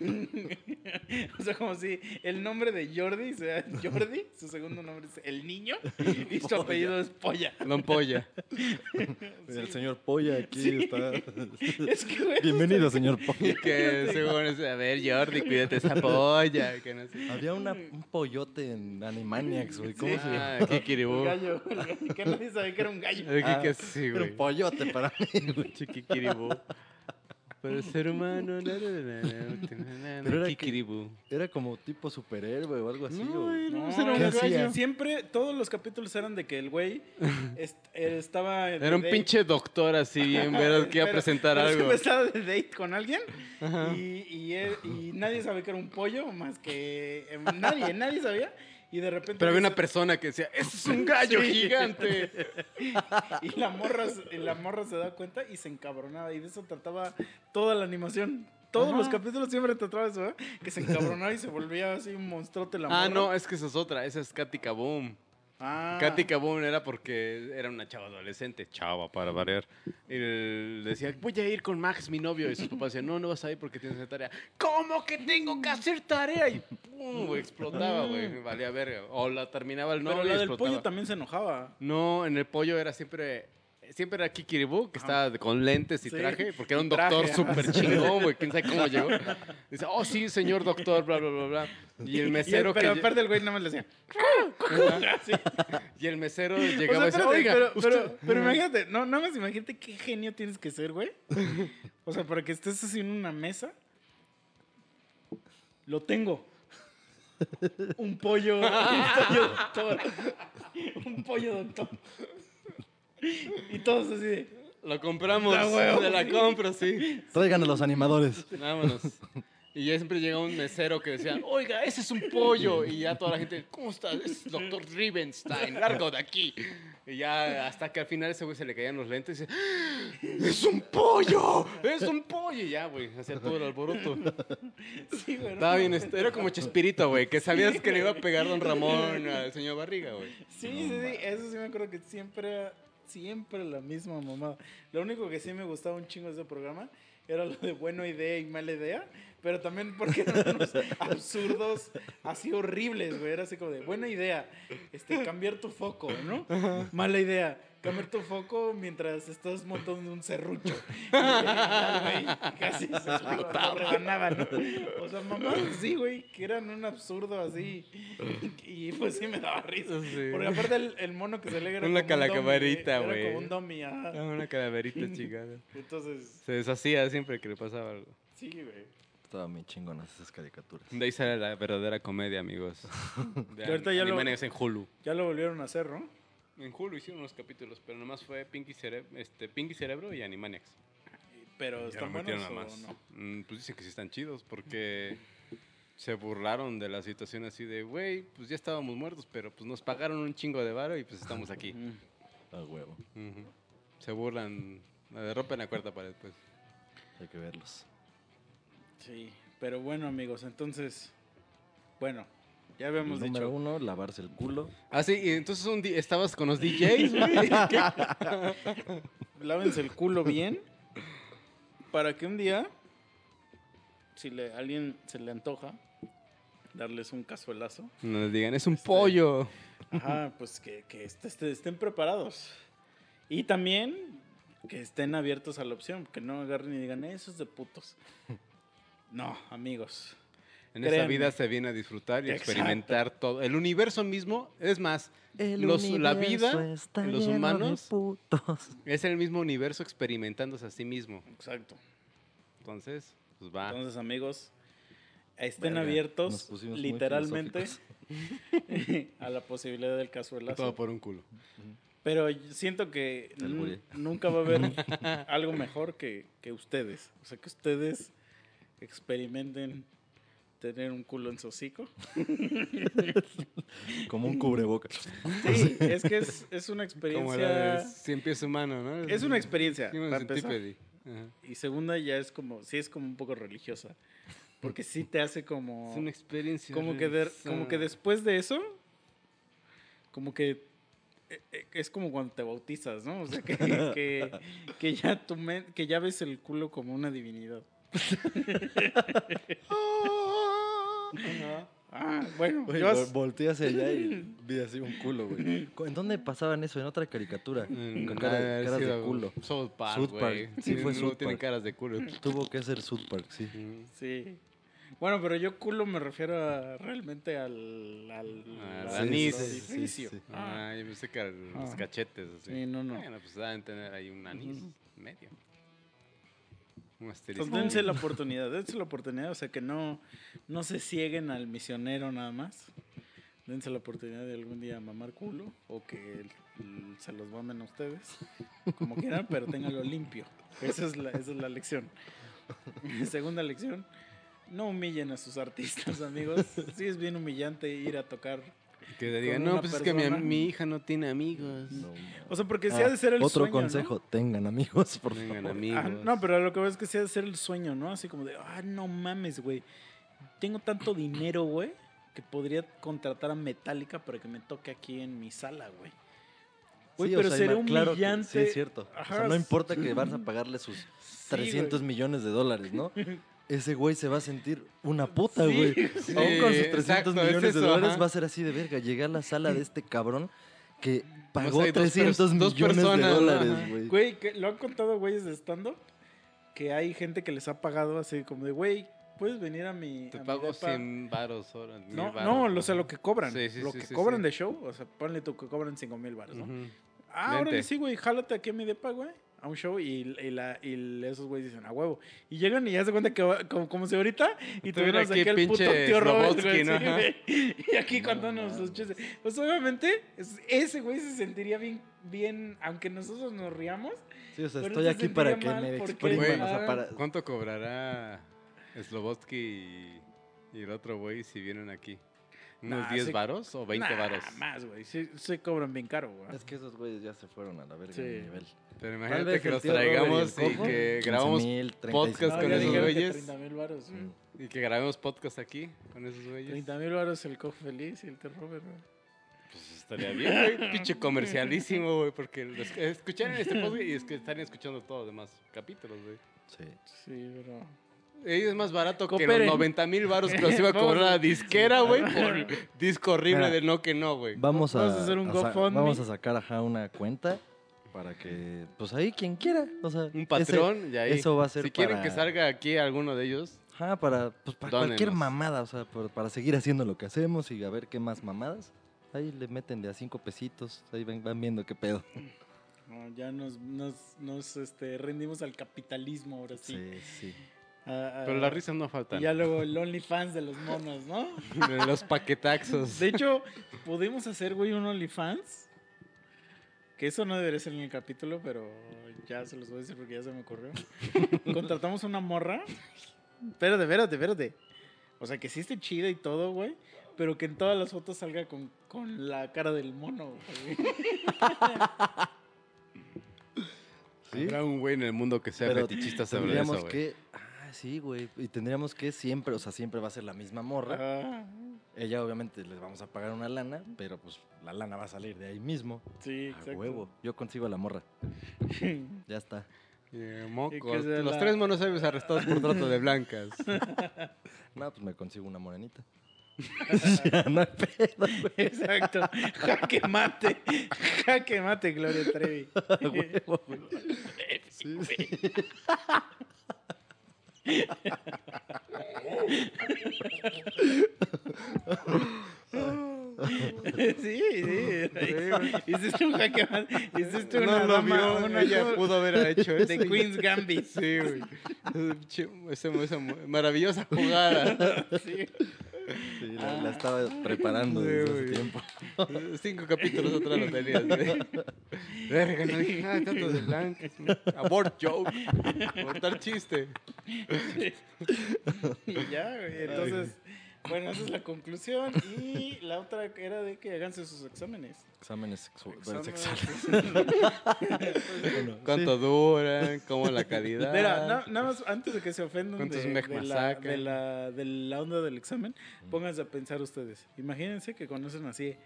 o sea, como si el nombre de Jordi sea Jordi, su segundo nombre es el niño y su apellido es polla. Don Polla. El señor polla aquí está. Es que, güey, Bienvenido, señor polla. Que según es, a ver, Jordi, cuídate esa polla. Que no sé. Había una- un pollote en Animaniacs, güey. ¿Cómo se llama? Ah, Kikiribú. el gallo, el gallo, que nadie sabía que era un gallo. Ah, que sí, Era un pollote para mí, güey. Kikiribú. Pero el ser humano. na, na, na, na, na, Pero era que- Kikiribú. Era como tipo superhéroe o algo así, No, No, era un ¿qué gallo. hacía? Siempre, todos los capítulos eran de que el güey est- estaba. de Era un date- pinche doctor así, bien ver que iba a Pero- presentar pero algo. siempre estaba de date con alguien Ajá. y, y, él- y nadie sabía que era un pollo más que. eh, Nadie, nadie sabía. Y de repente. Pero había una persona que decía, ¡Ese es un gallo Sí. gigante! Y la morra, la morra se da cuenta y se encabronaba. Y de eso trataba toda la animación. todos los capítulos siempre te trae eso, ¿eh? Que se encabronaba y se volvía así un monstruote la Ah, morra. no, es que esa es otra. Esa es Katy Kaboom. Ah. Katy Kaboom era porque era una chava adolescente, chava para variar. Y le decía, voy a ir con Max, mi novio. Y sus papás decían, no, no vas a ir porque tienes que hacer tarea. ¿Cómo que tengo que hacer tarea? Y pum, explotaba, güey. Valía verga. O la terminaba el novio Pero y la del explotaba. pollo también se enojaba. No, en el pollo era siempre. Siempre era Kikiribú, que estaba con lentes y Sí, traje, porque era un doctor súper chingón, güey. Quién sabe cómo llegó. Dice, oh, sí, señor doctor, bla, bla, bla, bla. Y el mesero Y- pero que. aparte el güey nada más le decía. Y el mesero O sea, llegaba y decía, oiga, pero, usted- pero, pero imagínate, no, nada más imagínate qué genio tienes que ser, güey. O sea, para que estés así en una mesa. Lo tengo. Un pollo, un pollo doctor. Un pollo doctor. Y todos así de. Lo compramos, huevo, se la sí. compro, sí. Traigan a los animadores. Vámonos. Y ya siempre llega un mesero que decía, oiga, ese es un pollo. Y ya toda la gente, ¿cómo estás? Es doctor Rivenstein, largo de aquí. Y ya hasta que al final ese güey se le caían los lentes y dice, "¡Ah! ¡es un pollo! ¡Es un pollo! Y ya, güey, hacía todo el alboroto. Sí, güey. Estaba bien, era como Chespirito, güey, que sabías que le iba a pegar Don Ramón al señor Barriga, güey. Sí, sí, sí. Eso sí me acuerdo que siempre, siempre la misma mamada. Lo único que sí me gustaba un chingo de ese programa era lo de buena idea y mala idea. Pero también porque eran unos absurdos así horribles, güey. Era así como de buena idea, este, cambiar tu foco, ¿no? Mala idea, cambiar tu foco mientras estás montando un serrucho. Y ya, güey, casi se lo, lo rebanaban. O sea, mamá, sí, güey, que eran un absurdo así. Y pues sí me daba risa. Sí. Porque aparte el, el mono que se le era Una Era güey. como un dummy. Era una calaverita chingada. Entonces, Se deshacía siempre que le pasaba algo. sí, güey. Estaban muy chingonas esas caricaturas. De ahí sale la verdadera comedia, amigos. De ahorita ya lo- en Hulu. Ya lo volvieron a hacer, ¿no? En Hulu hicieron unos capítulos, pero nomás fue Pinky, Cere- este, Pinky Cerebro y Animaniacs. Pero están no buenos nada o más. no. Mm, pues dicen que sí están chidos porque se burlaron de la situación así de, güey, pues ya estábamos muertos, pero pues nos pagaron un chingo de varo y pues estamos aquí. A huevo. Se burlan, rompen la cuarta pared, pues. Hay que verlos. Sí, pero bueno, amigos, entonces, bueno, ya habíamos El número dicho. uno, lavarse el culo. Ah, sí, y entonces un di- estabas con los DJs, güey. Lávense el culo bien para que un día, si le, a alguien se le antoja, darles un cazuelazo. No les digan, es un Este- pollo. Ajá, pues que, que est- est- estén preparados. Y también que estén abiertos a la opción, que no agarren y digan, eso es de putos. No, amigos. En esa Créanme. vida se viene a disfrutar y Exacto. experimentar todo. El universo mismo, es más, los- la vida en los humanos es el mismo universo experimentándose a sí mismo. Exacto. Entonces, pues va. Entonces, amigos, estén Verga, abiertos literalmente a la posibilidad del cazuelazo. Todo por un culo. Pero siento que nunca va a haber algo mejor que, que ustedes. O sea, que ustedes experimenten tener un culo en su hocico. Como un cubrebocas. Sí, es que es, es una Como la de experiencia. Cien pies humano, ¿no? Es una experiencia. Y segunda ya es como, sí es como un poco religiosa. Porque sí te hace como... Es una experiencia. como que, de- como que después de eso, como que eh, eh, es como cuando te bautizas, ¿no? O sea, que, que, que ya tu que ya ves el culo como una divinidad. Ah, bueno, Güey, yo volteé hacia allá y vi así un culo, güey. ¿En dónde pasaban eso? En otra caricatura. Mm, Con cara- ha caras de sido culo. South Park, South güey. Park. Sí, fue no South tienen Park. caras de culo. Tuvo que ser South Park, sí. Mm. sí. Bueno, pero yo culo me refiero a- realmente al, al, Al al anís. Sí, sí, sí. Ah, Ah, yo pensé que eran los Ah. cachetes. Así. Sí, no, no. Bueno, pues deben tener ahí un anís Ujú. medio. Un Pues asterisco. dense la oportunidad, dense la oportunidad, o sea que no, no se cieguen al misionero nada más. Dense la oportunidad de algún día mamar culo o que el- el- se los mamen a ustedes, como quieran, pero ténganlo limpio. Esa es la, esa es la lección. Segunda lección, no humillen a sus artistas, amigos. Sí es bien humillante ir a tocar Que te digan, no, pues es que mi, persona". mi hija no tiene amigos. No, O sea, porque sí Ah, ha de ser el Otro sueño, ¿no? consejo, tengan amigos, por Tengan favor. amigos. Ah, no, pero lo que veo es que sí ha de ser el sueño, ¿no? Así como de, ah, no mames, güey. Tengo tanto dinero, güey, que podría contratar a Metallica para que me toque aquí en mi sala, güey. Güey, Sí, o pero sea, sería ima- claro que- humillante. sí, es cierto. Ajá, o sea, no sí. importa que vas a pagarle sus Sí, 300 güey. millones de dólares, ¿no? Ese güey se va a sentir una puta, Sí, güey. sí. Aún con sus exacto, 300 es millones de dólares ajá. va a ser así de verga. Llegué a la sala de este cabrón que pagó pers- 300 dos millones de personas, dólares, ajá. güey. Güey, que lo han contado güeyes de stand-up, que hay gente que les ha pagado así como de, güey, puedes venir a mi, Te a mi pago depa?" 100 varos No, no, lo sé, lo que cobran. Sí, sí, lo sí, que sí, cobran sí. de show, o sea, ponle tú que cobran 5 mil baros, ¿no? Ah, Vente. sí, güey, jálate aquí a mi depa, güey. A un show y, y, la, y esos güeyes dicen, a huevo. Y llegan y ya se cuenta que va, como, como si ahorita y tuviéramos aquí aquí el puto pinche tío Robert, güey. ¿no? sí. Y aquí contándonos sus chistes. Pues obviamente, es- ese güey se sentiría bien, bien, aunque nosotros nos riamos. Sí, o sea, estoy se aquí para que me expriman. o sea, para... ¿Cuánto cobrará Slobodsky y, y el otro güey si vienen aquí? ¿Unos Nah, 10 sí. varos o 20 Nah, varos? más, güey. Sí, se cobran bien caro, güey. Es que esos güeyes ya se fueron a la verga Sí. de nivel. Pero imagínate vez que los Robert y traigamos y, que 15,000, grabamos 35,000. podcast No, con esos güeyes. 30 mil baros. Mm. y que grabemos podcast aquí con esos güeyes. 30 mil baros el cojo feliz y el terror, güey. Pues estaría bien, güey. Pinche comercialísimo, güey. Porque los, escucharon este podcast y es que están escuchando todos los demás capítulos, güey. Sí. Sí, pero... Es más barato que los 90 mil baros que nos iba a cobrar la disquera, güey, por disco horrible Mira. de no que no, güey. Vamos a, Vamos a hacer un a GoFundMe. vamos a sacar ajá, una cuenta para que, pues ahí quien quiera. O sea, Un ese- patrón y ahí. eso va a ser Si quieren para- que salga aquí alguno de ellos, Ajá, para, pues, para cualquier mamada, o sea, por- para seguir haciendo lo que hacemos y a ver qué más mamadas. Ahí le meten de a cinco pesitos, ahí van, van viendo qué pedo. No, ya nos, nos, nos este, rendimos al capitalismo ahora sí. Sí, sí. Ah, ah, pero las risas no Y faltan. ya luego el OnlyFans de los monos, ¿no? De los paquetaxos. De hecho, podemos hacer, güey, un OnlyFans. Que eso no debería ser en el capítulo, pero ya se los voy a decir porque ya se me ocurrió. Contratamos una morra. Espérate, espérate, espérate. O sea, que sí esté chida y todo, güey. Pero que en todas las fotos salga con, con la cara del mono, güey. ¿Sí? Habrá un güey en el mundo que sea Pero fetichista sobre eso, güey. que... Sí, güey. Y tendríamos que siempre, o sea, siempre va a ser la misma morra. Ah, Ella obviamente les vamos a pagar una lana, pero pues la lana va a salir de ahí mismo. sí, A exacto. huevo. Yo consigo a la morra. Ya está. Y mocos. que sea Los la- tres monosabios arrestados por trato de blancas. No, pues me consigo una morenita. ya no hay pedo, güey. Exacto. Jaque mate. Jaque mate, Gloria Trevi. Sí, sí. Sí, sí. Hiciste un jaque. Hiciste No una lo dama, vio, una ella pudo haber hecho eso. de Queen's Gambit. Sí, güey. Esa maravillosa jugada. Sí. Sí, la, la estaba preparando desde hace tiempo. Cinco capítulos atrás lo tenías. Verga, no dije nada tanto de blancas. Abort joke. Abortar chiste. Y ya, güey. Entonces, bueno, esa es la conclusión. Y la otra era de que háganse sus exámenes. Exámenes sexu- Exámenes. sexuales. Bueno, ¿Cuánto duran? ¿Cómo la calidad? Mira, na- nada más antes de que se ofendan de, ¿Cuántos de la, de, la, de la onda del examen, pónganse a pensar ustedes. Imagínense que conocen así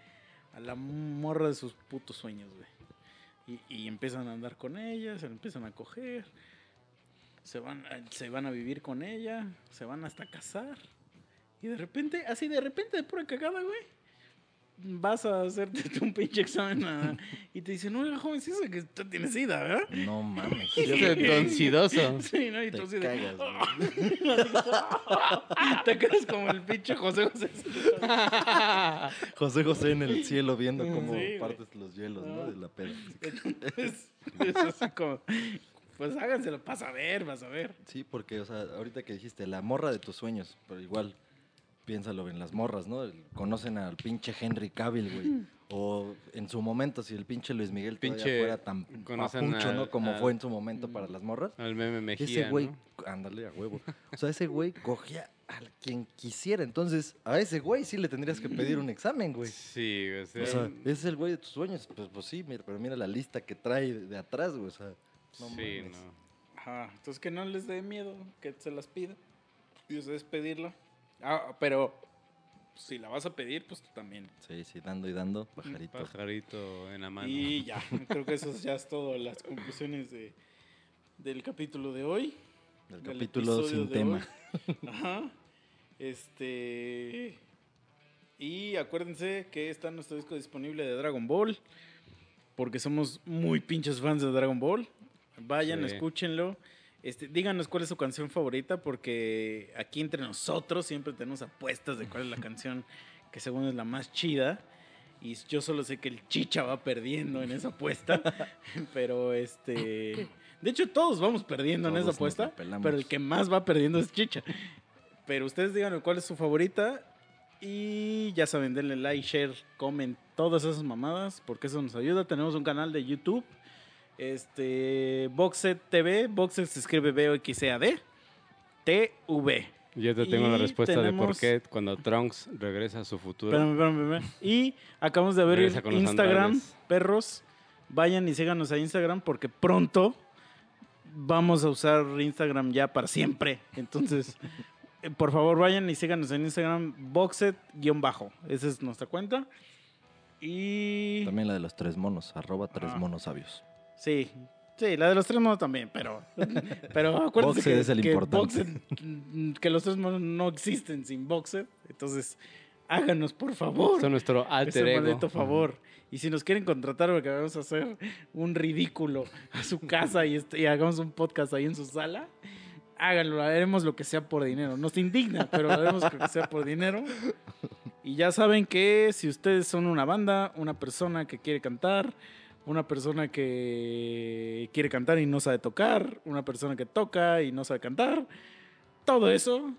a la morra de sus putos sueños, güey. Y, y empiezan a andar con ella, se la empiezan a coger, se van, a- se van a vivir con ella, se van hasta casar. Y de repente, así de repente, de pura cagada, güey. Vas a hacerte un pinche examen y te dicen, oiga, joven, sí, eso que tú tienes sida, ¿verdad? No mames. Este doncidoso. Sí, ¿no? Y Te tú así de, cagas, Te quedas como el pinche José José. José José en el cielo viendo cómo Sí, partes los hielos, ¿no? De la peda. Es, es así como, pues háganselo, vas a ver, vas a ver. Sí, porque, o sea, ahorita que dijiste, la morra de tus sueños, pero igual, piénsalo en las morras, ¿no? Conocen al pinche Henry Cavill, güey. O en su momento, si el pinche Luis Miguel todavía Pinche- fuera tan papucho, al- ¿no? Como al- fue en su momento para las morras. Al meme Mejía, Ese güey, ¿no? ándale a huevo. O sea, ese güey cogía a quien quisiera. Entonces, a ese güey sí le tendrías que pedir un examen, güey. Sí, o sea, O sea, ese es el güey de tus sueños. Pues, pues sí, mira, pero mira la lista que trae de, de atrás, güey. O sea, no sí, mames. no. Ajá, entonces que no les dé miedo que se las pida y ustedes pedirla. Ah, pero si la vas a pedir, pues tú también. Sí, sí, dando y dando, pajarito. Pajarito en la mano. Y ya, creo que eso ya es todo, las conclusiones de, del capítulo de hoy. Del del capítulo sin de tema. hoy. Ajá. Este. Y acuérdense que está nuestro disco disponible de Dragon Ball. Porque somos muy pinches fans de Dragon Ball. Vayan, Sí. escúchenlo. Este, díganos cuál es su canción favorita, porque aquí entre nosotros siempre tenemos apuestas de cuál es la canción que según es la más chida. Y yo solo sé que el Chicha va perdiendo en esa apuesta. pero este. De hecho, todos vamos perdiendo en esa apuesta. Pero el que más va perdiendo es Chicha. Pero ustedes díganme cuál es su favorita. Y ya saben, denle like, share, comen todas esas mamadas, porque eso nos ayuda. Tenemos un canal de YouTube. Este. Boxet TV. Boxet se escribe B-O-X-E-A-D. TV. Yo te tengo la Y respuesta de por qué cuando Trunks regresa a su futuro. Espérame, espérame, espérame. Y acabamos de abrir Instagram, perros. Vayan y síganos a Instagram porque pronto vamos a usar Instagram ya para siempre. Entonces, por favor, vayan y síganos en Instagram, boxet-bajo. Esa es nuestra cuenta. Y. También la de los tres monos, arroba tres Ah. monos sabios. Sí. Sí, la de los tres monos también, pero. Pero acuérdense que, es el que importante. Boxed, mm, que los tres monos no existen sin Boxed. Entonces, háganos, por favor. Son nuestro alter ego. maldito favor. Y si nos quieren contratar porque vamos a hacer un ridículo a su casa y, este- y hagamos un podcast ahí en su sala, háganlo, haremos lo que sea por dinero. Nos indigna, pero haremos lo que sea por dinero. Y ya saben que si ustedes son una banda, una persona que quiere cantar, una persona que quiere cantar y no sabe tocar, una persona que toca y no sabe cantar, todo eso,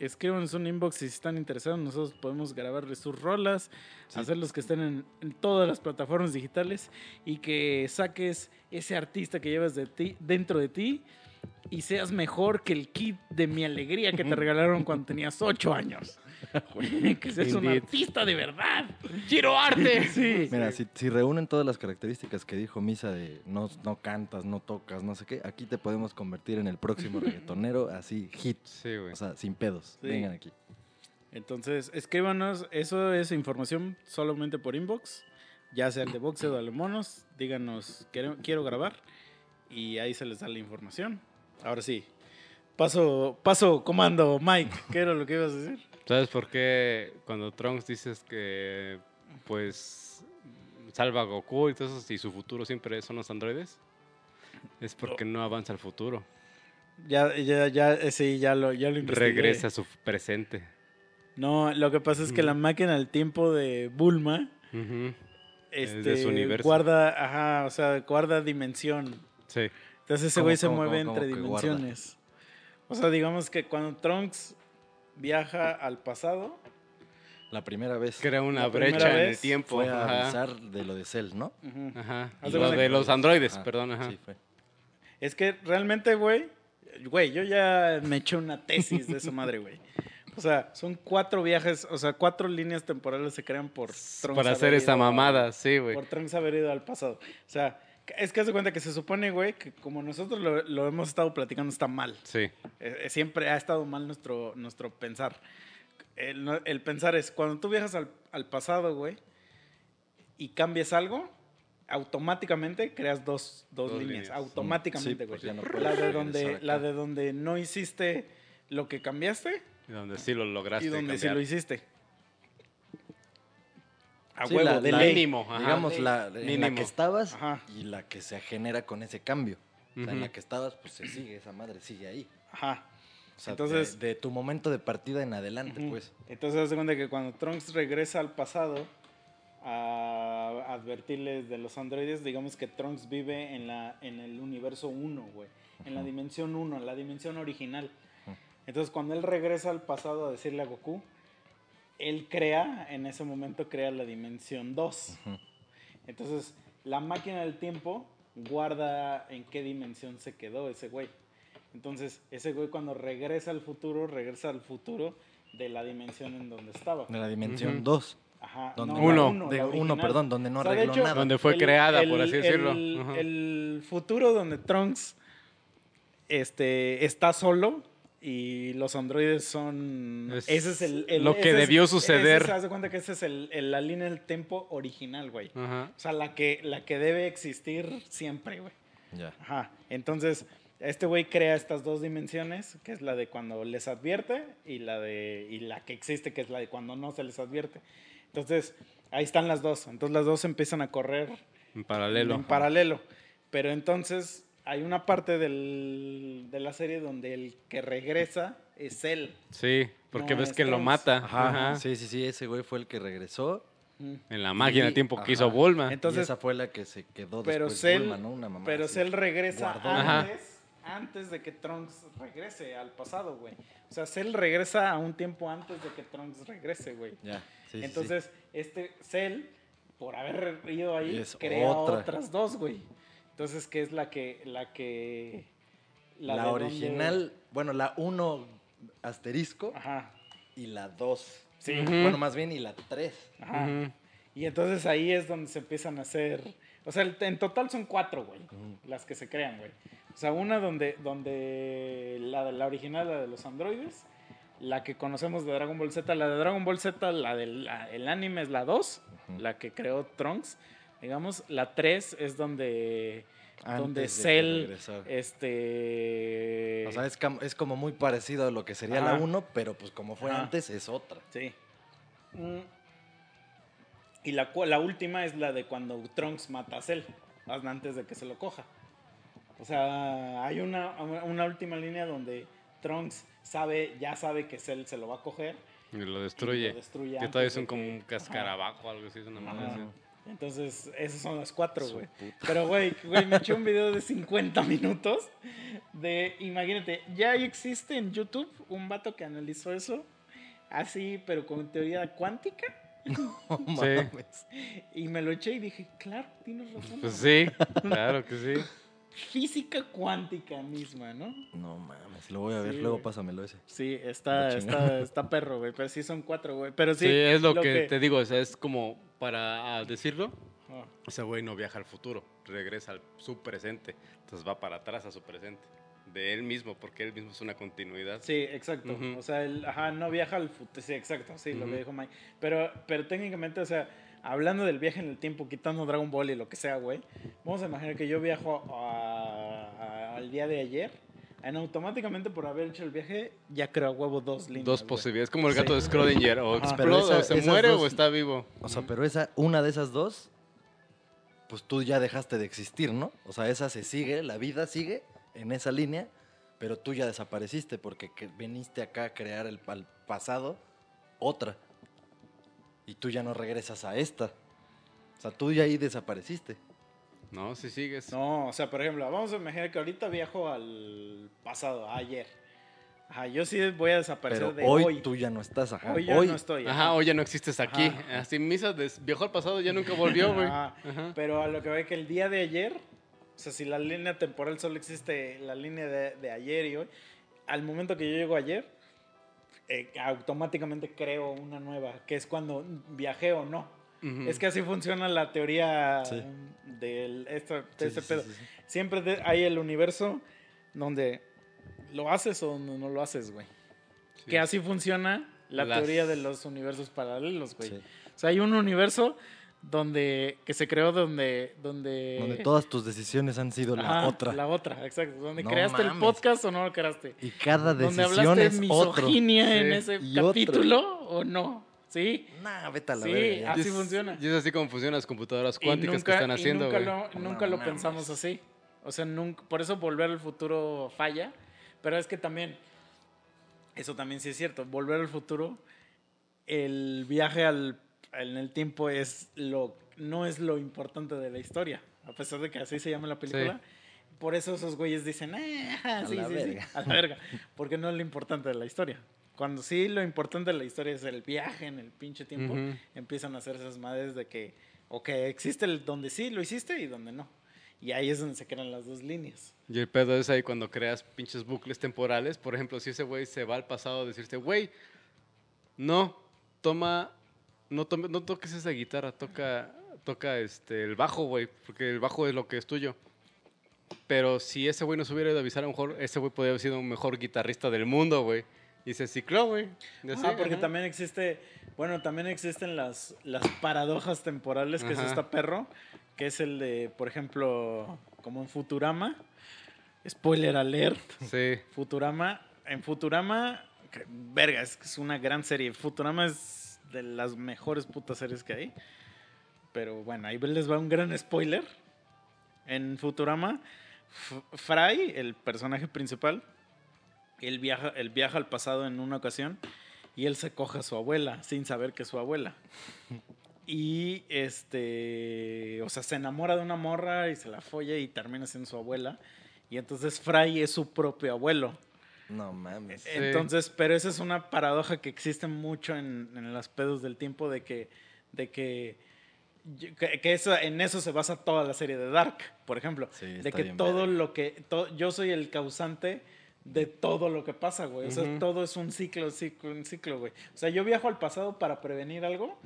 escríbanos un inbox si están interesados. Nosotros podemos grabarles sus rolas, hacerlos que estén en, en todas las plataformas digitales y que saques ese artista que llevas de ti, dentro de ti y seas mejor que el kit de mi alegría que te regalaron cuando tenías 8 años. que seas un artista de verdad. ¡Quiero arte! Sí. Mira, si, si reúnen todas las características que dijo Misa de no, no cantas, no tocas, no sé qué, aquí te podemos convertir en el próximo reggaetonero así, hit. Sí, güey. O sea, sin pedos. Sí. Vengan aquí. Entonces, escríbanos. Eso es información solamente por inbox. Ya sea el de Boxeo o de Monos. Díganos, quiero, quiero grabar. Y ahí se les da la información. Ahora sí. Paso, paso, comando, Mike. ¿Qué era lo que ibas a decir? ¿Sabes por qué cuando Trunks dices que, pues, salva a Goku y todo eso, y su futuro siempre son los androides? Es porque no avanza al futuro. Ya, ya, ya, sí, ya lo, ya lo investigué. Regresa a su presente. No, lo que pasa es que la máquina del tiempo de Bulma este, de su universo. guarda, ajá, o sea, guarda dimensión. Sí. Entonces ese ¿Cómo, güey se cómo, mueve cómo, entre cómo dimensiones. O sea, digamos que cuando Trunks viaja al pasado, La primera vez Crea una brecha en el tiempo. fue a Ajá. avisar de lo de Cell, ¿no? Ajá. Haz Y de lo de los androides, Ah, perdón, ajá. Sí, fue. es que realmente, güey, güey, yo ya me eché una tesis de esa madre, güey. O sea, son cuatro viajes, o sea, cuatro líneas temporales se crean por Trunks Para hacer esa mamada, sí, güey. Por Trunks haber ido al pasado. O sea, es que haz de cuenta que se supone, güey, que como nosotros lo, lo hemos estado platicando, está mal. Sí. Eh, eh, siempre ha estado mal nuestro, nuestro pensar. El, el pensar es, cuando tú viajas al, al pasado, güey, y cambias algo, automáticamente creas dos, dos, Dos líneas. líneas. Automáticamente, Sí, güey. pues no la, de donde, la de donde no hiciste lo que cambiaste Y donde sí lo lograste y donde sí cambiar. lo hiciste. A Sí, huevo, la- de la- ley. Mínimo, ajá. Digamos, la, en la Mínimo. que estabas Ajá. y la que se genera con ese cambio. O sea, en la que estabas, pues se sigue, esa madre sigue ahí. Ajá. O sea, Entonces- de, de tu momento de partida en adelante, Ujú. pues. Entonces, haz de cuenta que cuando Trunks regresa al pasado a advertirles de los androides, digamos que Trunks vive en, la, en el universo 1, güey. En la dimensión 1, la dimensión original. Entonces, cuando él regresa al pasado a decirle a Goku, él crea, en ese momento crea la dimensión 2. Ujú. Entonces, la máquina del tiempo guarda en qué dimensión se quedó ese güey. Entonces, ese güey cuando regresa al futuro, regresa al futuro de la dimensión en donde estaba. De la dimensión Ujú. 2. Ajá. Donde no, Uno. de uno, perdón, donde no O sea, arregló hecho, nada. Donde fue creada, por así decirlo. El futuro donde Trunks este, está solo y los androides son... Es ese es el... el- lo que ese es- debió ese suceder. se hace cuenta que ese es el, el- la línea del tiempo original, güey. Ajá. O sea, la que, la que debe existir siempre, güey. Ya. Ajá. Entonces, este güey crea estas dos dimensiones, que es la de cuando les advierte y la de y la que existe, que es la de cuando no se les advierte. Entonces, ahí están las dos. Entonces, las dos empiezan a correr En paralelo. en paralelo. Pero entonces hay una parte del- de la serie donde el que regresa es él. Sí, porque No, ves es que lo mata. Ajá. Ajá. Sí, sí, sí, ese güey fue el que regresó. En la máquina de tiempo que ajá. hizo Bulma. y Entonces- esa fue la que se quedó Pero después Cell, Bulma, ¿no? Una mamá pero así. Cell regresa Guardó. Antes, antes de que Trunks regrese al pasado, güey. O sea, Cell regresa a un tiempo antes de que Trunks regrese, güey. Ya, sí, sí, sí. Entonces, este Cell, por haber ido ahí, crea otra. otras dos, güey. Entonces, ¿qué es la que... La, que, La, de original, bueno, la 1 asterisco Ajá, y la 2. sí. Bueno, más bien y la 3. Ajá. Y entonces ahí es donde se empiezan a hacer. O sea, en total son cuatro, güey. Las que se crean, güey. O sea, una donde, donde la, la original, la de los androides. La que conocemos de Dragon Ball Z. La de Dragon Ball Z, la del el anime es la 2. Ujú. La que creó Trunks. Digamos, la 3 es donde. donde Antes Cell. Este. O sea, es, cam- es como muy parecido a lo que sería la Ajá. 1, pero pues como fue Ajá. antes es otra. Sí. Mm. Y la, la última es la de cuando Trunks mata a Cell, antes de que se lo coja. O sea, hay una, una última línea donde Trunks sabe, ya sabe que Cell se lo va a coger. Y lo y destruye. lo destruye que todavía son como que- un Ajá. cascarabajo o algo así. Es una. Entonces, esas son las cuatro, güey. Pero, güey, güey, me eché un video de 50 minutos de, imagínate, ya existe en YouTube un vato que analizó eso, así, pero con teoría cuántica. No Sí. Y me lo eché y dije, claro, tienes razón. Pues sí, claro que sí. Física cuántica misma, ¿no? No mames, lo voy a ver, Sí, luego pásamelo ese. Sí, está, está, está perro, güey. Pero sí son cuatro, güey. Pero Sí, sí. es lo, que, te digo, o sea, es como para decirlo, Ah, ese güey no viaja al futuro, regresa al su presente, entonces va para atrás a su presente, de él mismo, porque él mismo es una continuidad. Sí, exacto. O sea, el, ajá, no viaja al futuro. Sí, exacto, sí, lo que dijo Mike. Pero, pero técnicamente, o sea, hablando del viaje en el tiempo, quitando Dragon Ball y lo que sea, güey, vamos a imaginar que yo viajo a- a- al día de ayer. En automáticamente por haber hecho el viaje, ya creo a huevo dos líneas. Dos güey. posibilidades, como el gato de Schrödinger, o explota, o se muere dos- o está vivo. O sea, pero esa, una de esas dos, pues tú ya dejaste de existir, ¿no? O sea, esa se sigue, la vida sigue en esa línea, pero tú ya desapareciste porque que- viniste acá a crear el, al pasado otra. Y tú ya no regresas a esta. O sea, tú ya ahí desapareciste. No, si sigues. No, o sea, por ejemplo, vamos a imaginar que ahorita viajo al pasado, a ayer. Ajá, yo sí voy a desaparecer Pero de hoy, hoy. tú ya no estás, ajá. Hoy Hoy, ya no estoy. Ajá, hoy ya no existes aquí. Ajá. Así misa de, viajó al pasado, ya nunca volvió, güey. Ajá. Ajá. Pero a lo que ve que el día de ayer, o sea, si la línea temporal solo existe la línea de, de ayer y hoy, al momento que yo llego ayer, eh, automáticamente creo una nueva, que es cuando viajé o no. Es que así funciona la teoría Sí. del esto, de Sí, este sí, pedo. Siempre de- hay el universo donde lo haces o donde no lo haces, güey. Que así funciona la Las- teoría de los universos paralelos, güey. O sea, hay un universo donde que se creó donde donde Donde todas tus decisiones han sido la Ajá, otra. La otra, exacto. Donde No creaste el podcast o no lo creaste. Y cada Donde decisión hablaste es de otro. misoginia en Sí. ese Y otro. capítulo o no. ¿Sí? Nah, vete a la Sí, verga. así Y es- funciona. Y es así como funcionan las computadoras Y cuánticas que están y haciendo, nunca lo, nunca No lo mames. pensamos así. O sea, nunca, por eso volver al futuro falla. Pero es que también, eso también sí es cierto, volver al futuro, el viaje al, en el tiempo es lo, no es lo importante de la historia. A pesar de que así se llama la película. Por eso esos güeyes dicen, ah, sí, la sí, sí, verga". a la verga. Porque no es lo importante de la historia. Cuando sí lo importante de la historia es el viaje en el pinche tiempo, empiezan a hacer esas madres de que, ok, existe el donde sí lo hiciste y donde no. Y ahí es donde se crean las dos líneas. Y el pedo es ahí cuando creas pinches bucles temporales. Por ejemplo, si ese güey se va al pasado a decirte, güey, no, toma, no, tome- no toques esa guitarra, toca, toca este, el bajo, güey, porque el bajo es lo que es tuyo. Pero si ese güey nos hubiera ido a avisar, a lo mejor ese güey podría haber sido un mejor guitarrista del mundo, güey. Y se cicló, güey. Ah, porque ajá. también existe, bueno, también existen las, las paradojas temporales, que Ajá. es esta perro, que es el de, por ejemplo, como en Futurama, spoiler alert, Sí. Futurama, en Futurama, que- verga, es es una gran serie, Futurama es de las mejores putas series que hay, pero bueno, ahí les va un gran spoiler, en Futurama, F- Fry, el personaje principal, él viaja, él viaja al pasado en una ocasión y él se coja a su abuela sin saber que es su abuela. Y este, o sea, se enamora de una morra y se la folla y termina siendo su abuela. Y entonces Fry es su propio abuelo. No mames. Sí. Entonces, pero esa es una paradoja que existe mucho en, en las pedos del tiempo de que, de que, que, que eso, en eso se basa toda la serie de Dark, por ejemplo. Sí, de que todo lo que, to- yo soy el causante de todo lo que pasa, güey. O sea, todo es un ciclo, ciclo, un ciclo, güey. O sea, yo viajo al pasado para prevenir algo,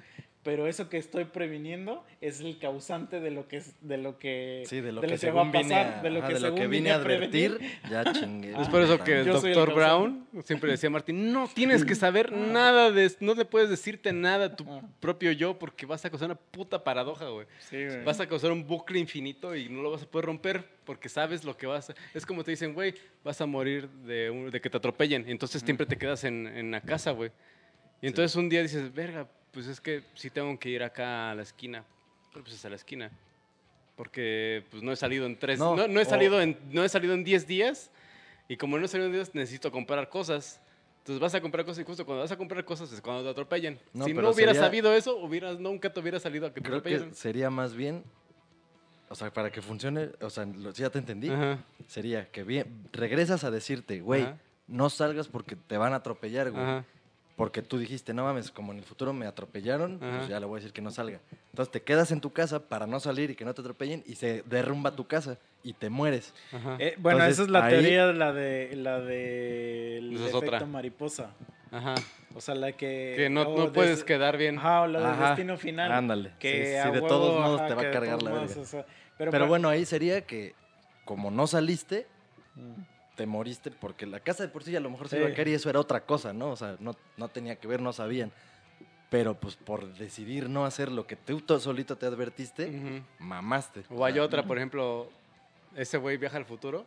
pero eso que estoy previniendo es el causante de lo que es, de lo que, Sí, de lo de que va a pasar, a, de lo que, de lo que vine a prevenir. advertir, ya chingué. Es por eso que el doctor. Brown siempre decía a Martín, no tienes que saber nada de no le puedes decirte nada a tu Ah. propio yo porque vas a causar una puta paradoja, güey. Sí, güey. Vas a causar un bucle infinito y no lo vas a poder romper porque sabes lo que vas a... Es como te dicen, güey, vas a morir de, un- de que te atropellen. Y entonces siempre te quedas en, en la casa, güey. Y entonces un día dices, verga, pues es que sí tengo que ir acá a la esquina. Pero pues es a la esquina. Porque pues no he salido en tres... No, No, no he, salido en, no he salido en 10 días. Y como no he salido en 10 días, necesito comprar cosas. Entonces vas a comprar cosas y justo cuando vas a comprar cosas es cuando te atropellan. No, si no hubieras sería- sabido eso, hubieras, nunca te hubieras salido a que te Creo que sería más bien, o sea, para que funcione, o sea, lo- si ya te entendí, Ajá. sería que bien, regresas a decirte, güey, no salgas porque te van a atropellar, güey. Ajá. Porque tú dijiste, no mames, como en el futuro me atropellaron, Ajá. pues ya le voy a decir que no salga. Entonces te quedas en tu casa para no salir y que no te atropellen y se derrumba tu casa y te mueres. Ajá. Eh, bueno, Entonces, esa es la ahí- teoría, la de la de el Esa es efecto otra. mariposa. Ajá. O sea, la que Que no, no des- puedes quedar bien. Ajá, o la del Ajá, destino final. ándale. Que Sí, sí, a de huevo, todos modos te va a cargar la verga. o sea, pero, Pero bueno, ahí sería que como no saliste, Mm. Te moriste porque la casa de por sí a lo mejor se iba a caer y eso era otra cosa, ¿no? O sea, no, no tenía que ver, no sabían. Pero pues por decidir no hacer lo que tú to- solito te advertiste, Ujú. mamaste. O hay otra, por ejemplo, ese güey viaja al futuro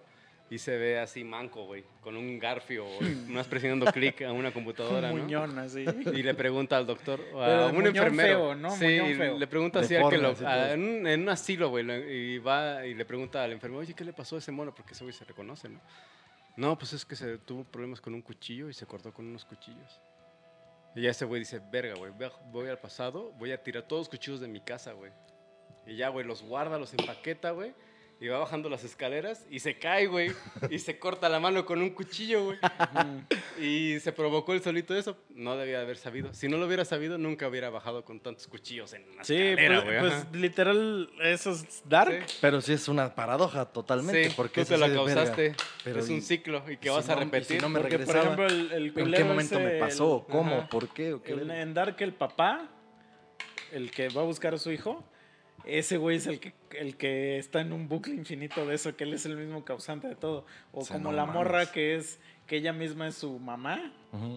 y se ve así manco, güey, con un garfio, más presionando clic a una computadora, un ¿no? muñón así. Y le pregunta al doctor, Pero a un muñón enfermero. feo, ¿no? Sí, Muñón feo. le pregunta así al que lo, a- en, un, en un asilo, güey, y va y le pregunta al enfermero, oye, ¿qué le pasó a ese mono? Porque ese güey se reconoce, ¿no? No, pues es que se tuvo problemas con un cuchillo y se cortó con unos cuchillos. Y ya ese güey dice, verga, güey, voy al pasado, voy a tirar todos los cuchillos de mi casa, güey. Y ya, güey, los guarda, los empaqueta, güey. Y va bajando las escaleras y se cae, güey. y se corta la mano con un cuchillo, güey. y se provocó el solito eso. No debía haber sabido. Si no lo hubiera sabido, nunca hubiera bajado con tantos cuchillos en una Sí, escalera, pues, güey. pues, literal, eso es dark. Sí. Pero sí es una paradoja totalmente. Sí, porque tú te la verga, causaste. pero es un ciclo y que vas a y si repetir. no me Porque, por ejemplo, el, el ¿En qué momento ese, me el- pasó? ¿Cómo? Ajá. ¿Por qué? ¿O qué En, verga? en Dark, el papá, el que va a buscar a su hijo, ese güey es el que, el que está en un bucle infinito de eso, que él es el mismo causante de todo. O O sea, como no la morra que es, que ella misma es su mamá.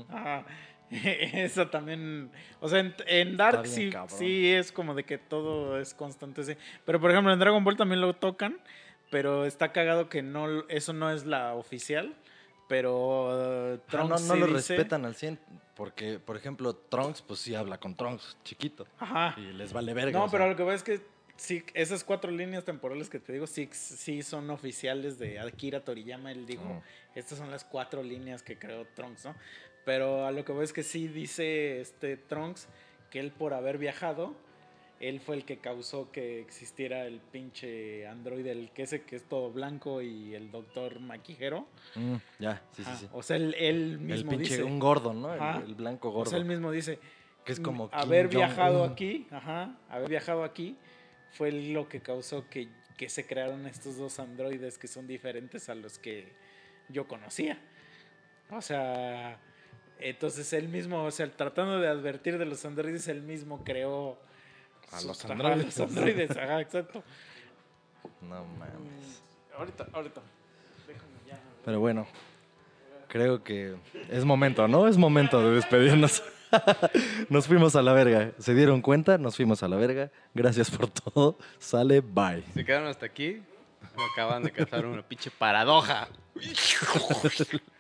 Ajá. Eso también, o sea, en, en Dark bien sí, sí es como de que todo es constante, sí. Pero por ejemplo en Dragon Ball también lo tocan, pero está cagado que no, eso no es la oficial, pero uh, no, Trunks no sí lo dice- respetan al 100. Porque, por ejemplo, Trunks, pues sí habla con Trunks, chiquito. Ajá. Y les vale verga. No, pero sea. lo que veo es que sí, esas cuatro líneas temporales que te digo, sí, sí son oficiales de Akira Toriyama. Él dijo, Mm. estas son las cuatro líneas que creó Trunks, ¿no? Pero a lo que veo es que sí dice este Trunks que él por haber viajado, él fue el que causó que existiera el pinche androide, el que ese que es todo blanco y el doctor maquijero. Mm, ya, sí, sí, Ajá, sí. O sea, él, él El mismo pinche, dice... un gordo, ¿no? El-. El, blanco o gordo. sea, él mismo dice, que es como. Kim haber viajado aquí, ajá, haber viajado aquí fue lo que causó que, que se crearon estos dos androides que son diferentes a los que yo conocía. O sea, entonces él mismo, o sea, tratando de advertir de los androides, él mismo creó A los androides. los androides, ajá, exacto. No mames. Ahorita, ahorita. Déjame ya. Pero bueno, creo que es momento, ¿no? Es momento de despedirnos. Nos fuimos a la verga. ¿Se dieron cuenta? Nos fuimos a la verga. Gracias por todo. Sale, bye. Se quedaron hasta aquí. Acaban de cazar una pinche paradoja.